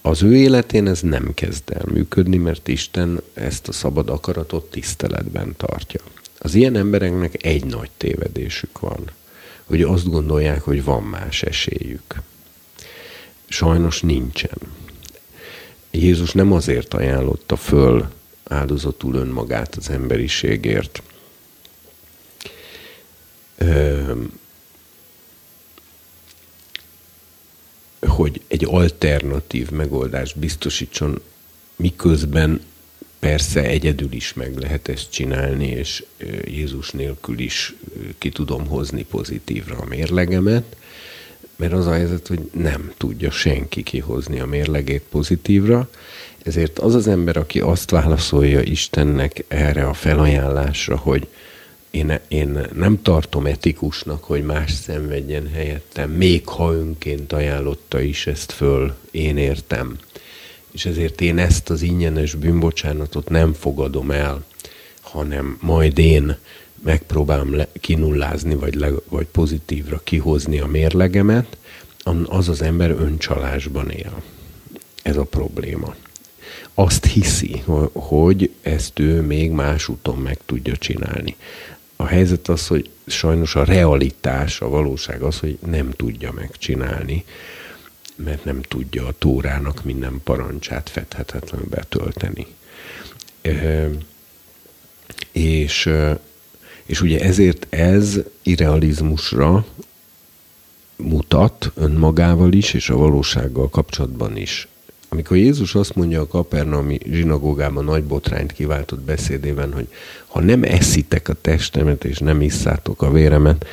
Az ő életén ez nem kezd el működni, mert Isten ezt a szabad akaratot tiszteletben tartja. Az ilyen embereknek egy nagy tévedésük van, hogy azt gondolják, hogy van más esélyük. Sajnos nincsen. Jézus nem azért ajánlotta föl áldozatul önmagát az emberiségért, hogy egy alternatív megoldást biztosítson, miközben persze egyedül is meg lehet ezt csinálni, és Jézus nélkül is ki tudom hozni pozitívra a mérlegemet, mert az a helyzet, hogy nem tudja senki kihozni a mérlegét pozitívra, ezért az az ember, aki azt válaszolja Istennek erre a felajánlásra, hogy én, én nem tartom etikusnak, hogy más szenvedjen helyettem, még ha önként ajánlotta is ezt föl, én értem. És ezért én ezt az ingyenes bűnbocsánatot nem fogadom el, hanem majd én megpróbálom le, kinullázni, vagy, le, vagy pozitívra kihozni a mérlegemet, az az ember öncsalásban él. Ez a probléma. Azt hiszi, hogy ezt ő még más úton meg tudja csinálni. A helyzet az, hogy sajnos a realitás, a valóság az, hogy nem tudja megcsinálni, mert nem tudja a tórának minden parancsát fedhetetlenül betölteni. És, és ugye ezért ez irrealizmusra mutat önmagával is, és a valósággal kapcsolatban is. Amikor Jézus azt mondja a Kapernaumi zsinagógában nagy botrányt kiváltott beszédében, hogy ha nem eszitek a testemet, és nem isszátok a véremet,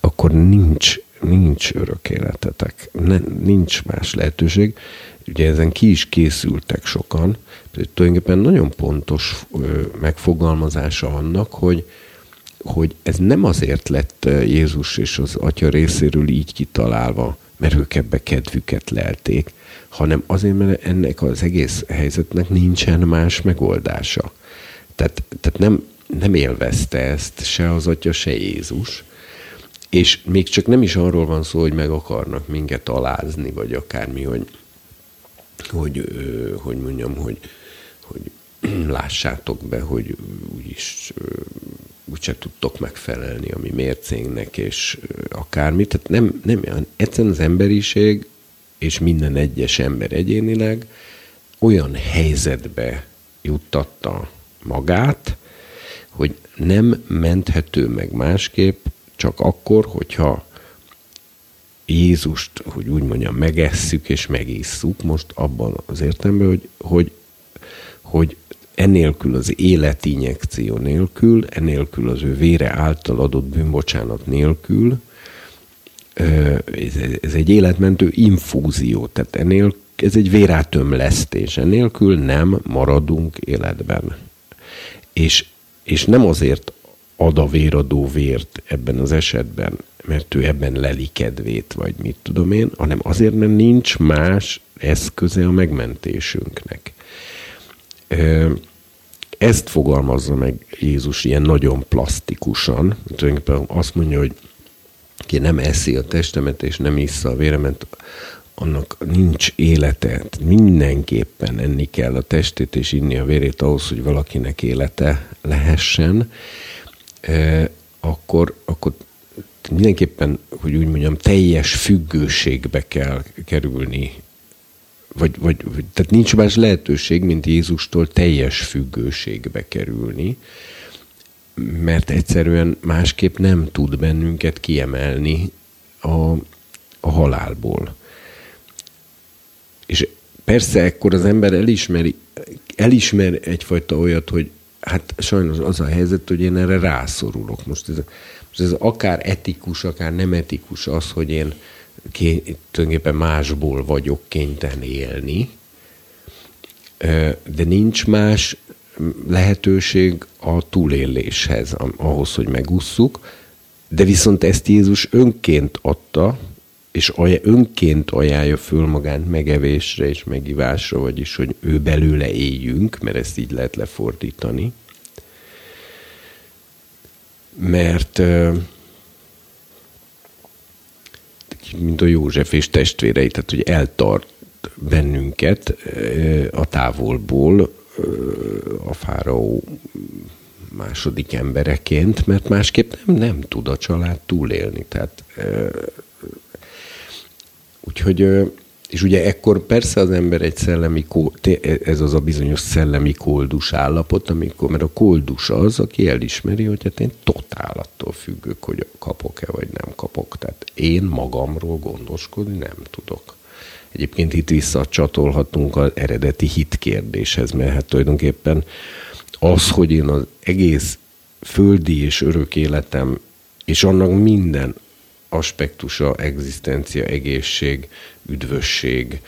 akkor nincs, nincs örök életetek. Ne, nincs más lehetőség. Ugye ezen ki is készültek sokan. Tehát tulajdonképpen nagyon pontos ö, megfogalmazása annak, hogy, hogy ez nem azért lett Jézus és az Atya részéről így kitalálva, mert ők ebbe kedvüket lelték, hanem azért, mert ennek az egész helyzetnek nincsen más megoldása. Tehát, tehát nem, nem élvezte ezt se az Atya, se Jézus, és még csak nem is arról van szó, hogy meg akarnak minket alázni, vagy akármi, hogy, hogy, hogy mondjam, hogy, hogy lássátok be, hogy úgyis úgyse tudtok megfelelni a mi mércénknek, és akármi. Tehát nem, nem, egyszerűen az emberiség, és minden egyes ember egyénileg olyan helyzetbe juttatta magát, hogy nem menthető meg másképp, csak akkor, hogyha Jézust, hogy úgy mondjam, megesszük és megisszuk, most abban az értelemben, hogy, hogy, hogy enélkül az életinjekció nélkül, enélkül az ő vére által adott bűnbocsánat nélkül, ez egy életmentő infúzió, tehát ennél, ez egy vérátömlesztés, enélkül nem maradunk életben. És, és nem azért ad a véradó vért ebben az esetben, mert ő ebben leli kedvét, vagy mit tudom én, hanem azért, mert nincs más eszköze a megmentésünknek. Ezt fogalmazza meg Jézus ilyen nagyon plastikusan. Tulajdonképpen azt mondja, hogy ki nem eszi a testemet és nem issza a véremet, annak nincs élete. Mindenképpen enni kell a testét és inni a vérét ahhoz, hogy valakinek élete lehessen. Akkor, akkor mindenképpen, hogy úgy mondjam, teljes függőségbe kell kerülni vagy, vagy, tehát nincs más lehetőség, mint Jézustól teljes függőségbe kerülni, mert egyszerűen másképp nem tud bennünket kiemelni a, a halálból. És persze ekkor az ember elismeri, elismer egyfajta olyat, hogy hát sajnos az a helyzet, hogy én erre rászorulok. Most ez, most ez akár etikus, akár nem etikus az, hogy én tulajdonképpen másból vagyok kénytelen élni, de nincs más lehetőség a túléléshez, ahhoz, hogy megusszuk, de viszont ezt Jézus önként adta, és önként ajánlja föl magát megevésre és megivásra, vagyis, hogy ő belőle éljünk, mert ezt így lehet lefordítani. Mert mint a József és testvérei, tehát hogy eltart bennünket a távolból a fáraó második embereként, mert másképp nem, nem tud a család túlélni. Tehát, úgyhogy, és ugye ekkor persze az ember egy szellemi, ez az a bizonyos szellemi koldus állapot, amikor, mert a koldus az, aki elismeri, hogy hát én totálattól függök, hogy kapok-e vagy nem kapok. Tehát én magamról gondoskodni nem tudok. Egyébként itt visszacsatolhatunk az eredeti hit kérdéshez, mert hát tulajdonképpen az, hogy én az egész földi és örök életem, és annak minden aspektusa, egzisztencia, egészség, üdvösség,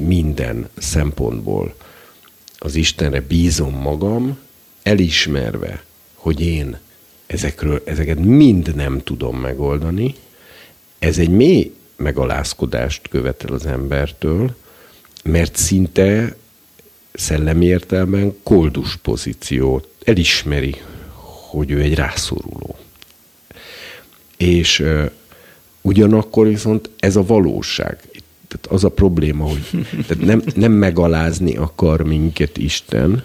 minden szempontból az Istenre bízom magam, elismerve, hogy én ezekről, ezeket mind nem tudom megoldani, ez egy mély megalázkodást követel az embertől, mert szinte szellemi értelmen koldus pozíciót elismeri, hogy ő egy rászoruló. És ugyanakkor viszont ez a valóság. Tehát az a probléma, hogy tehát nem, nem megalázni akar minket Isten,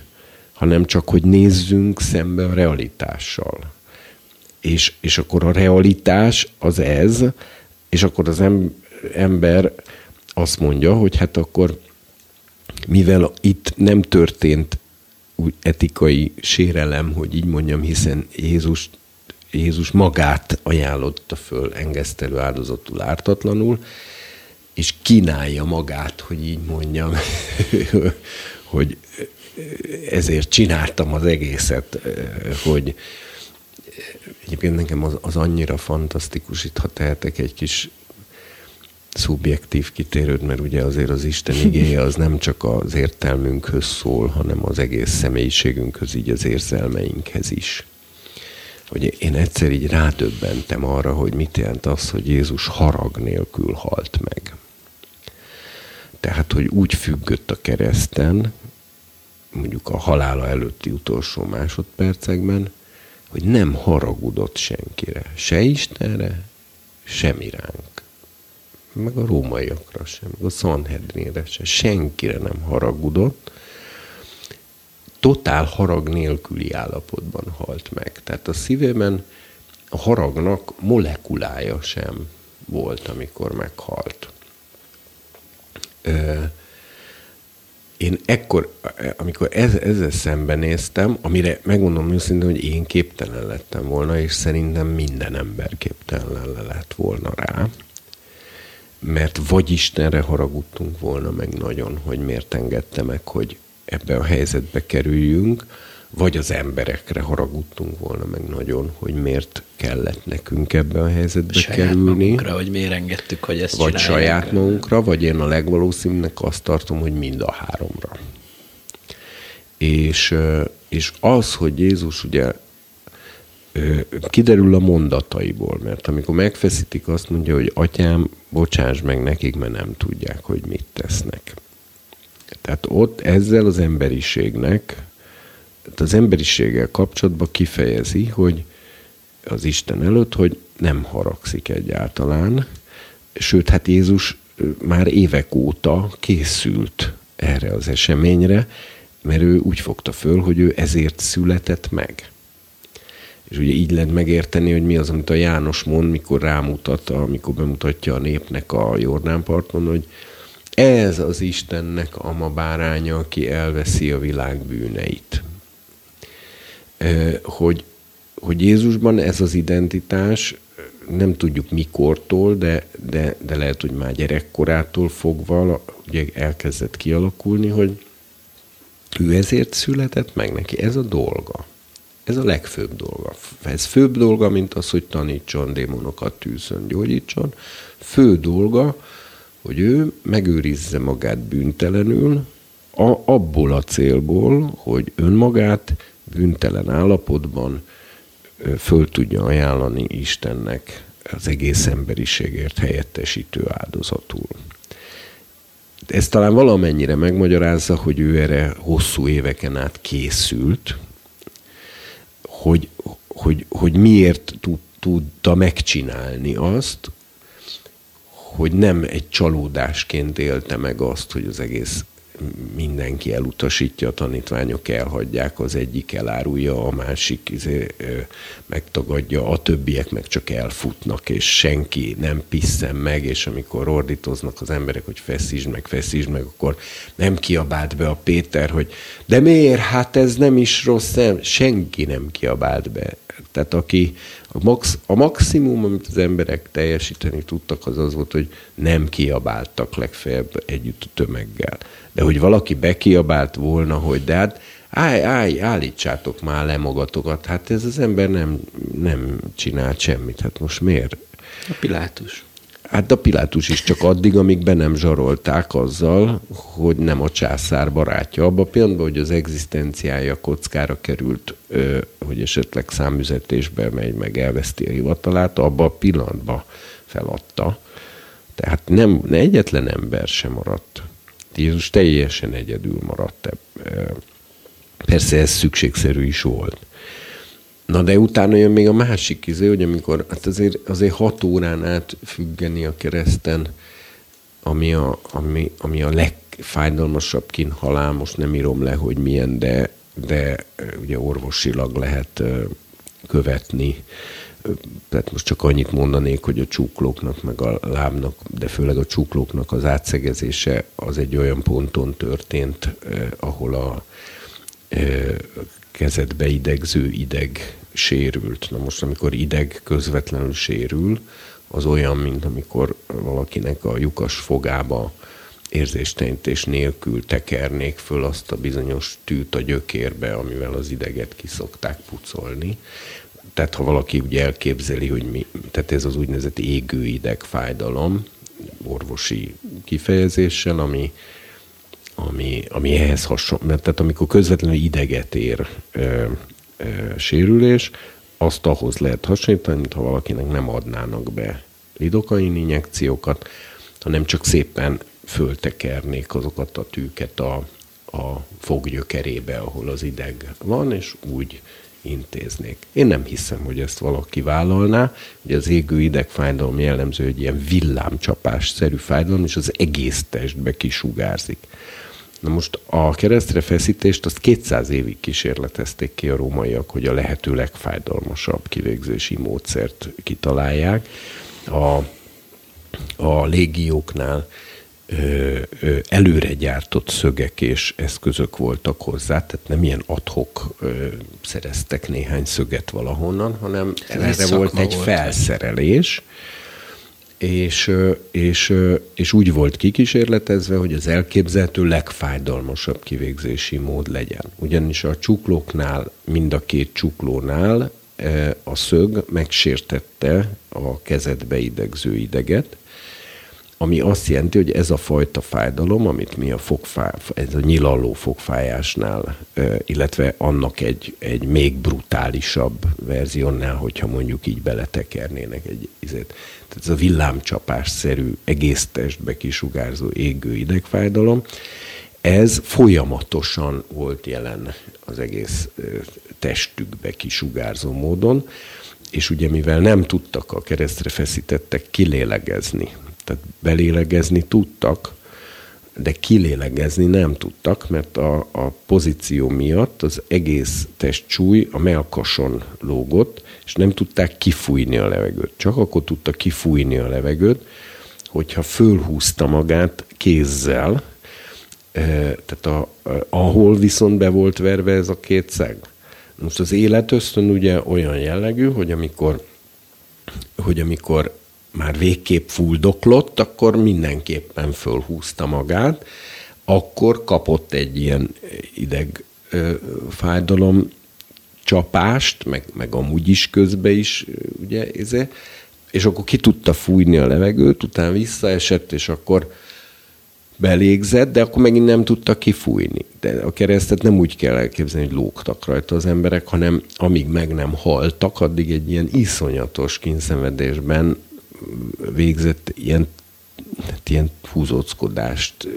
hanem csak, hogy nézzünk szembe a realitással. És, és akkor a realitás az ez, és akkor az ember azt mondja, hogy hát akkor mivel itt nem történt úgy etikai sérelem, hogy így mondjam, hiszen Jézus, Jézus magát ajánlotta föl engesztelő áldozatul ártatlanul, és kínálja magát, hogy így mondjam, hogy ezért csináltam az egészet, hogy egyébként nekem az, az annyira fantasztikus, itt ha tehetek egy kis szubjektív kitérőd, mert ugye azért az Isten igéje az nem csak az értelmünkhöz szól, hanem az egész személyiségünkhöz, így az érzelmeinkhez is. Hogy én egyszer így rádöbbentem arra, hogy mit jelent az, hogy Jézus harag nélkül halt meg. Tehát, hogy úgy függött a kereszten, mondjuk a halála előtti utolsó másodpercekben, hogy nem haragudott senkire, se Istenre, sem iránk. Meg a rómaiakra sem, meg a Sanhedrinre sem, senkire nem haragudott, totál harag nélküli állapotban halt meg. Tehát a szívében a haragnak molekulája sem volt, amikor meghalt. Én ekkor, amikor ez, ezzel szembenéztem, amire megmondom őszintén, hogy én képtelen lettem volna, és szerintem minden ember képtelen lett volna rá, mert vagy Istenre haragudtunk volna meg nagyon, hogy miért engedte meg, hogy ebbe a helyzetbe kerüljünk, vagy az emberekre haragudtunk volna meg nagyon, hogy miért kellett nekünk ebbe a helyzetbe saját kerülni. Magunkra, hogy miért engedtük, hogy ezt Vagy saját magunkra, vagy én a legvalószínűnek azt tartom, hogy mind a háromra. És, és az, hogy Jézus ugye kiderül a mondataiból, mert amikor megfeszítik, azt mondja, hogy atyám, bocsáss meg nekik, mert nem tudják, hogy mit tesznek. Tehát ott ezzel az emberiségnek, az emberiséggel kapcsolatban kifejezi, hogy az Isten előtt, hogy nem haragszik egyáltalán, sőt, hát Jézus már évek óta készült erre az eseményre, mert ő úgy fogta föl, hogy ő ezért született meg. És ugye így lehet megérteni, hogy mi az, amit a János mond, mikor rámutat, amikor bemutatja a népnek a Jordánparton, hogy ez az Istennek a ma báránya, aki elveszi a világ bűneit. Hogy, hogy Jézusban ez az identitás, nem tudjuk mikortól, de, de, de lehet, hogy már gyerekkorától fogva ugye elkezdett kialakulni, hogy ő ezért született meg neki, ez a dolga. Ez a legfőbb dolga. Ez főbb dolga, mint az, hogy tanítson démonokat tűzön, gyógyítson. Fő dolga, hogy ő megőrizze magát bűntelenül, a, abból a célból, hogy önmagát bűntelen állapotban föl tudja ajánlani Istennek az egész emberiségért helyettesítő áldozatul. Ez talán valamennyire megmagyarázza, hogy ő erre hosszú éveken át készült, hogy, hogy, hogy miért tud, tudta megcsinálni azt, hogy nem egy csalódásként élte meg azt, hogy az egész mindenki elutasítja, a tanítványok elhagyják, az egyik elárulja, a másik izé, megtagadja, a többiek meg csak elfutnak, és senki nem piszem meg, és amikor ordítoznak az emberek, hogy feszítsd meg, feszítsd meg, akkor nem kiabált be a Péter, hogy de miért? Hát ez nem is rossz, nem. senki nem kiabált be. Tehát aki a, max, a maximum, amit az emberek teljesíteni tudtak, az az volt, hogy nem kiabáltak legfeljebb együtt a tömeggel. De hogy valaki bekiabált volna, hogy de hát állj, állj, állítsátok már le magatokat, hát ez az ember nem, nem csinált semmit, hát most miért? A Pilátus. Hát a Pilátus is csak addig, amíg be nem zsarolták azzal, hogy nem a császár barátja. Abban a pillanatban, hogy az egzisztenciája kockára került, hogy esetleg számüzetésbe megy, meg elveszti a hivatalát, abban a pillanatban feladta. Tehát nem, egyetlen ember sem maradt Jézus teljesen egyedül maradt. Persze ez szükségszerű is volt. Na de utána jön még a másik izé, hogy amikor hát azért, azért hat órán át függeni a kereszten, ami a, ami, ami a legfájdalmasabb halál, most nem írom le, hogy milyen, de, de ugye orvosilag lehet követni. Tehát most csak annyit mondanék, hogy a csúklóknak, meg a lábnak, de főleg a csúklóknak az átszegezése az egy olyan ponton történt, ahol a kezedbe idegző ideg sérült. Na most, amikor ideg közvetlenül sérül, az olyan, mint amikor valakinek a lyukas fogába érzéstenítés nélkül tekernék föl azt a bizonyos tűt a gyökérbe, amivel az ideget kiszokták pucolni. Tehát ha valaki ugye elképzeli, hogy mi, tehát ez az úgynevezett égő idegfájdalom, orvosi kifejezéssel, ami, ami, ami ehhez hasonló. Tehát amikor közvetlenül ideget ér ö, ö, sérülés, azt ahhoz lehet hasonlítani, mintha valakinek nem adnának be lidokain injekciókat, hanem csak szépen föltekernék azokat a tűket a, a foggyökerébe, ahol az ideg van, és úgy intéznék. Én nem hiszem, hogy ezt valaki vállalná. Ugye az égő idegfájdalom jellemző, hogy ilyen villámcsapás-szerű fájdalom, és az egész testbe kisugárzik. Na most a keresztre feszítést azt 200 évig kísérletezték ki a rómaiak, hogy a lehető legfájdalmasabb kivégzési módszert kitalálják. A, a légióknál előre gyártott szögek és eszközök voltak hozzá, tehát nem ilyen adhok szereztek néhány szöget valahonnan, hanem Ez erre volt egy volt felszerelés, és, és, és úgy volt kikísérletezve, hogy az elképzelhető legfájdalmasabb kivégzési mód legyen. Ugyanis a csuklóknál, mind a két csuklónál a szög megsértette a kezedbe idegző ideget, ami azt jelenti, hogy ez a fajta fájdalom, amit mi a fogfáj, ez a nyilalló fogfájásnál, illetve annak egy, egy még brutálisabb verziónál, hogyha mondjuk így beletekernének egy izét. Tehát ez a villámcsapásszerű, egész testbe kisugárzó égő idegfájdalom, ez folyamatosan volt jelen az egész testükbe kisugárzó módon, és ugye mivel nem tudtak a keresztre feszítettek kilélegezni, tehát belélegezni tudtak, de kilélegezni nem tudtak, mert a, a pozíció miatt az egész testcsúly a melkason lógott, és nem tudták kifújni a levegőt. Csak akkor tudta kifújni a levegőt, hogyha fölhúzta magát kézzel, eh, tehát a, ahol viszont be volt verve ez a két szeg. Most az életösztön ugye olyan jellegű, hogy amikor, hogy amikor már végképp fuldoklott, akkor mindenképpen fölhúzta magát, akkor kapott egy ilyen ideg fájdalom csapást, meg, meg amúgy is közbe is, ugye, ez, és akkor ki tudta fújni a levegőt, utána visszaesett, és akkor belégzett, de akkor megint nem tudta kifújni. De a keresztet nem úgy kell elképzelni, hogy lógtak rajta az emberek, hanem amíg meg nem haltak, addig egy ilyen iszonyatos kínszenvedésben végzett ilyen, hát ilyen húzóckodást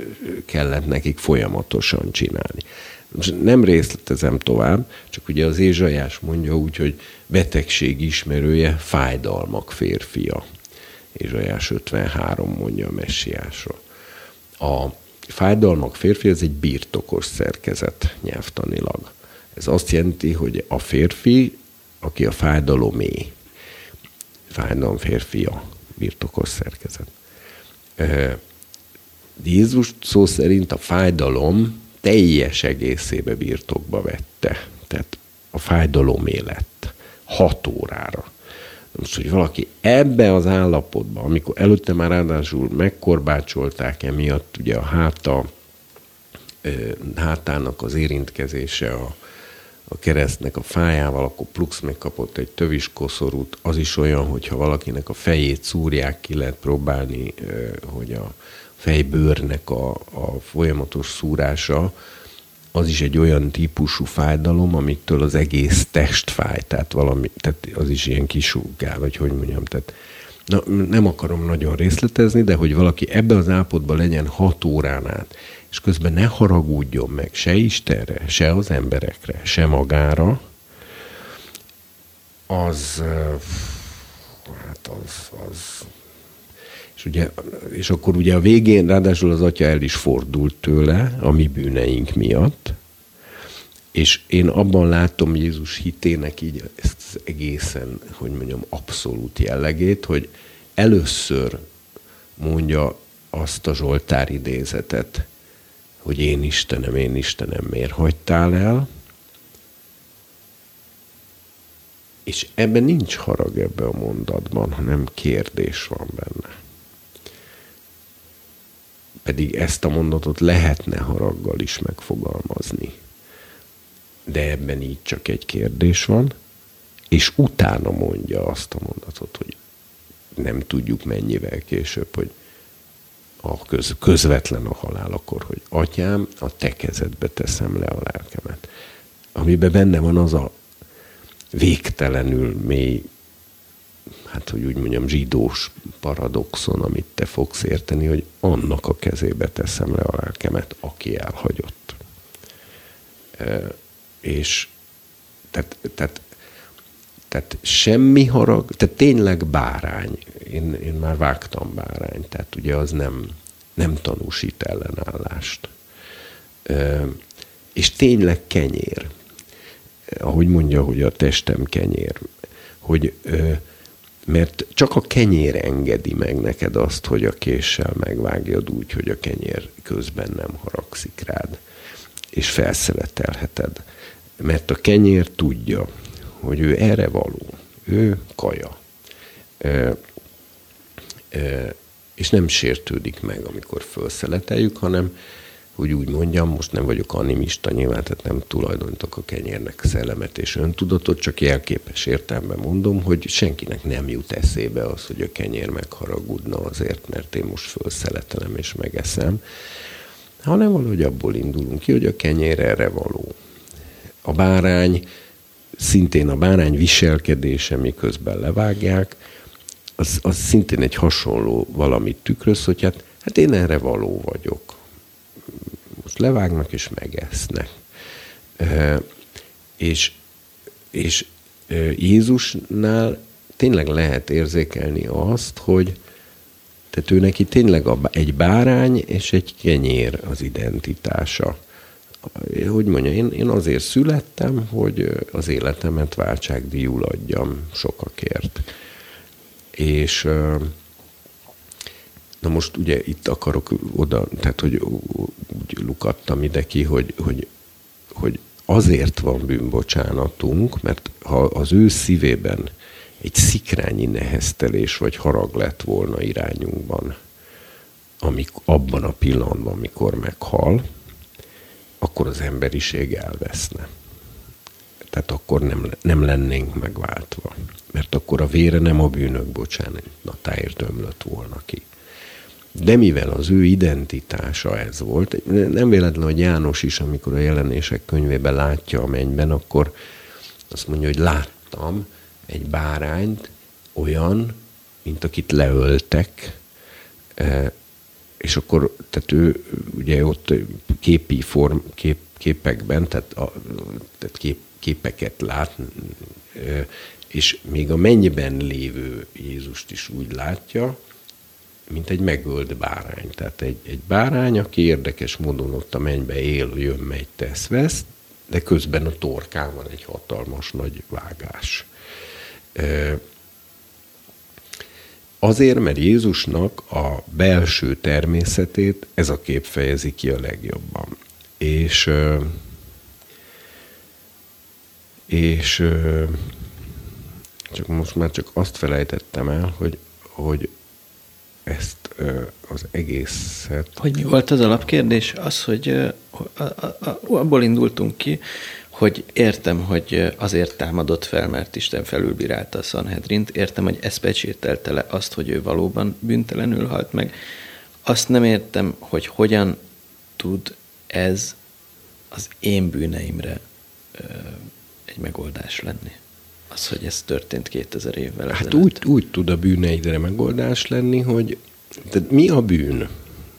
kellett nekik folyamatosan csinálni. Most nem részletezem tovább, csak ugye az Ézsajás mondja úgy, hogy betegség ismerője, fájdalmak férfia. Ézsajás 53 mondja a messiásról. A fájdalmak férfi, ez egy birtokos szerkezet nyelvtanilag. Ez azt jelenti, hogy a férfi, aki a fájdalomé, fájdalom férfia, birtokos szerkezet. Jézus szó szerint a fájdalom teljes egészébe birtokba vette. Tehát a fájdalom élet hat órára. Most, hogy valaki ebbe az állapotban, amikor előtte már ráadásul megkorbácsolták emiatt, ugye a háta, hátának az érintkezése a, a keresztnek a fájával, akkor Plux megkapott egy tövis koszorút, az is olyan, hogyha valakinek a fejét szúrják, ki lehet próbálni, hogy a fejbőrnek a, a folyamatos szúrása, az is egy olyan típusú fájdalom, amitől az egész test fáj, tehát valami, tehát az is ilyen kisúgál, vagy hogy mondjam, tehát na, nem akarom nagyon részletezni, de hogy valaki ebbe az állapotban legyen hat órán át, és közben ne haragudjon meg se Istenre, se az emberekre, se magára, az, hát az, az. És, ugye, és akkor ugye a végén ráadásul az atya el is fordult tőle a mi bűneink miatt, és én abban látom Jézus hitének így ezt az egészen, hogy mondjam, abszolút jellegét, hogy először mondja azt a Zsoltár idézetet, hogy én Istenem, én Istenem, miért hagytál el? És ebben nincs harag ebbe a mondatban, hanem kérdés van benne. Pedig ezt a mondatot lehetne haraggal is megfogalmazni. De ebben így csak egy kérdés van, és utána mondja azt a mondatot, hogy nem tudjuk mennyivel később, hogy a köz, közvetlen a halál, akkor, hogy atyám, a te kezedbe teszem le a lelkemet. Amiben benne van az a végtelenül mély, hát hogy úgy mondjam, zsidós paradoxon, amit te fogsz érteni, hogy annak a kezébe teszem le a lelkemet, aki elhagyott. E, és tehát, tehát tehát semmi harag, tehát tényleg bárány. Én, én már vágtam bárány, tehát ugye az nem, nem tanúsít ellenállást. Ö, és tényleg kenyér. Ahogy mondja, hogy a testem kenyér. Hogy, ö, mert csak a kenyér engedi meg neked azt, hogy a késsel megvágjad úgy, hogy a kenyér közben nem haragszik rád, és felszeletelheted. Mert a kenyér tudja, hogy ő erre való, ő kaja. E, e, és nem sértődik meg, amikor felszeleteljük, hanem, hogy úgy mondjam, most nem vagyok animista nyilván, tehát nem tulajdonítok a kenyérnek szellemet és öntudatot, csak jelképes értelemben mondom, hogy senkinek nem jut eszébe az, hogy a kenyér megharagudna azért, mert én most felszeletelem és megeszem, hanem valahogy abból indulunk ki, hogy a kenyér erre való. A bárány szintén a bárány viselkedése, miközben levágják, az, az szintén egy hasonló valamit tükröz, hogy hát, hát én erre való vagyok. Most levágnak és megesznek. E, és, és Jézusnál tényleg lehet érzékelni azt, hogy tehát ő neki tényleg egy bárány és egy kenyér az identitása hogy mondja, én, én azért születtem, hogy az életemet váltságdíjul adjam sokakért. És na most ugye itt akarok oda, tehát hogy úgy lukadtam ide ki, hogy, hogy, hogy azért van bűnbocsánatunk, mert ha az ő szívében egy szikrányi neheztelés vagy harag lett volna irányunkban, amik, abban a pillanatban, amikor meghal, akkor az emberiség elveszne. Tehát akkor nem, nem lennénk megváltva. Mert akkor a vére nem a bűnök bocsánatáért ömlött volna ki. De mivel az ő identitása ez volt, nem véletlen, hogy János is, amikor a jelenések könyvében látja a mennyben, akkor azt mondja, hogy láttam egy bárányt olyan, mint akit leöltek, eh, és akkor, tehát ő ugye ott képi form, kép, képekben, tehát, a, tehát kép, képeket lát, és még a mennyiben lévő Jézust is úgy látja, mint egy megölt bárány. Tehát egy, egy bárány, aki érdekes módon ott a mennybe él, jön, megy, tesz, vesz, de közben a torkán van egy hatalmas nagy vágás. Azért, mert Jézusnak a belső természetét ez a kép fejezi ki a legjobban. És, és csak most már csak azt felejtettem el, hogy, hogy ezt az egészet... Hogy mi volt az alapkérdés? Az, hogy abból indultunk ki, hogy értem, hogy azért támadott fel, mert Isten felülbírálta a Sanhedrint, értem, hogy ez pecsételte le azt, hogy ő valóban büntelenül halt meg. Azt nem értem, hogy hogyan tud ez az én bűneimre ö, egy megoldás lenni. Az, hogy ez történt 2000 évvel Hát úgy, úgy tud a bűneidre megoldás lenni, hogy de mi a bűn?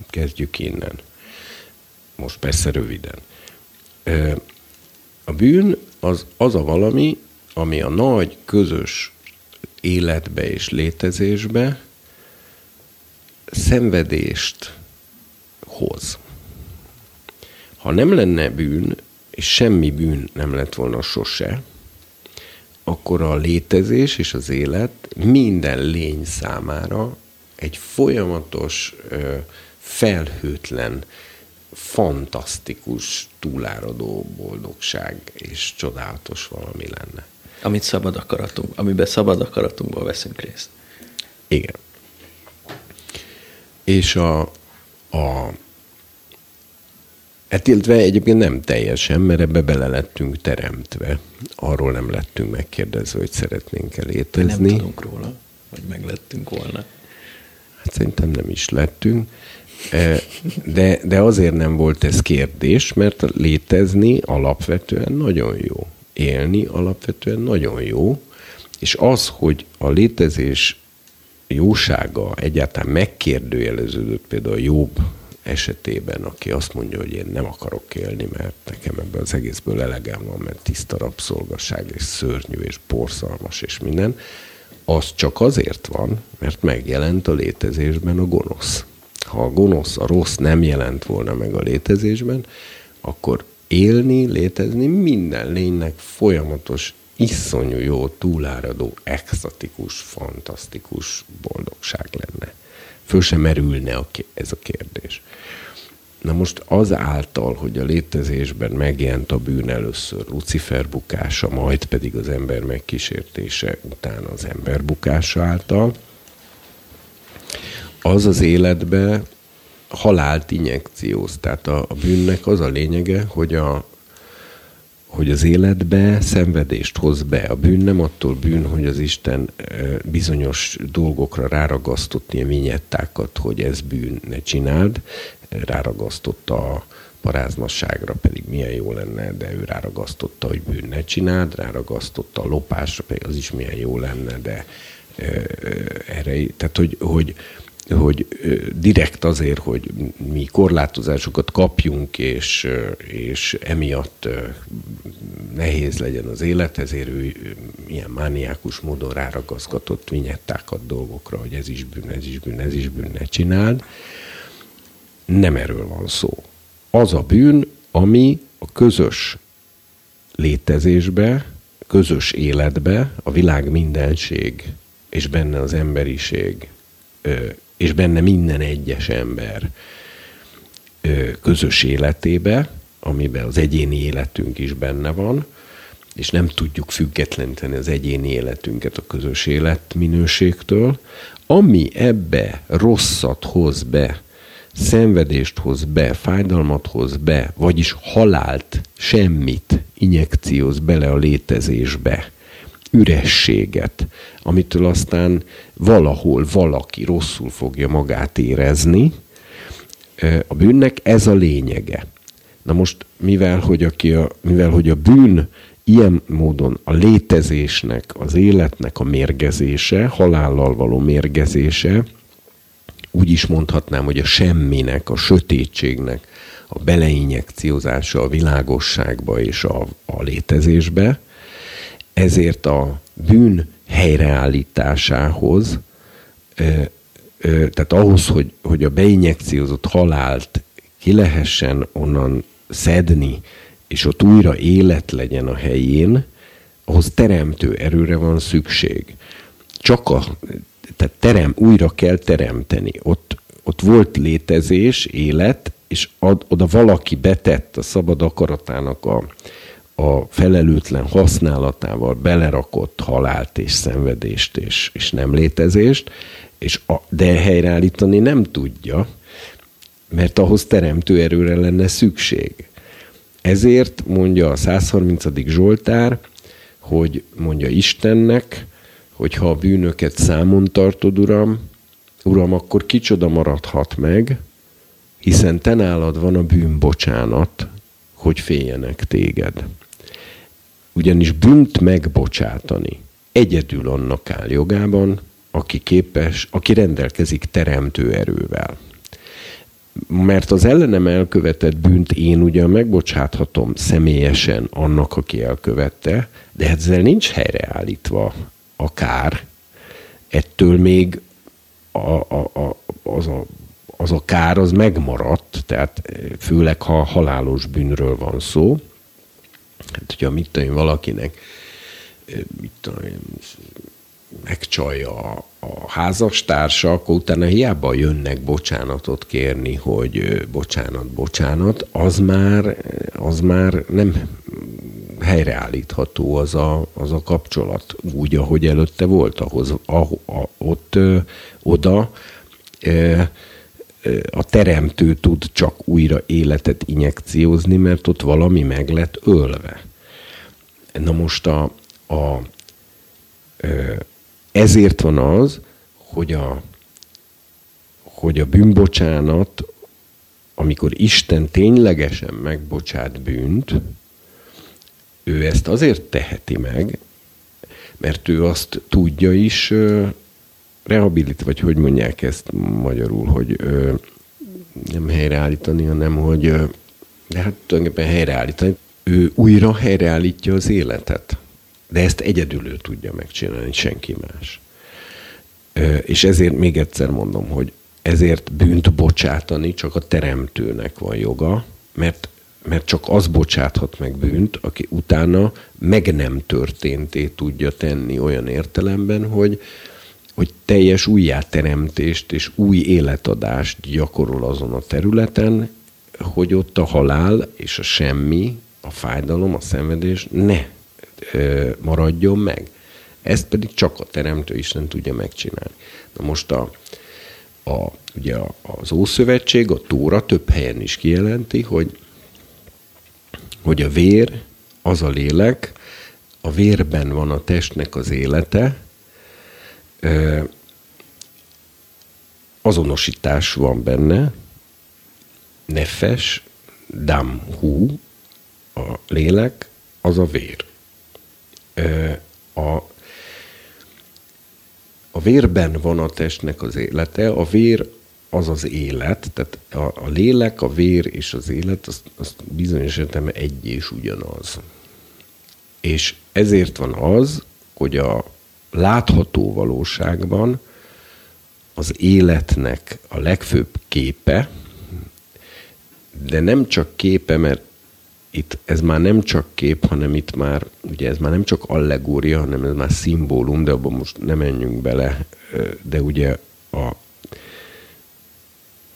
Kezdjük innen. Most persze röviden. A bűn az, az a valami, ami a nagy közös életbe és létezésbe szenvedést hoz. Ha nem lenne bűn, és semmi bűn nem lett volna sose, akkor a létezés és az élet minden lény számára egy folyamatos, felhőtlen, fantasztikus, túláradó boldogság és csodálatos valami lenne. Amit szabad akaratunk, amiben szabad akaratunkból veszünk részt. Igen. És a, a Hát illetve egyébként nem teljesen, mert ebbe bele lettünk teremtve. Arról nem lettünk megkérdezve, hogy szeretnénk-e létezni. Nem tudunk róla, hogy meglettünk volna. Hát szerintem nem is lettünk. De, de azért nem volt ez kérdés, mert létezni alapvetően nagyon jó. Élni alapvetően nagyon jó. És az, hogy a létezés jósága egyáltalán megkérdőjeleződött például Jobb esetében, aki azt mondja, hogy én nem akarok élni, mert nekem ebből az egészből elegem van, mert tiszta rabszolgaság, és szörnyű, és porszalmas, és minden, az csak azért van, mert megjelent a létezésben a gonosz. Ha a gonosz, a rossz nem jelent volna meg a létezésben, akkor élni, létezni minden lénynek folyamatos, iszonyú jó, túláradó, extatikus, fantasztikus boldogság lenne föl sem merülne a, ez a kérdés. Na most az által, hogy a létezésben megjelent a bűn először Lucifer bukása, majd pedig az ember megkísértése után az ember bukása által, az az életbe halált injekcióz. Tehát a, a bűnnek az a lényege, hogy a, hogy az életbe szenvedést hoz be. A bűn nem attól bűn, hogy az Isten bizonyos dolgokra ráragasztott ilyen vinyettákat, hogy ez bűn, ne csináld. Ráragasztotta a parázmasságra, pedig milyen jó lenne, de ő ráragasztotta, hogy bűn ne csináld, ráragasztotta a lopásra, pedig az is milyen jó lenne, de erre, tehát hogy, hogy hogy direkt azért, hogy mi korlátozásokat kapjunk, és, és emiatt nehéz legyen az élet, ezért ő ilyen mániákus módon ráragaszgatott vinyettákat dolgokra, hogy ez is bűn, ez is bűn, ez is bűn, ne csináld. Nem erről van szó. Az a bűn, ami a közös létezésbe, közös életbe, a világ mindenség és benne az emberiség és benne minden egyes ember közös életébe, amiben az egyéni életünk is benne van, és nem tudjuk függetleníteni az egyéni életünket a közös életminőségtől, ami ebbe rosszat hoz be, szenvedést hoz be, fájdalmat hoz be, vagyis halált, semmit injekcióz bele a létezésbe, ürességet, amitől aztán valahol valaki rosszul fogja magát érezni. A bűnnek ez a lényege. Na most, mivel hogy, aki a, mivel, hogy a bűn ilyen módon a létezésnek, az életnek a mérgezése, halállal való mérgezése, úgy is mondhatnám, hogy a semminek, a sötétségnek a beleinjekciózása a világosságba és a, a létezésbe, ezért a bűn helyreállításához, tehát ahhoz, hogy, hogy a beinjekciózott halált ki lehessen onnan szedni, és ott újra élet legyen a helyén, ahhoz teremtő erőre van szükség. Csak a, tehát terem, újra kell teremteni. Ott, ott volt létezés, élet, és ad, oda valaki betett a szabad akaratának a, a felelőtlen használatával belerakott halált és szenvedést és, és nem létezést, és a, de helyreállítani nem tudja, mert ahhoz teremtő erőre lenne szükség. Ezért mondja a 130. Zsoltár, hogy mondja Istennek, hogy ha a bűnöket számon tartod, Uram, Uram, akkor kicsoda maradhat meg, hiszen te nálad van a bűnbocsánat, hogy féljenek téged. Ugyanis bűnt megbocsátani egyedül annak áll jogában, aki képes, aki rendelkezik teremtő erővel. mert az ellenem elkövetett bűnt én ugyan megbocsáthatom személyesen annak, aki elkövette, de ezzel nincs helyreállítva a kár. Ettől még a, a, a, az, a, az a kár az megmaradt, tehát főleg ha halálos bűnről van szó. Hát, hogyha mit tudom valakinek mit tudom megcsalja a, a házastársa, akkor utána hiába jönnek bocsánatot kérni, hogy bocsánat, bocsánat, az már, az már nem helyreállítható az a, az a kapcsolat úgy, ahogy előtte volt, ahhoz, a, a, ott, ö, oda. Ö, a teremtő tud csak újra életet injekciózni, mert ott valami meg lett ölve. Na most a, a ezért van az, hogy a, hogy a bűnbocsánat, amikor Isten ténylegesen megbocsát bűnt, ő ezt azért teheti meg, mert ő azt tudja is rehabilit, vagy hogy mondják ezt magyarul, hogy nem helyreállítani, hanem hogy de hát tulajdonképpen helyreállítani. Ő újra helyreállítja az életet. De ezt egyedül ő tudja megcsinálni, senki más. És ezért még egyszer mondom, hogy ezért bűnt bocsátani csak a teremtőnek van joga, mert, mert csak az bocsáthat meg bűnt, aki utána meg nem történté tudja tenni olyan értelemben, hogy, hogy teljes újjáteremtést és új életadást gyakorol azon a területen, hogy ott a halál és a semmi, a fájdalom, a szenvedés ne maradjon meg. Ezt pedig csak a Teremtő Isten tudja megcsinálni. Na most a, a, ugye az Ószövetség, a Tóra több helyen is kijelenti, hogy, hogy a vér, az a lélek, a vérben van a testnek az élete, azonosítás van benne, nefes, dam, hú, a lélek, az a vér a, a vérben van a testnek az élete, a vér az az élet, tehát a, a lélek, a vér és az élet, az, az bizonyos értelme egy és ugyanaz. És ezért van az, hogy a látható valóságban az életnek a legfőbb képe, de nem csak képe, mert itt ez már nem csak kép, hanem itt már, ugye ez már nem csak allegória, hanem ez már szimbólum, de abban most nem menjünk bele, de ugye a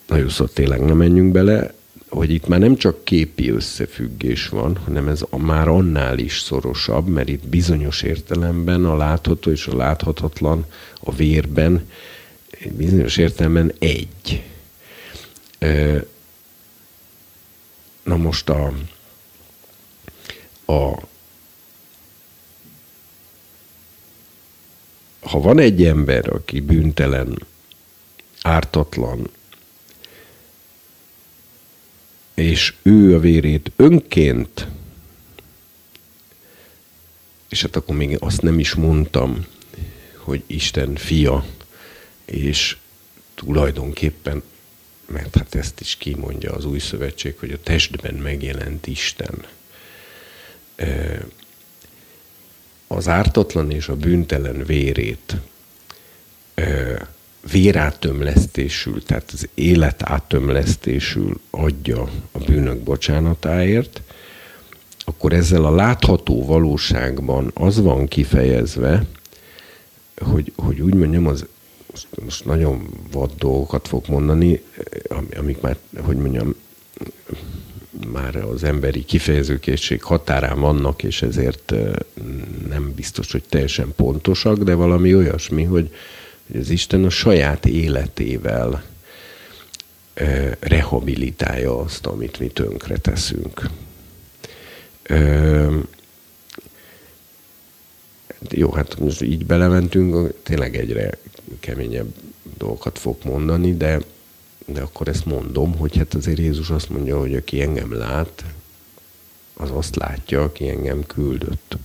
nagyon szó tényleg nem menjünk bele, hogy itt már nem csak képi összefüggés van, hanem ez már annál is szorosabb, mert itt bizonyos értelemben a látható és a láthatatlan a vérben bizonyos értelemben egy. Na most a, a ha van egy ember, aki bűntelen, ártatlan, és ő a vérét önként, és hát akkor még azt nem is mondtam, hogy Isten fia, és tulajdonképpen, mert hát ezt is kimondja az új szövetség, hogy a testben megjelent Isten. Az ártatlan és a bűntelen vérét vérátömlesztésül, tehát az életátömlesztésül adja a bűnök bocsánatáért, akkor ezzel a látható valóságban az van kifejezve, hogy, hogy úgy mondjam, az most, nagyon vad dolgokat fog mondani, amik már, hogy mondjam, már az emberi kifejezőkészség határán vannak, és ezért nem biztos, hogy teljesen pontosak, de valami olyasmi, hogy az Isten a saját életével rehabilitálja azt, amit mi tönkre teszünk. Jó, hát most így belementünk, tényleg egyre keményebb dolgokat fog mondani, de de akkor ezt mondom, hogy hát azért Jézus azt mondja, hogy aki engem lát, az azt látja, aki engem küldött.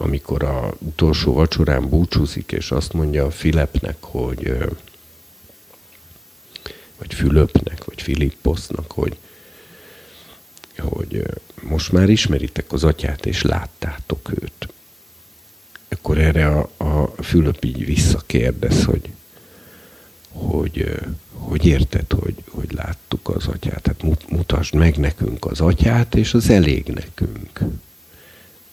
Amikor a utolsó vacsorán búcsúzik, és azt mondja a Filepnek, hogy vagy Fülöpnek, vagy Filipposznak, hogy, hogy most már ismeritek az atyát, és láttátok őt. Akkor erre a, a Fülöp így visszakérdez, hogy, hogy, hogy érted, hogy, hogy láttuk az atyát. Tehát mutasd meg nekünk az atyát, és az elég nekünk.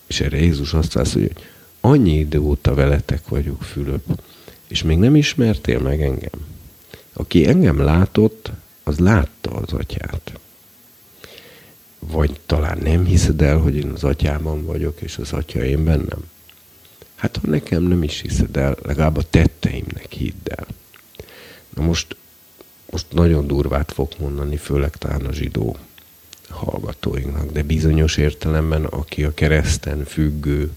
És erre Jézus azt válaszolja, hogy annyi idő óta veletek vagyok, Fülöp, és még nem ismertél meg engem. Aki engem látott, az látta az atyát. Vagy talán nem hiszed el, hogy én az atyában vagyok, és az atya én bennem? Hát ha nekem nem is hiszed el, legalább a tetteimnek hidd el. Na most, most nagyon durvát fog mondani, főleg talán a zsidó hallgatóinknak, de bizonyos értelemben, aki a kereszten függő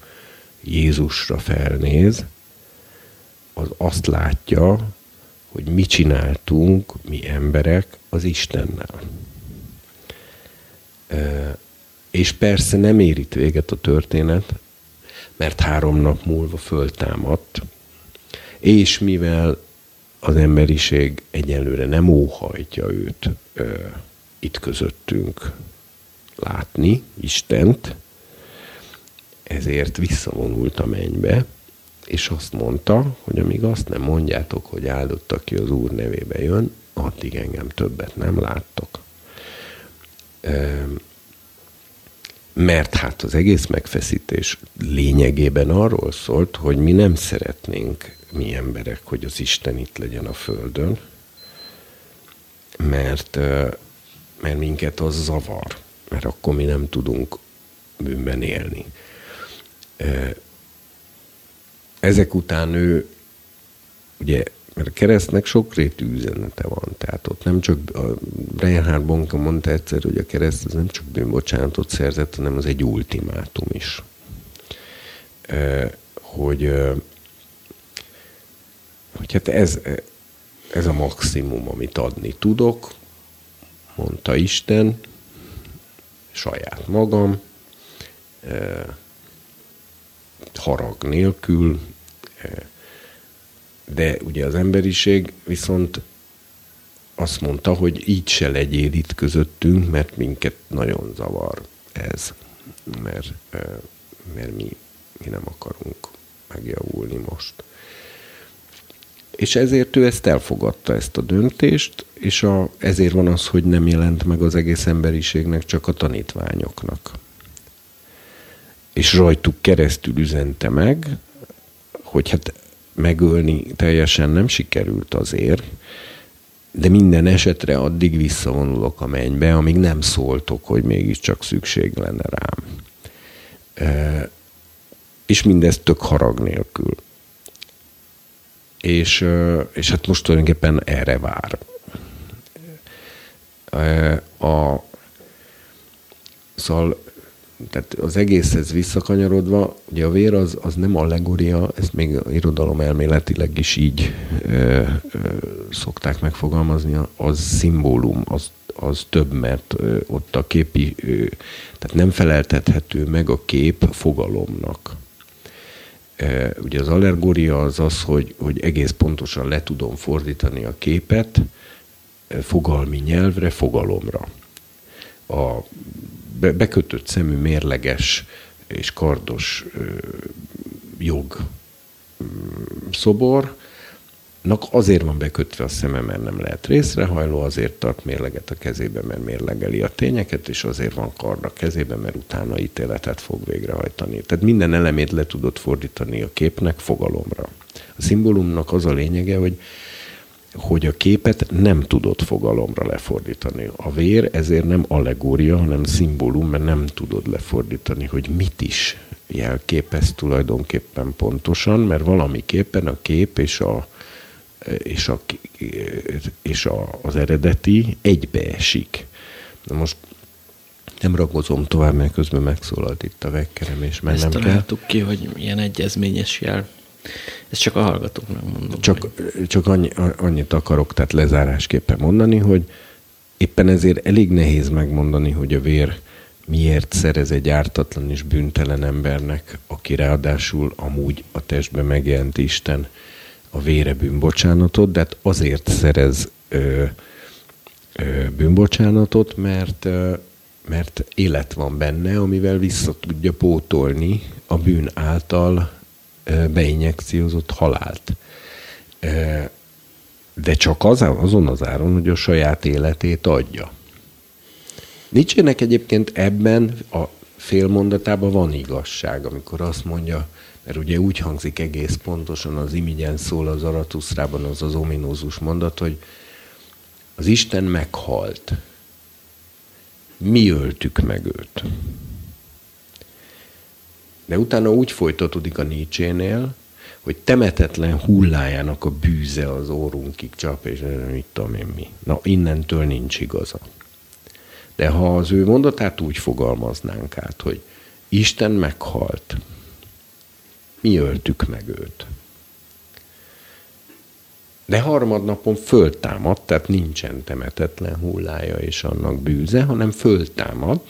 Jézusra felnéz, az azt látja, hogy mi csináltunk, mi emberek az Istennel. És persze nem ér itt véget a történet, mert három nap múlva föltámadt, és mivel az emberiség egyelőre nem óhajtja őt ö, itt közöttünk látni, Istent, ezért visszavonult a mennybe, és azt mondta, hogy amíg azt nem mondjátok, hogy áldott, aki az Úr nevébe jön, addig engem többet nem láttok. Mert hát az egész megfeszítés lényegében arról szólt, hogy mi nem szeretnénk mi emberek, hogy az Isten itt legyen a Földön, mert, mert minket az zavar, mert akkor mi nem tudunk bűnben élni ezek után ő, ugye, mert a keresztnek sokrétű üzenete van, tehát ott nem csak, a Reinhard Bonka mondta egyszer, hogy a kereszt az nem csak bűnbocsánatot szerzett, hanem az egy ultimátum is. Hogy, hogy hát ez, ez a maximum, amit adni tudok, mondta Isten, saját magam, harag nélkül, de ugye az emberiség viszont azt mondta, hogy így se legyél itt közöttünk, mert minket nagyon zavar ez, mert, mert mi, mi nem akarunk megjavulni most. És ezért ő ezt elfogadta, ezt a döntést, és a, ezért van az, hogy nem jelent meg az egész emberiségnek, csak a tanítványoknak és rajtuk keresztül üzente meg, hogy hát megölni teljesen nem sikerült azért, de minden esetre addig visszavonulok a mennybe, amíg nem szóltok, hogy mégiscsak szükség lenne rám. E, és mindez tök harag nélkül. És, és hát most tulajdonképpen erre vár. A, szóval tehát az egészhez visszakanyarodva, ugye a vér az, az nem allegoria, ezt még irodalom elméletileg is így ö, ö, szokták az szimbólum, az, az több, mert ö, ott a képi, ö, tehát nem feleltethető meg a kép fogalomnak. Ö, ugye az allegória az az, hogy, hogy egész pontosan le tudom fordítani a képet fogalmi nyelvre, fogalomra. A bekötött szemű mérleges és kardos jog szobor, azért van bekötve a szeme, mert nem lehet részrehajló, azért tart mérleget a kezébe, mert mérlegeli a tényeket, és azért van kard a kezébe, mert utána ítéletet fog végrehajtani. Tehát minden elemét le tudott fordítani a képnek fogalomra. A szimbólumnak az a lényege, hogy hogy a képet nem tudod fogalomra lefordítani. A vér ezért nem allegória, hanem szimbólum, mert nem tudod lefordítani, hogy mit is jelképez tulajdonképpen pontosan, mert valamiképpen a kép és, a, és, a, és a, az eredeti egybeesik. Na most nem ragozom tovább, mert közben megszólalt itt a vekkerem, és mennem Ezt találtuk ki, hogy ilyen egyezményes jel ezt csak a hallgatóknak mondom. Csak, hogy... csak annyi, annyit akarok tehát lezárásképpen mondani, hogy éppen ezért elég nehéz megmondani, hogy a vér miért szerez egy ártatlan és bűntelen embernek, aki ráadásul amúgy a testben megjelent Isten a vére bűnbocsánatot, de hát azért szerez ö, bűnbocsánatot, mert, mert élet van benne, amivel vissza tudja pótolni a bűn által beinjekciózott halált. De csak az, azon az áron, hogy a saját életét adja. Nietzsének egyébként ebben a félmondatában van igazság, amikor azt mondja, mert ugye úgy hangzik egész pontosan, az imigyen szól az Aratuszrában az az ominózus mondat, hogy az Isten meghalt. Mi öltük meg őt. De utána úgy folytatódik a Nietzsénél, hogy temetetlen hullájának a bűze az órunkig csap, és mit tudom én mi. Na, innentől nincs igaza. De ha az ő mondatát úgy fogalmaznánk át, hogy Isten meghalt, mi öltük meg őt. De harmadnapon föltámad, tehát nincsen temetetlen hullája és annak bűze, hanem föltámad,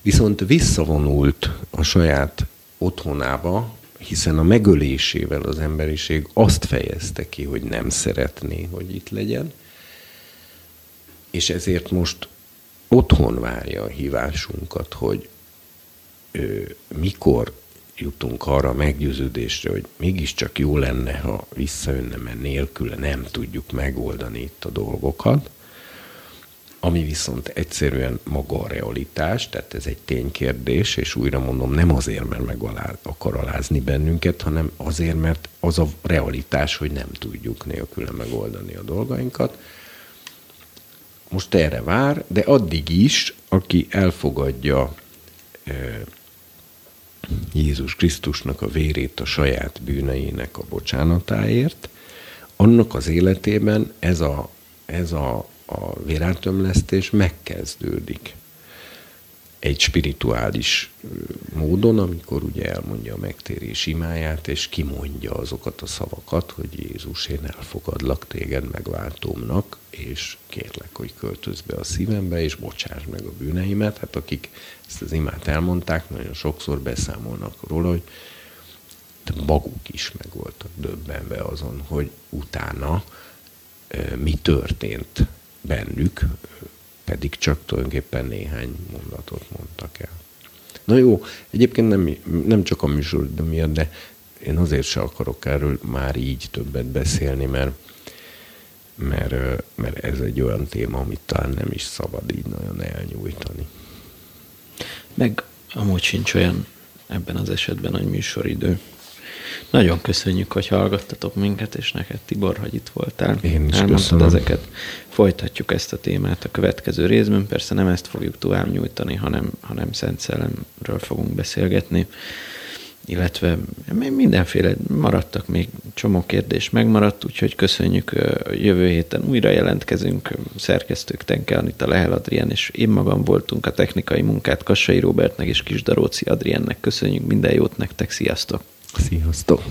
viszont visszavonult a saját otthonába, hiszen a megölésével az emberiség azt fejezte ki, hogy nem szeretné, hogy itt legyen, és ezért most otthon várja a hívásunkat, hogy ő, mikor jutunk arra a meggyőződésre, hogy mégiscsak jó lenne, ha visszajönne, mert nélküle nem tudjuk megoldani itt a dolgokat, ami viszont egyszerűen maga a realitás, tehát ez egy ténykérdés, és újra mondom, nem azért, mert meg akar alázni bennünket, hanem azért, mert az a realitás, hogy nem tudjuk nélküle megoldani a dolgainkat. Most erre vár, de addig is, aki elfogadja Jézus Krisztusnak a vérét a saját bűneinek a bocsánatáért, annak az életében ez a, ez a, a vérátömlesztés megkezdődik egy spirituális módon, amikor ugye elmondja a megtérés imáját, és kimondja azokat a szavakat, hogy Jézus, én elfogadlak téged megváltómnak, és kérlek, hogy költözz be a szívembe, és bocsáss meg a bűneimet. Hát akik ezt az imát elmondták, nagyon sokszor beszámolnak róla, hogy maguk is meg voltak döbbenve azon, hogy utána mi történt bennük, pedig csak tulajdonképpen néhány mondatot mondtak el. Na jó, egyébként nem, nem csak a műsor miatt, de én azért se akarok erről már így többet beszélni, mert, mert, mert ez egy olyan téma, amit talán nem is szabad így nagyon elnyújtani. Meg amúgy sincs olyan ebben az esetben nagy műsoridő. Nagyon köszönjük, hogy hallgattatok minket, és neked Tibor, hogy itt voltál. Én is Elmondtad köszönöm. ezeket. Folytatjuk ezt a témát a következő részben. Persze nem ezt fogjuk tovább nyújtani, hanem, hanem Szent Szellemről fogunk beszélgetni illetve mindenféle maradtak még csomó kérdés megmaradt, úgyhogy köszönjük, jövő héten újra jelentkezünk, szerkesztők Tenke Anita, Lehel Adrien, és én magam voltunk a technikai munkát Kassai Robertnek és Kisdaróci Adriennek. Köszönjük, minden jót nektek, sziasztok! Sziasztok!